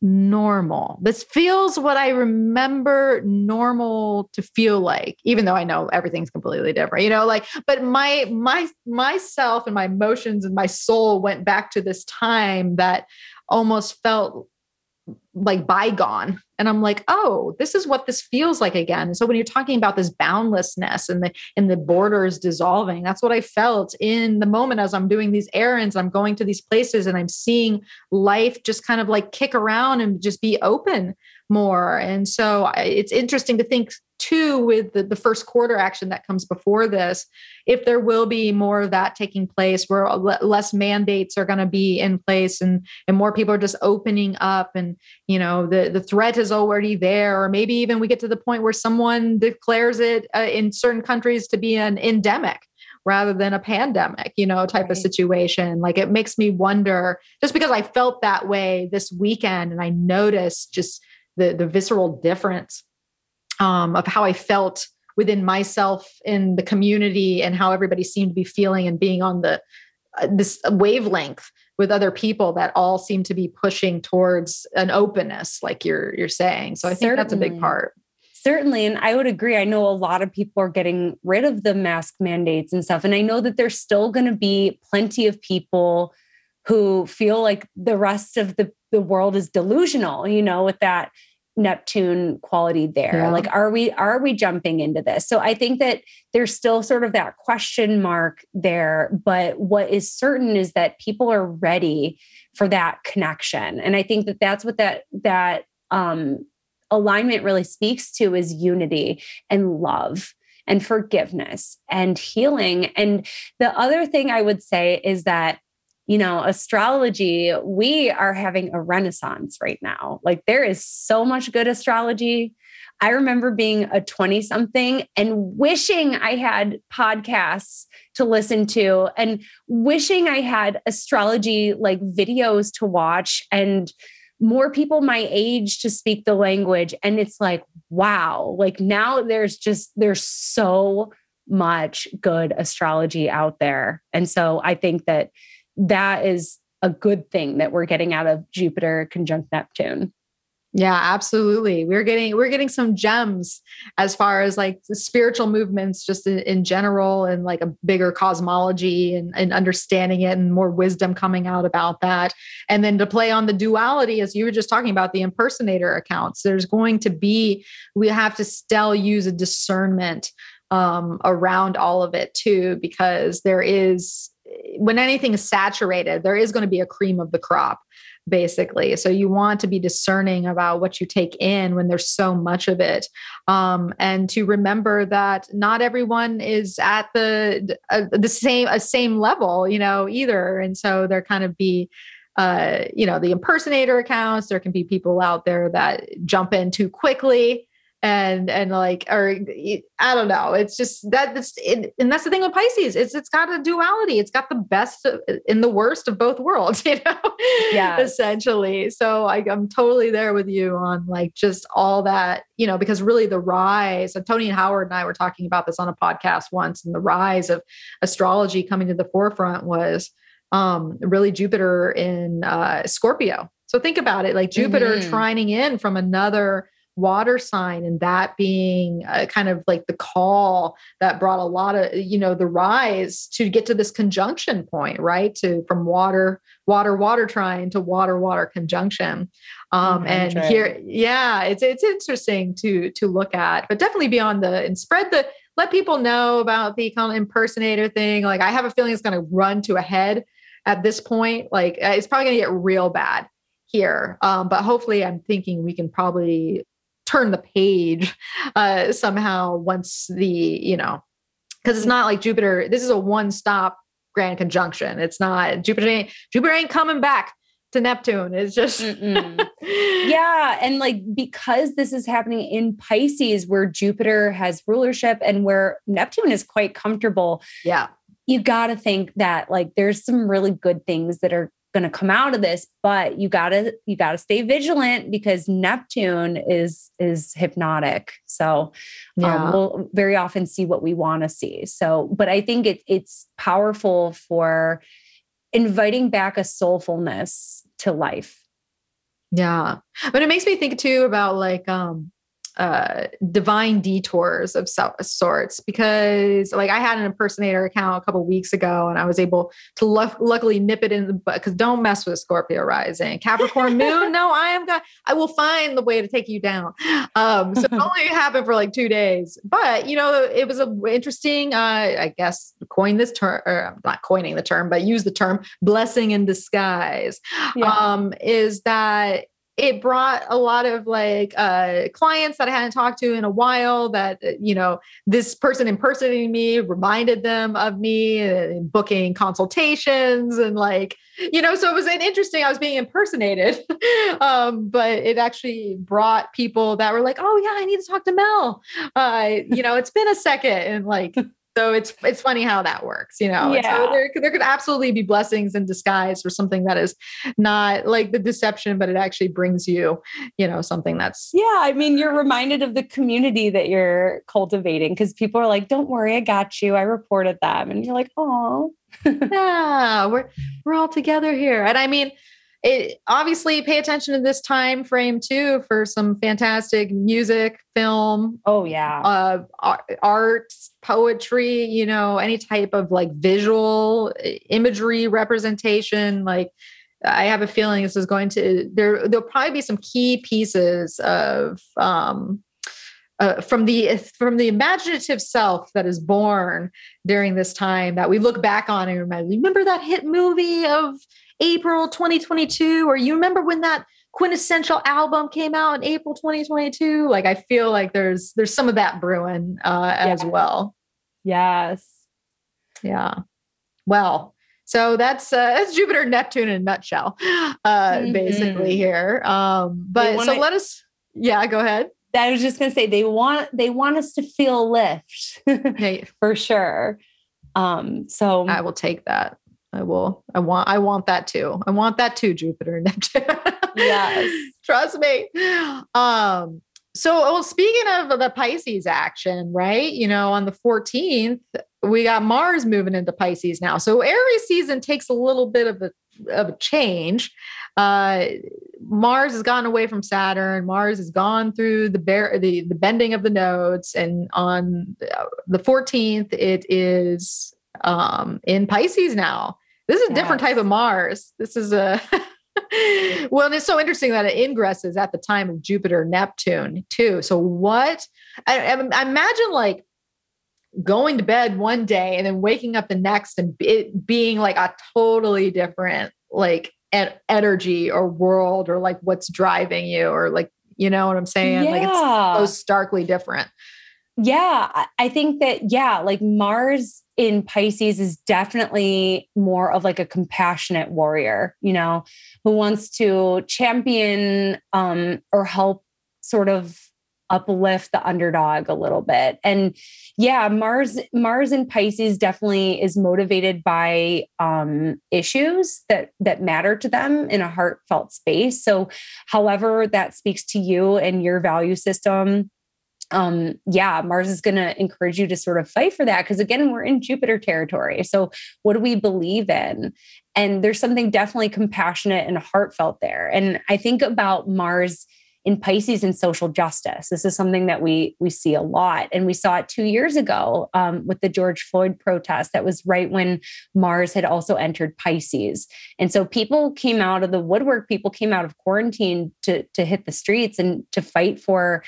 normal. This feels what I remember normal to feel like, even though I know everything's completely different, you know, like, but my, my, myself and my emotions and my soul went back to this time that almost felt like bygone. And i'm like oh this is what this feels like again. So when you're talking about this boundlessness and the and the borders dissolving that's what i felt in the moment as i'm doing these errands. I'm going to these places and i'm seeing life just kind of like kick around and just be open more. And so it's interesting to think too with the, the first quarter action that comes before this if there will be more of that taking place where less mandates are going to be in place and and more people are just opening up and you know the the threat is already there or maybe even we get to the point where someone declares it uh, in certain countries to be an endemic rather than a pandemic, you know, type right. of situation. Like it makes me wonder just because I felt that way this weekend and I noticed just the the visceral difference um, of how I felt within myself in the community and how everybody seemed to be feeling and being on the uh, this wavelength with other people that all seem to be pushing towards an openness like you're you're saying so i think Certainly. that's a big part Certainly. And I would agree. I know a lot of people are getting rid of the mask mandates and stuff. And I know that there's still going to be plenty of people who feel like the rest of the, the world is delusional, you know, with that Neptune quality there. Yeah. Like, are we are we jumping into this? So I think that there's still sort of that question mark there. But what is certain is that people are ready for that connection, and I think that that's what that that um, alignment really speaks to is unity and love and forgiveness and healing. And the other thing I would say is that you know, astrology, we are having a renaissance right now. Like there is so much good astrology. I remember being a 20 something and wishing I had podcasts to listen to and wishing I had astrology like videos to watch and more people my age to speak the language. And it's like, wow, like now there's just, there's so much good astrology out there. And so I think that that is a good thing that we're getting out of Jupiter conjunct Neptune. Yeah, absolutely. We're getting we're getting some gems as far as like spiritual movements just in, in, general and like a bigger cosmology and, and understanding it and more wisdom coming out about that. And then to play on the duality, as you were just talking about the impersonator accounts, there's going to be we have to still use a discernment um, around all of it too, because there is when anything is saturated, there is going to be a cream of the crop, basically. So you want to be discerning about what you take in when there's so much of it, um, and to remember that not everyone is at the uh, the same a same level, you know, either. And so there kind of be uh, you know the impersonator accounts. There can be people out there that jump in too quickly and and like or i don't know it's just that that's it, and that's the thing with pisces it's it's got a duality it's got the best in the worst of both worlds you know? Yeah essentially so I, i'm totally there with you on like just all that you know because really the rise and tony and howard and i were talking about this on a podcast once and the rise of astrology coming to the forefront was um really jupiter in uh scorpio. So think about it like jupiter mm-hmm. trining in from another water sign and that being uh, kind of like the call that brought a lot of you know the rise to get to this conjunction point right? To from water water water trine to water water conjunction. Um, mm-hmm, and here yeah it's it's interesting to to look at but definitely beyond the and spread the let people know about the kind of impersonator thing. Like i have a feeling it's going to run to a head at this point. Like uh, it's probably going to get real bad here. Um, but hopefully, I'm thinking we can probably turn the page uh, somehow once the you know because it's not like Jupiter. This is a one stop grand conjunction. It's not Jupiter. Ain't, Jupiter ain't coming back to Neptune. It's just yeah. And like because this is happening in Pisces, where Jupiter has rulership and where Neptune is quite comfortable. Yeah. You got to think that like there's some really good things that are going to come out of this but you got to you got to stay vigilant because neptune is is hypnotic. So um, yeah. um, we'll very often see what we want to see. So but i think it, it's powerful for inviting back a soulfulness to life. Yeah. But it makes me think too about like um uh, divine detours of sorts because like I had an impersonator account a couple weeks ago and I was able to lu- luckily nip it in the butt because don't mess with Scorpio rising. Capricorn moon? No I am going I will find the way to take you down. Um so it only happened for like two days but you know it was a interesting uh I guess coin this term or not coining the term but use the term blessing in disguise. Yeah. um is that it brought a lot of like uh, clients that I hadn't talked to in a while that, uh, you know, this person impersonating me reminded them of me uh, booking consultations and like, you know, so it was an interesting, I was being impersonated. um, but it actually brought people that were like, oh yeah, I need to talk to Mel. Uh, you know, it's been a second and like, so it's it's funny how that works, you know. Yeah. So there, there could absolutely be blessings in disguise for something that is not like the deception, but it actually brings you, you know, something that's yeah. I mean, you're reminded of the community that you're cultivating because people are like, "Don't worry, I got you. I reported them," and you're like, "Oh, yeah, we're we're all together here." And I mean, it obviously pay attention to this time frame too for some fantastic music film oh yeah. uh art poetry you know any type of like visual imagery representation like i have a feeling this is going to there there'll probably be some key pieces of um uh, from the from the imaginative self that is born during this time that we look back on and remember remember that hit movie of April 2022, or you remember when that quintessential album came out in April 2022? Like I feel like there's there's some of that brewing uh, as well. Yes. Yeah. Well, so that's uh, that's Jupiter Neptune in a nutshell, uh, mm-hmm. basically here. Um, but wanna, so let us, yeah, go ahead. I was just gonna say they want they want us to feel lift for sure. Um, so I will take that. I will. I want. I want that too. I want that too. Jupiter Neptune. yes, trust me. Um. So, well, speaking of the Pisces action, right? You know, on the 14th, we got Mars moving into Pisces now. So Aries season takes a little bit of a of a change. Uh, Mars has gone away from Saturn. Mars has gone through the bear, the the bending of the nodes, and on the 14th, it is um, in Pisces now. This is a yes. different type of Mars. This is a well, and it's so interesting that it ingresses at the time of Jupiter, Neptune, too. So, what I, I, imagine like going to bed one day and then waking up the next and it being like a totally different like an energy or world or like what's driving you or like you know what I'm saying? Yeah. Like it's so starkly different. Yeah, I think that yeah, like Mars in Pisces is definitely more of like a compassionate warrior, you know, who wants to champion um, or help sort of uplift the underdog a little bit. And yeah, Mars Mars in Pisces definitely is motivated by um, issues that that matter to them in a heartfelt space. So, however that speaks to you and your value system um, yeah, Mars is going to encourage you to sort of fight for that. Because again, we're in Jupiter territory. So, what do we believe in? And there's something definitely compassionate and heartfelt there. And I think about Mars in Pisces and social justice. This is something that we we see a lot, and we saw it two years ago um, with the George Floyd protest. That was right when Mars had also entered Pisces, and so people came out of the woodwork. People came out of quarantine to to hit the streets and to fight for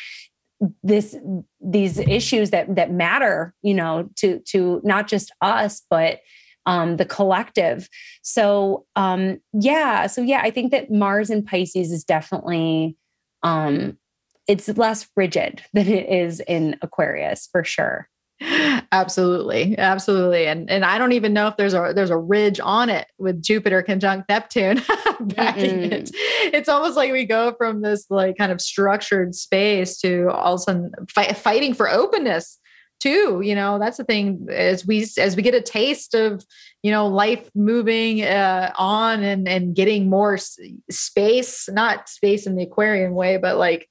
this these issues that that matter you know to to not just us but um the collective. So um yeah so yeah i think that mars and pisces is definitely um it's less rigid than it is in aquarius for sure Absolutely, absolutely, and and I don't even know if there's a there's a ridge on it with Jupiter conjunct Neptune backing it. It's almost like we go from this like kind of structured space to all of a sudden fight, fighting for openness too. You know, that's the thing as we as we get a taste of you know life moving uh, on and and getting more space, not space in the Aquarian way, but like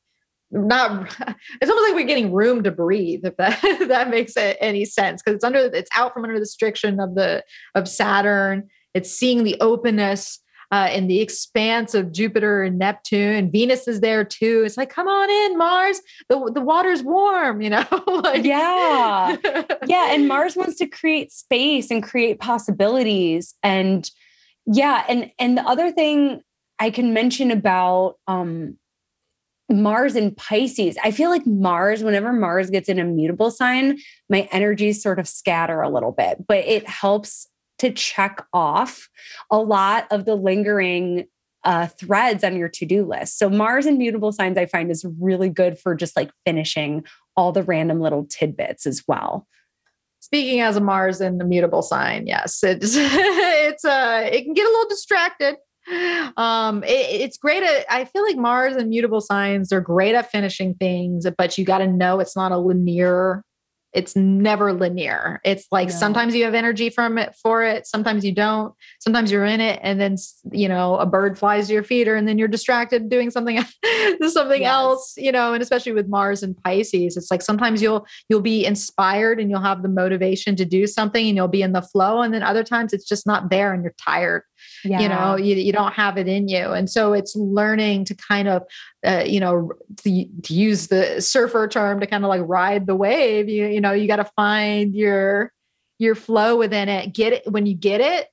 not it's almost like we're getting room to breathe if that if that makes it any sense because it's under it's out from under the restriction of the of saturn it's seeing the openness uh, in the expanse of Jupiter and Neptune. And Venus is there too. It's like, come on in, Mars. The the water's warm, you know. like, yeah, yeah. And Mars wants to create space and create possibilities. And yeah, and and the other thing I can mention about um, Mars and Pisces. I feel like Mars, whenever Mars gets an immutable sign, my energies sort of scatter a little bit, but it helps to check off a lot of the lingering uh, threads on your to do list. So, Mars and mutable signs, I find is really good for just like finishing all the random little tidbits as well. Speaking as a Mars and the mutable sign, yes, it's it's uh it can get a little distracted um it, it's great at i feel like mars and mutable signs are great at finishing things but you got to know it's not a linear it's never linear it's like no. sometimes you have energy from it for it sometimes you don't sometimes you're in it and then you know a bird flies to your feeder and then you're distracted doing something something yes. else you know and especially with mars and pisces it's like sometimes you'll you'll be inspired and you'll have the motivation to do something and you'll be in the flow and then other times it's just not there and you're tired yeah. you know you, you don't have it in you and so it's learning to kind of uh, you know to, to, use the surfer term to kind of like ride the wave you, you know you got to find your your flow within it get it when you get it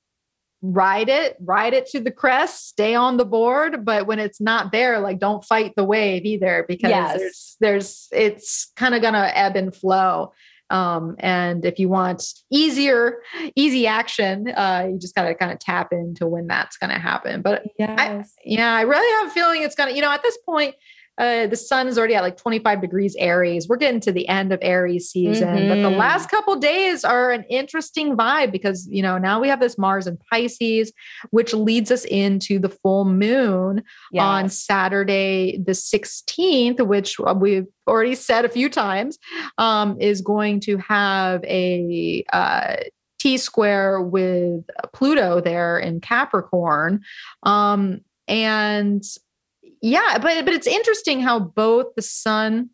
ride it ride it to the crest stay on the board but when it's not there like don't fight the wave either because yes. there's there's it's kind of gonna ebb and flow um, and if you want easier, easy action, uh, you just gotta kind of tap into when that's gonna happen. But yes. I, yeah, I really have a feeling it's gonna, you know, at this point, uh, the sun is already at like 25 degrees Aries. We're getting to the end of Aries season, mm-hmm. but the mm-hmm. last couple days are an interesting vibe because you know now we have this Mars and Pisces, which leads us into the full moon yes. on Saturday the 16th, which we've already said a few times, um, is going to have a uh, T square with Pluto there in Capricorn. Um, and yeah, but but it's interesting how both the sun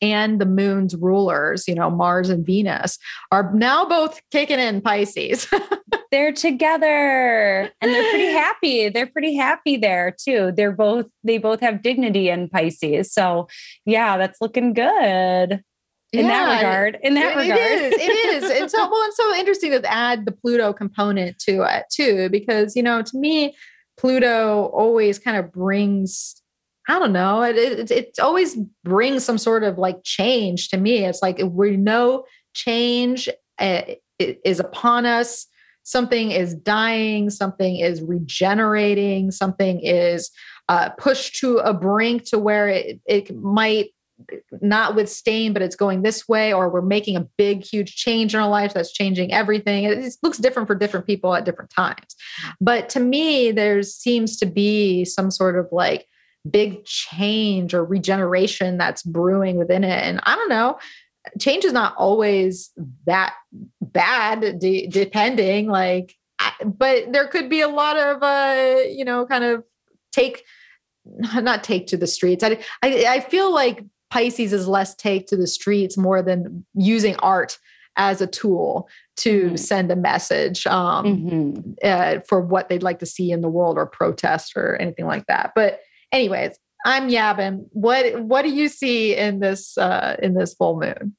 and the moon's rulers, you know, Mars and Venus, are now both kicking in Pisces. they're together and they're pretty happy. They're pretty happy there too. They're both they both have dignity in Pisces. So, yeah, that's looking good. In yeah, that regard, in that it, regard, it is. It is. It's so well, it's so interesting to add the Pluto component to it too, because you know, to me, Pluto always kind of brings I don't know. It, it, it always brings some sort of like change to me. It's like we know change uh, is upon us. Something is dying. Something is regenerating. Something is uh, pushed to a brink to where it, it might not withstand, but it's going this way, or we're making a big, huge change in our life that's changing everything. It, looks different for different people at different times. But to me, there seems to be some sort of like big change or regeneration that's brewing within it. And I don't know, change is not always that bad, de- depending, like, but there could be a lot of, uh, you know, kind of take not take to the streets. I, I I feel like Pisces is less take to the streets more than using art as a tool to mm-hmm. send a message um, mm-hmm. uh, for what they'd like to see in the world or protest or anything like that. But anyways, I'm yabbing. What what do you see in this uh, in this full moon?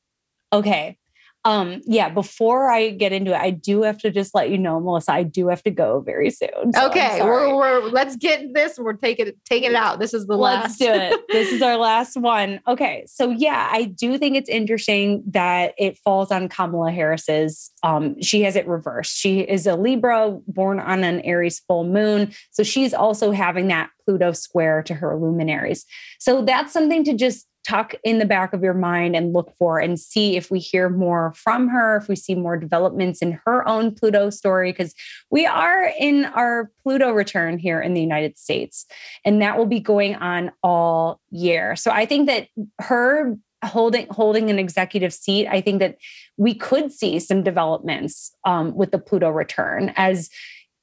Okay, um, yeah, before I get into it, I do have to just let you know, Melissa, I do have to go very soon. So okay, we're, we're let's get this. We're taking it taking it out. This is the let's last. do it. this is our last one. Okay, so yeah, I do think it's interesting that it falls on Kamala Harris's. Um, she has it reversed. She is a Libra, born on an Aries full moon, so she's also having that Pluto square to her luminaries. So that's something to just tuck in the back of your mind and look for and see if we hear more from her, if we see more developments in her own Pluto story, because we are in our Pluto return here in the United States, and that will be going on all year. So I think that her holding holding an executive seat, I think that we could see some developments um, with the Pluto return as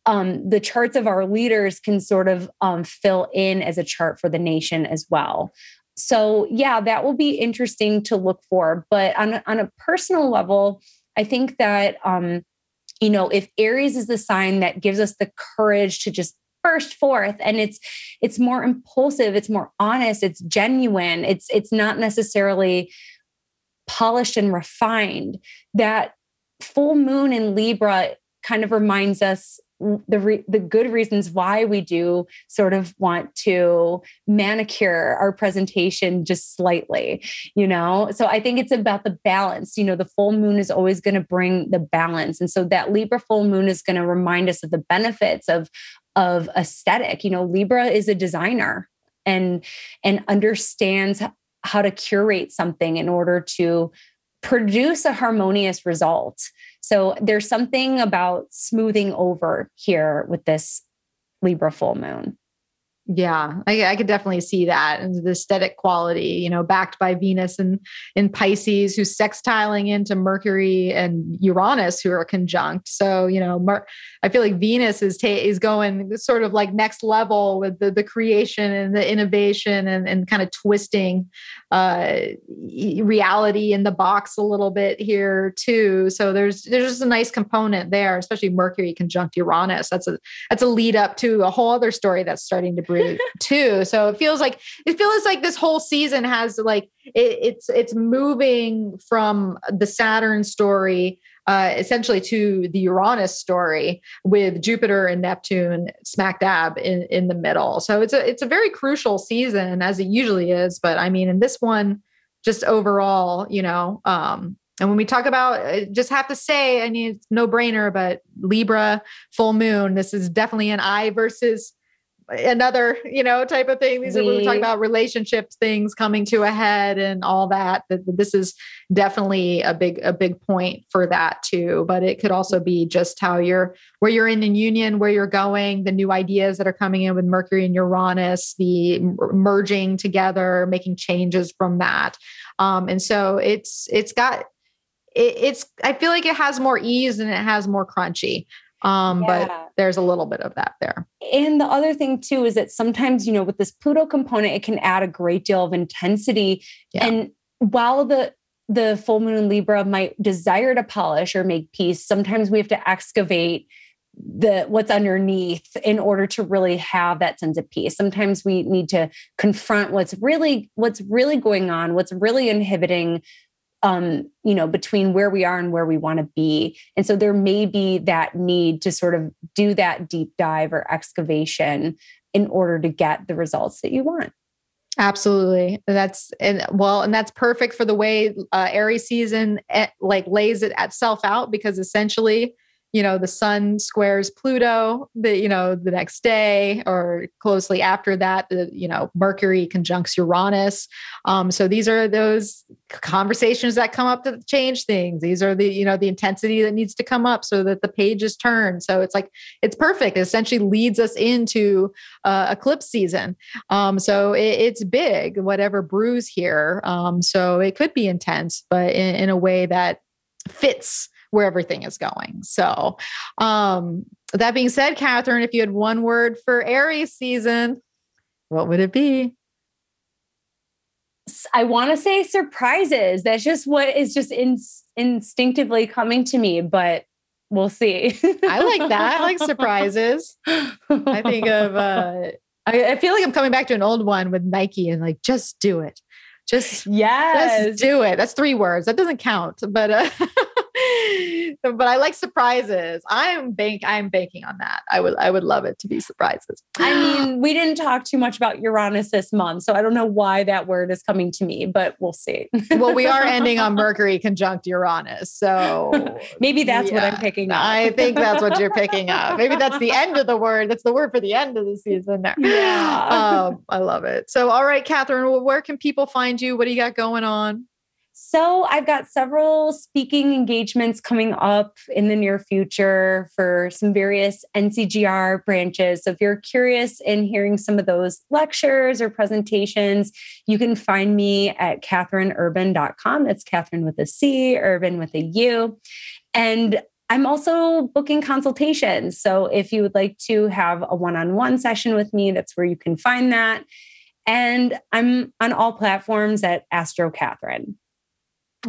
um, the charts of our leaders can sort of um, fill in as a chart for the nation as well. So, yeah, that will be interesting to look for. But on, on a personal level, I think that, um, you know, if Aries is the sign that gives us the courage to just burst forth and it's it's more impulsive it's more honest it's genuine it's it's not necessarily polished and refined that full moon in libra kind of reminds us the re- the good reasons why we do sort of want to manicure our presentation just slightly you know? So i think it's about the balance you know the full moon is always going to bring the balance. And so that libra full moon is going to remind us of the benefits of of aesthetic. You know libra is a designer and and understands how to curate something in order to produce a harmonious result so there's something about smoothing over here with this Libra full moon. Yeah, I, I, could definitely see that and the aesthetic quality, you know, backed by Venus and in Pisces, who's sextiling into Mercury and Uranus, who are conjunct. So, you know, Mer- I feel like Venus is ta- is going sort of like next level with the the creation and the innovation and, and kind of twisting uh, reality in the box a little bit here too. So there's there's just a nice component there, especially Mercury conjunct Uranus. That's a that's a lead up to a whole other story that's starting to too. So it feels like it feels like this whole season has like it, it's it's moving from the Saturn story uh, essentially to the Uranus story with Jupiter and Neptune smack dab in, in the middle. So it's a it's a very crucial season as it usually is. But I mean, in this one, just overall, you know, um, and when we talk about, uh, just have to say, I mean, it's no brainer, but Libra full moon, this is definitely an I versus another you know type of thing. These we, are we talking about relationships things coming to a head and all that that this is definitely a big a big point for that too. But it could also be just how you're where you're in in union where you're going the new ideas that are coming in with mercury and uranus the merging together making changes from that. Um, and so it's it's got it, it's i feel like it has more ease and it has more crunchy um, yeah. But there's a little bit of that there. And the other thing too is that sometimes, you know, with this Pluto component, it can add a great deal of intensity. Yeah. And while the the full moon in Libra might desire to polish or make peace, sometimes we have to excavate the what's underneath in order to really have that sense of peace sometimes we need to confront what's really what's really going on what's really inhibiting um, you know, between where we are and where we want to be. And so there may be that need to sort of do that deep dive or excavation in order to get the results that you want. Absolutely. That's and well, and that's perfect for the way uh, Aries season eh, like lays it itself out because essentially you know the sun squares pluto the you know the next day or closely after that the you know mercury conjuncts uranus. Um, so these are those conversations that come up to change things. These are the you know the intensity that needs to come up so that the page is turned so it's like it's perfect. It essentially leads us into uh, eclipse season. Um, so it, it's big whatever brews here. Um, so it could be intense but in, in a way that fits where everything is going. So, um, that being said, Catherine, if you had one word for Aries season, what would it be? I want to say surprises. That's just what is just in, instinctively coming to me, but we'll see. I like that. I like surprises. I think of, uh, I, I, feel like I'm coming back to an old one with Nike and like, just do it. Just, yes. just do it. That's three words. That doesn't count, but, uh, but I like surprises. I'm bank I'm banking on that. I would I would love it to be surprises. I mean, we didn't talk too much about Uranus this month, so I don't know why that word is coming to me, but we'll see. well, we are ending on Mercury conjunct Uranus. So maybe that's yeah, what I'm picking up. I think that's what you're picking up. Maybe that's the end of the word. That's the word for the end of the season there. Yeah. Um, I love it. So all right, Catherine, where can people find you? What do you got going on? So, I've got several speaking engagements coming up in the near future for some various NCGR branches. So, if you're curious in hearing some of those lectures or presentations, you can find me at catherineurban.com. That's Catherine with a C, Urban with a U. And I'm also booking consultations. So, if you would like to have a one on one session with me, that's where you can find that. And I'm on all platforms at Astro Catherine.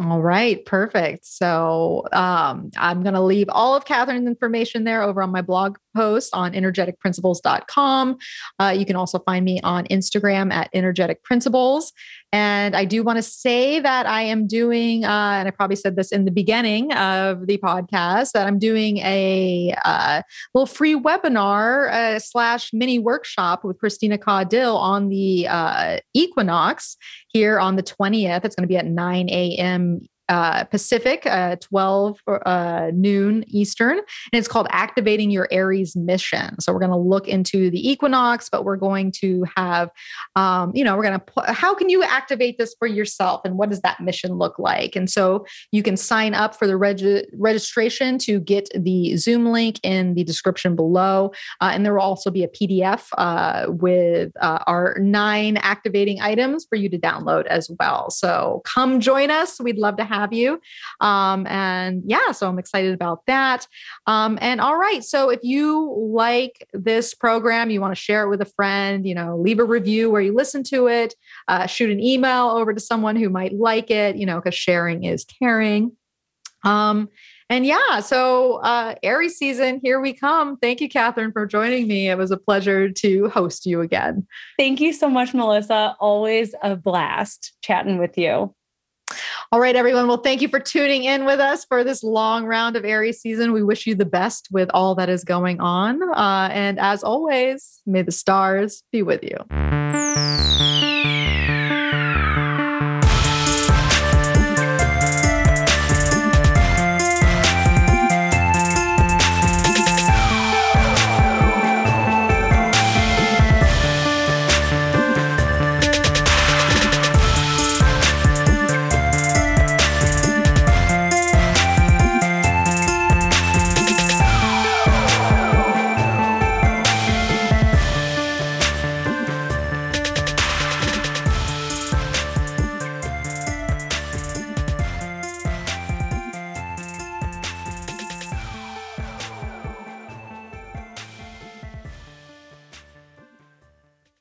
All right, perfect. So um, I'm going to leave all of Catherine's information there over on my blog post on energeticprinciples.com. Uh, you can also find me on Instagram at energetic principles. And I do want to say that I am doing, uh, and I probably said this in the beginning of the podcast, that I'm doing a uh, little free webinar uh, slash mini workshop with Christina Caudill on the uh, equinox here on the 20th. It's going to be at 9 a.m uh, Pacific, uh, 12 uh, noon Eastern, and it's called Activating Your Aries Mission. So we're going to look into the equinox, but we're going to have, um, you know, we're going to, put, how can you activate this for yourself and what does that mission look like? And so you can sign up for the reg- registration to get the Zoom link in the description below. Uh, and there will also be a PDF uh, with uh, our nine activating items for you to download as well. So come join us. We'd love to have have you. Um, and yeah, so I'm excited about that. Um, and all right, so if you like this program, you want to share it with a friend, you know, leave a review where you listen to it, uh, shoot an email over to someone who might like it, you know, because sharing is caring. Um, and yeah, so uh, Aries season, here we come. Thank you, Catherine, for joining me. It was a pleasure to host you again. Thank you so much, Melissa. Always a blast chatting with you. All right, everyone. Well, thank you for tuning in with us for this long round of Aries season. We wish you the best with all that is going on. Uh, and as always, may the stars be with you.